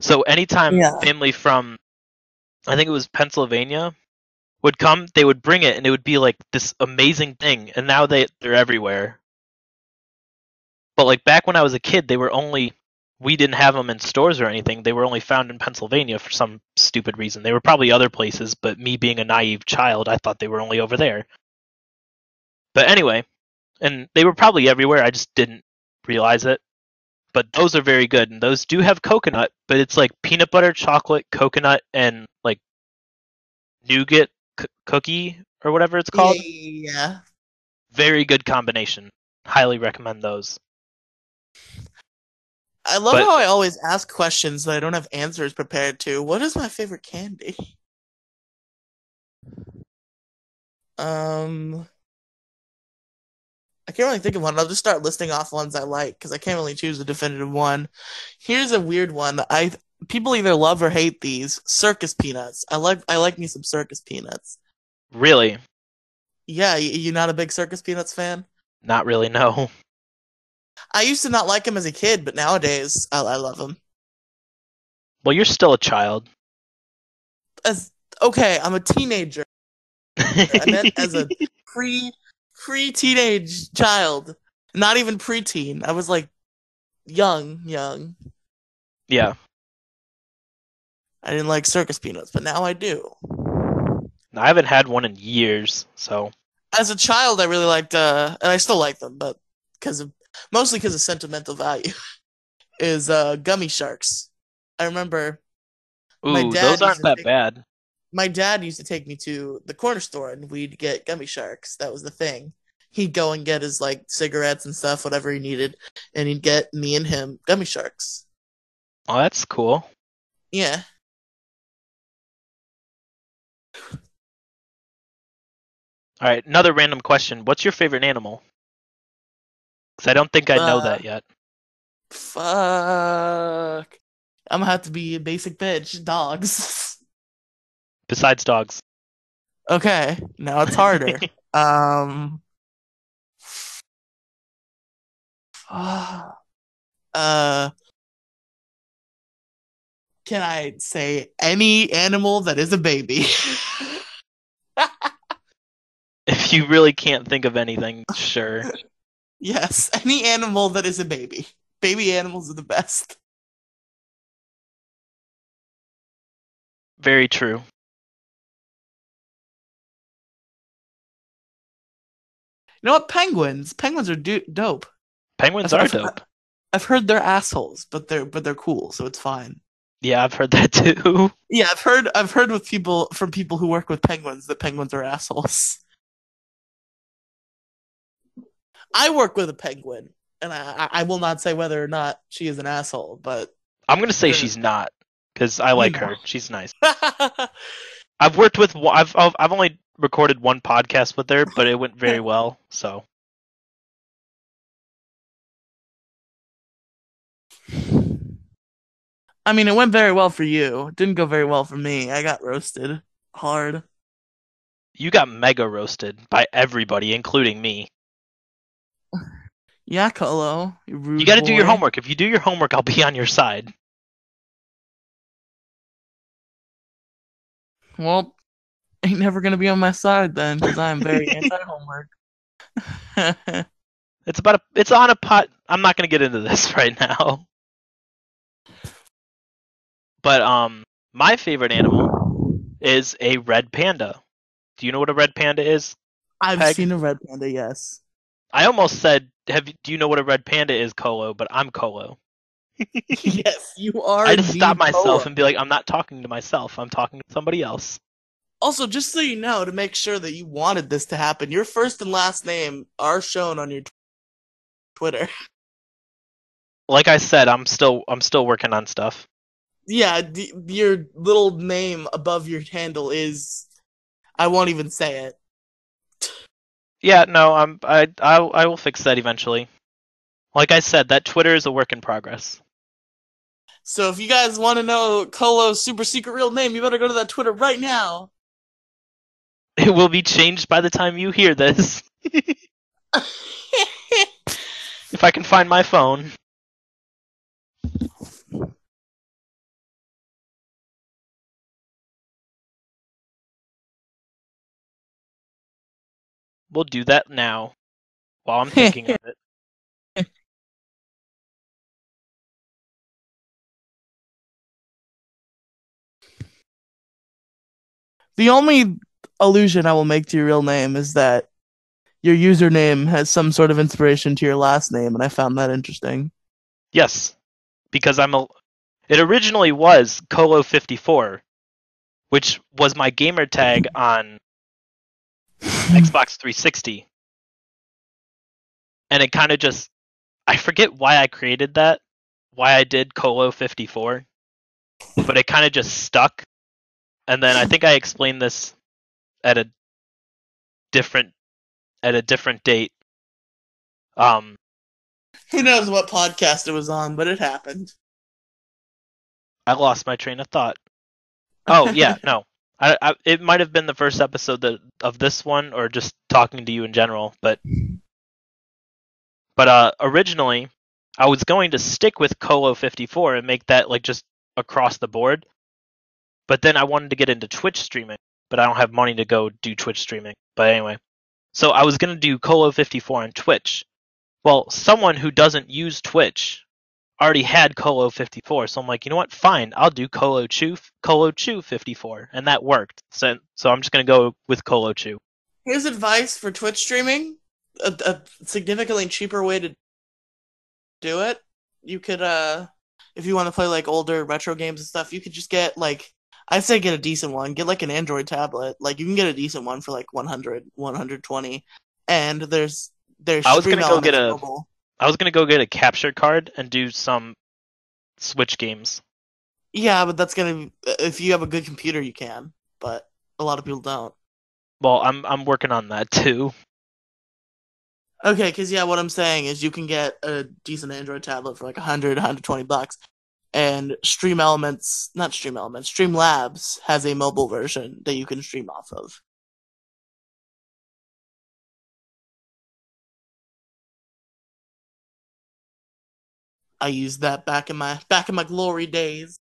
So anytime Yeah. family from I think it was Pennsylvania would come, they would bring it and it would be like this amazing thing and now they they're everywhere. But like back when I was a kid, they were only we didn't have them in stores or anything. They were only found in Pennsylvania for some stupid reason. They were probably other places, but me being a naive child, I thought they were only over there. But anyway, and they were probably everywhere. I just didn't realize it. But those are very good, and those do have coconut, but it's like peanut butter, chocolate, coconut, and like nougat c- cookie or whatever it's called. Yeah. Very good combination. Highly recommend those. I love But- how I always ask questions that I don't have answers prepared to. What is my favorite candy? Um, I can't really think of one. I'll just start listing off ones I like because I can't really choose a definitive one. Here's a weird one that I people either love or hate these circus peanuts. I like I like me some circus peanuts. Really, Yeah, you, you not a big circus peanuts fan? not really. No. I used to not like them as a kid, but nowadays I, I love them. Well, you're still a child. As okay, I'm a teenager. I meant as a pre pre teenage child, not even preteen. I was like young, young. yeah. I didn't like circus peanuts, but now I do. I haven't had one in years, so As a child, I really liked, uh, and I still like them, but because of mostly because of sentimental value, is uh, gummy sharks. I remember My ooh, dad those aren't that take- bad. my dad used to take me to the corner store and we'd get gummy sharks. That was the thing. He'd go and get his like cigarettes and stuff, whatever he needed, and he'd get me and him gummy sharks. Oh, that's cool. Yeah. All right, another random question. What's your favorite animal? Because I don't think I know Uh, that yet. Fuck. I'm gonna have to be a basic bitch. Dogs. Besides dogs. okay, now it's harder. um. Uh. Can I say any animal that is a baby? If you really can't think of anything, sure. yes, any animal that is a baby. Baby animals are the best. Very true. You know what? Penguins. Penguins are do- dope. Penguins I've- are I've- dope. I've heard they're assholes, but they're but they're cool, so it's fine. Yeah, I've heard that too. Yeah, I've heard I've heard with people from people who work with penguins that penguins are assholes. I work with a penguin, and I I- will not say whether or not she is an asshole, but I'm gonna say she's not, because I like her. She's nice. I've worked with. I've I've I've only recorded one podcast with her, but it went very well. So I mean, it went very well for you. It didn't go very well for me. I got roasted hard. you got mega roasted by everybody, including me. Yeah, Colo. You, You got to do your homework. If you do your homework, I'll be on your side. Well, ain't never gonna be on my side then, because I'm very anti-homework. It's about a. It's on a pot. I'm not gonna get into this right now. But um, my favorite animal is a red panda. Do you know what a red panda is? I've Peg. seen a red panda. Yes. I almost said, "Have do you know what a red panda is, Colo?" But I'm Colo. yes, you are. I just stop myself Polo. and be like, "I'm not talking to myself. I'm talking to somebody else." Also, just so you know, to make sure that you wanted this to happen, your first and last name are shown on your Twitter. Like I said, I'm still I'm still working on stuff. Yeah, d- your little name above your handle is. I won't even say it. Yeah, no, I'm I I I will fix that eventually. Like I said, that Twitter is a work in progress. So if you guys want to know Colo's super secret real name, you better go to that Twitter right now. It will be changed by the time you hear this. if I can find my phone. We'll do that now while I'm thinking of it. the only allusion I will make to your real name is that your username has some sort of inspiration to your last name, and I found that interesting. Yes, because I'm a. It originally was Colo54, which was my gamer tag on Xbox 360. And it kind of just. I forget why I created that, why I did Colo54, but it kind of just stuck. And then I think I explained this at a different at a different date. Um, Who knows what podcast it was on, but it happened. I lost my train of thought. Oh yeah, no. I, I it might have been the first episode that, of this one, or just talking to you in general. But but uh, originally, I was going to stick with Colo fifty four and make that like just across the board. But then I wanted to get into Twitch streaming, but I don't have money to go do Twitch streaming. But anyway, so I was gonna do Colo fifty four on Twitch. Well, someone who doesn't use Twitch already had Colo 54, so I'm like, you know what? Fine, I'll do Colochu, Colo Chew 54, and that worked. So, so I'm just gonna go with Colochu. Here's advice for Twitch streaming: a, a significantly cheaper way to do it. You could, uh, if you want to play like older retro games and stuff, you could just get like, I'd say get a decent one. Get like an Android tablet. Like you can get a decent one for like 100, 120, and there's there's. I was gonna go get a- mobile. I was gonna go get a capture card and do some Switch games. Yeah, but that's gonna. If you have a good computer, you can. But a lot of people don't. Well, I'm I'm working on that too. Okay, because yeah, what I'm saying is you can get a decent Android tablet for like 100, 120 bucks, and Stream Elements, not Stream Elements, Stream Labs has a mobile version that you can stream off of. I used that back in my back in my glory days.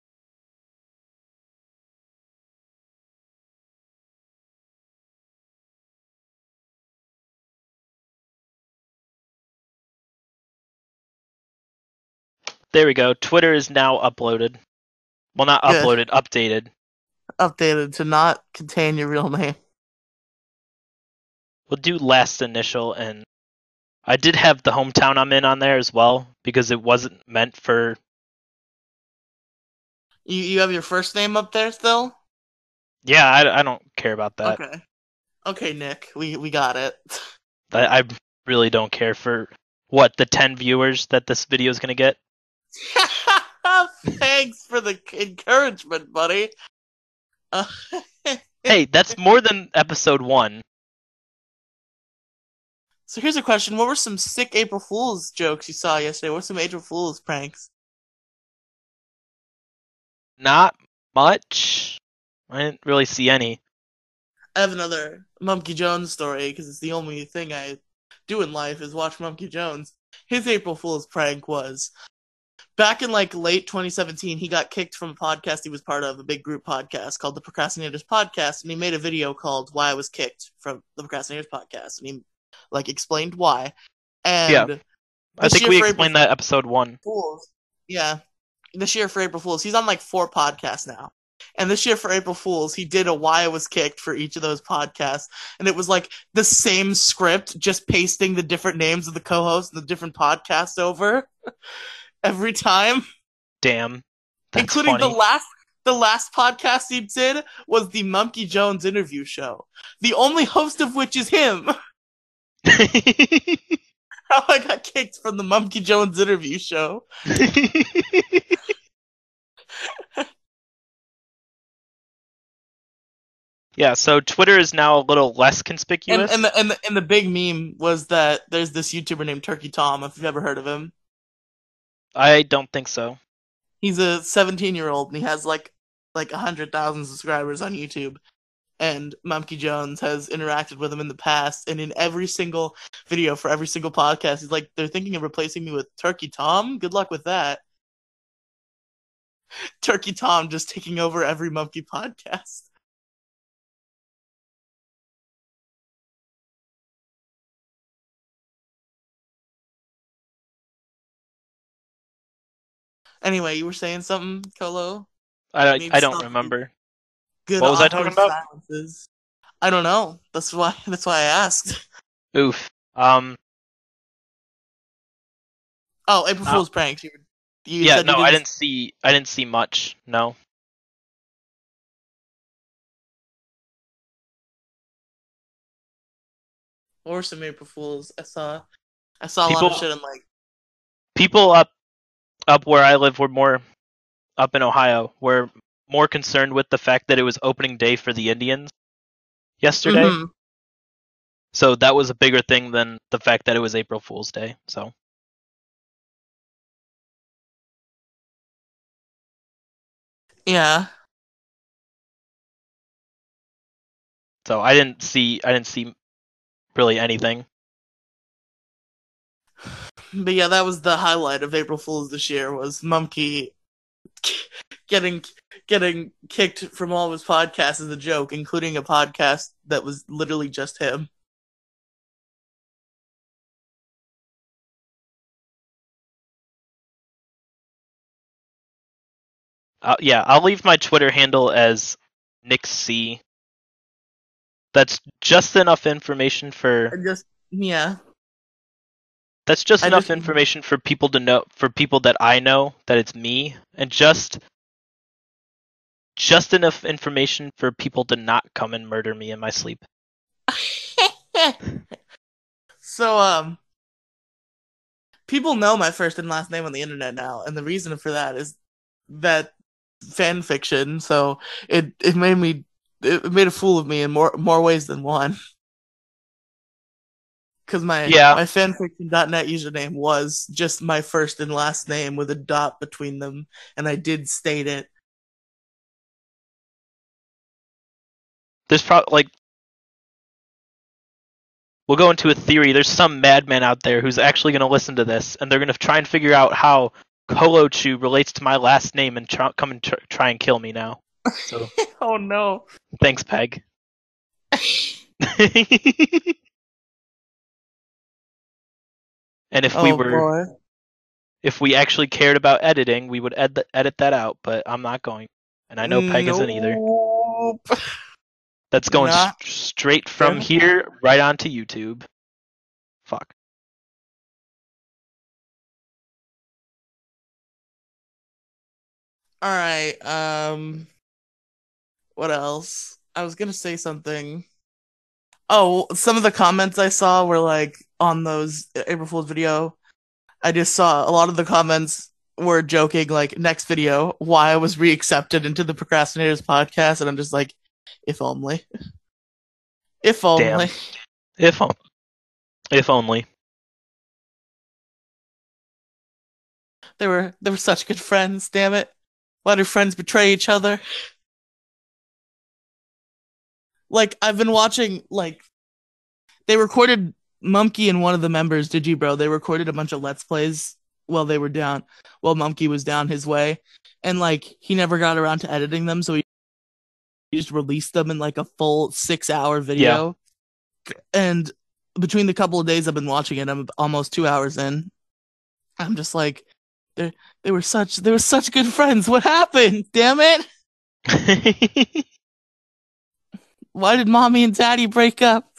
There we go. Twitter is now uploaded. Well, not Good. uploaded, updated. Updated to not contain your real name. We'll do last initial, and I did have the hometown I'm in on there as well because it wasn't meant for. You you have your first name up there still? Yeah, I, I don't care about that. Okay. Okay, Nick, we we got it. I, I really don't care for what the 10 viewers that this video is going to get. Thanks for the encouragement, buddy. Uh, Hey, that's more than episode one. So here's a question: What were some sick April Fools jokes you saw yesterday? What were some April Fools pranks? Not much. I didn't really see any. I have another Mumkey Jones story because it's the only thing I do in life is watch Mumkey Jones. His April Fool's prank was back in like late 2017. He got kicked from a podcast he was part of, a big group podcast called the Procrastinators Podcast, and he made a video called "Why I Was Kicked" from the Procrastinators Podcast, and he like explained why. And Yeah. I think we explained that episode one. Fools. Yeah. This year for April Fools, he's on like four podcasts now. And this year for April Fools, he did a why I was kicked for each of those podcasts. And it was like the same script, just pasting the different names of the co-hosts and the different podcasts over every time. Damn. Including funny. the last the last podcast he did was the Mumkey Jones interview show. The only host of which is him. How I got kicked from the Mumkey Jones interview show. Yeah, so Twitter is now a little less conspicuous. and the and the and the big meme was that there's this YouTuber named Turkey Tom. If you've ever heard of him, I don't think so. he's a 17 year old and he has like like a hundred thousand subscribers on YouTube. And Mumkey Jones has interacted with him in the past, and in every single video for every single podcast, he's like, "They're thinking of replacing me with Turkey Tom. Good luck with that." Turkey Tom just taking over every Mumkey podcast. Anyway, you were saying something, Colo? I I don't stop. remember. Good What was I talking about? silences. I don't know. That's why. That's why I asked. Oof. Um. Oh, April Oh. Fool's pranks. You, you yeah. No, I didn't see. I didn't see much. No. Or some April Fools. I saw. I saw a lot of People- shit on like. People up up where I live were more up in Ohio were more concerned with the fact that it was opening day for the Indians yesterday. Mhm. So that was a bigger thing than the fact that it was April Fool's Day. So Yeah. so I didn't see I didn't see really anything. But yeah, that was the highlight of April Fools this year was Mumkey getting getting kicked from all of his podcasts as a joke, including a podcast that was literally just him. Uh, yeah, I'll leave my Twitter handle as Nick C. That's just enough information for I just yeah. That's just I enough just- information for people to know for people that I know that it's me and just just enough information for people to not come and murder me in my sleep. so um people know my first and last name on the internet now and the reason for that is that fan fiction so it it made me it made a fool of me in more more ways than one because my Yeah. my fanfiction.net username was just my first and last name with a dot between them and i did state it There's probably like we'll go into a theory. There's some madman out there who's actually going to listen to this and they're going to try and figure out how Colochu relates to my last name and try, come and tr- try and kill me now. So oh no thanks, Peg. and if we oh were boy if we actually cared about editing, we would ed- edit that out, but I'm not going. And I know Peg isn't either. That's going straight from here right onto YouTube. Fuck. All right. Um, what else? I was gonna say something. Oh, some of the comments I saw were like on those April Fool's video. I just saw a lot of the comments were joking, like next video, why I was reaccepted into the Procrastinators podcast, and I'm just like, if only, if only. Damn. If on- if only. They were they were such good friends. Damn it! Why do friends betray each other? Like I've been watching like they recorded Mumkey and one of the members, Digibro? They recorded a bunch of let's plays while they were down while Mumkey was down his way. And like he never got around to editing them, so he he just released them in like a full six hour video. And between the couple of days I've been watching it, I'm almost two hours in. I'm just like, they they were such they were such good friends. What happened? Damn it! Why did mommy and daddy break up?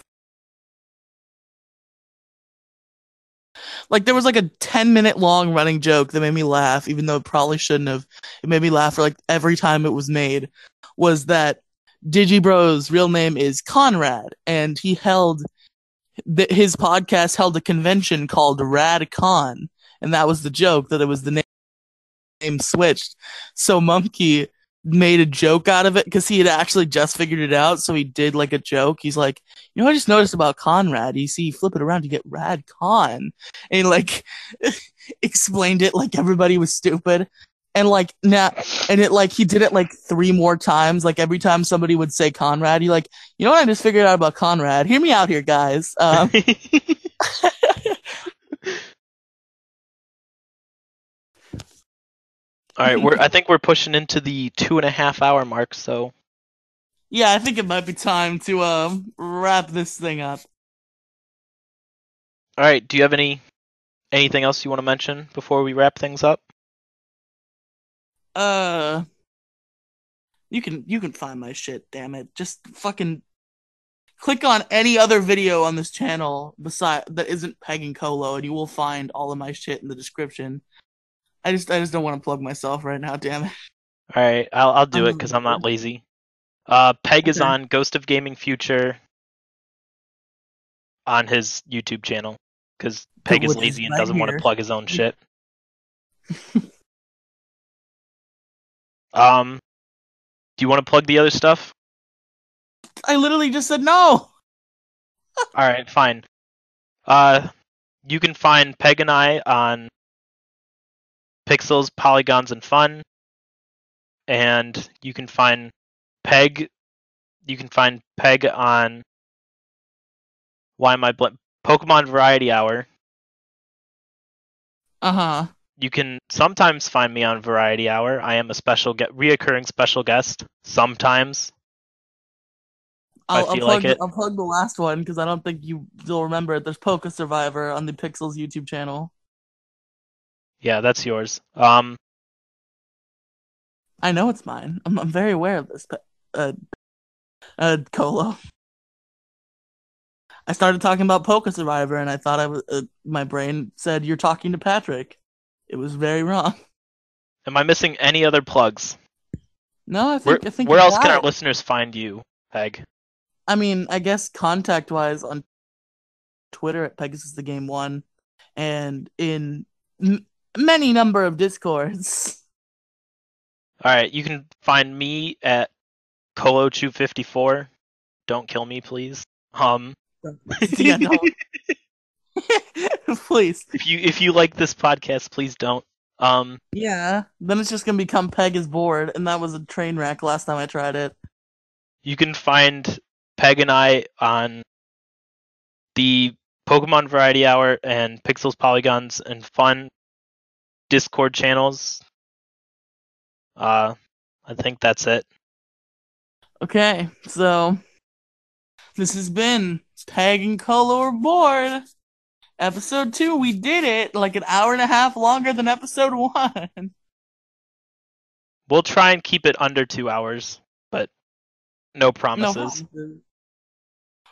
Like there was like a 10 minute long running joke that made me laugh, even though it probably shouldn't have. It made me laugh for like every time it was made. Was that Digibro's real name is Conrad, and he held th- his podcast held a convention called RadCon, and that was the joke that it was the name name switched. So Mumkey made a joke out of it because he had actually just figured it out. So he did like a joke. He's like, you know, I just noticed about Conrad. You see, you flip it around, you get Rad Con, and he like explained it like everybody was stupid. And like now, and it like he did it like three more times. Like every time somebody would say Conrad, he like, you know what I just figured out about Conrad? Hear me out here, guys. Um, All right, we're I think we're pushing into the two and a half hour mark, so yeah, I think it might be time to um wrap this thing up. all right. Do you have any anything else you want to mention before we wrap things up? Uh, you can you can find my shit. Damn it! Just fucking click on any other video on this channel beside that isn't pegging Colo, and you will find all of my shit in the description. I just I just don't want to plug myself right now. Damn it. All right, I'll I'll do it Um, because I'm not lazy. Uh, Peg is Okay. on Ghost of Gaming Future on his YouTube channel because Peg is lazy and right doesn't want to plug his own shit. um, do you want to plug the other stuff? I literally just said no. All right, fine. Uh, you can find Peg and I on Pixels, Polygons, and Fun, and you can find Peg. You can find Peg on Why Am I Bl- Pokemon Variety Hour. Uh huh. You can sometimes find me on Variety Hour. I am a special get reoccurring special guest sometimes. I I'll, I'll feel plug like it. I'll plug the last one because I don't think you will remember it. There's Poker Survivor on the Pixels YouTube channel. Yeah, that's yours. Um, I know it's mine. I'm, I'm very aware of this. But, uh, uh, Colo. I started talking about Poker Survivor, and I thought I was. Uh, my brain said you're talking to Patrick. It was very wrong. am I missing any other plugs? No, I Where, think I think where else can our it. listeners find you, Peg? I mean, I guess contact wise on Twitter at Pegasus the Game One, and in m- many number of discords. All right, you can find me at Colochu54. Don't kill me, please. Um, yeah, no. Please. if you if you like this podcast, please don't. Um, Yeah. Then it's just gonna become Peg is bored, and that was a train wreck last time I tried it. you can find Peg and I on the Pokemon Variety Hour and Pixels, Polygons, and Fun Discord channels. Uh, I think that's it. Okay, so this has been Peg and Colo are Bored. Episode two, we did it like an hour and a half longer than episode one. We'll try and keep it under two hours, but no No promises. promises.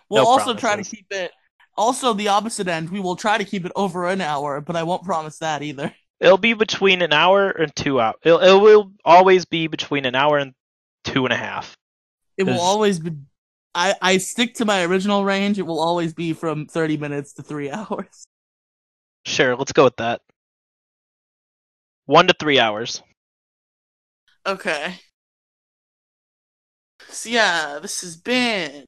We'll No also try to keep it. Also, the opposite end, we will try to keep it over an hour, but I won't promise that either. It'll be between an hour and two hours. It'll, it will always be between an hour and two and a half. It will always be. I, I stick to my original range. It will always be from 30 minutes to three hours. Sure, let's go with that. One to three hours. Okay. So yeah, this has been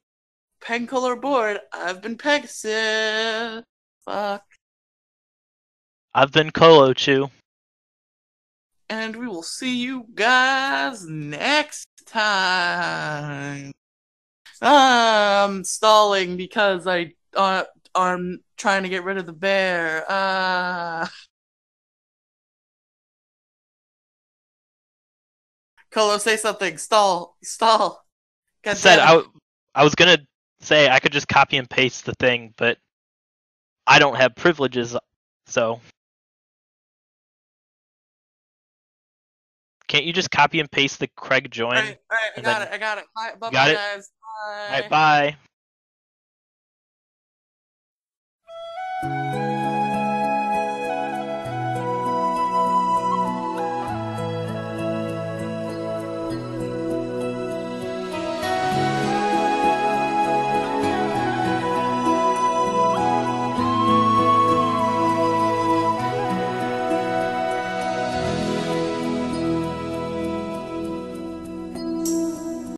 Pen Colo are Bored. I've been Pegasus. Fuck. I've been Colochu. And we will see you guys next time. I'm stalling because I uh, I'm trying to get rid of the bear. Uh Colo, say something. Stall. Stall. God Said I, was gonna say I could just copy and paste the thing, but I don't have privileges, so can't you just copy and paste the Craig join? Alright, alright, I got it, I got it. Bye, bye, Got it? Bye. Alright, bye.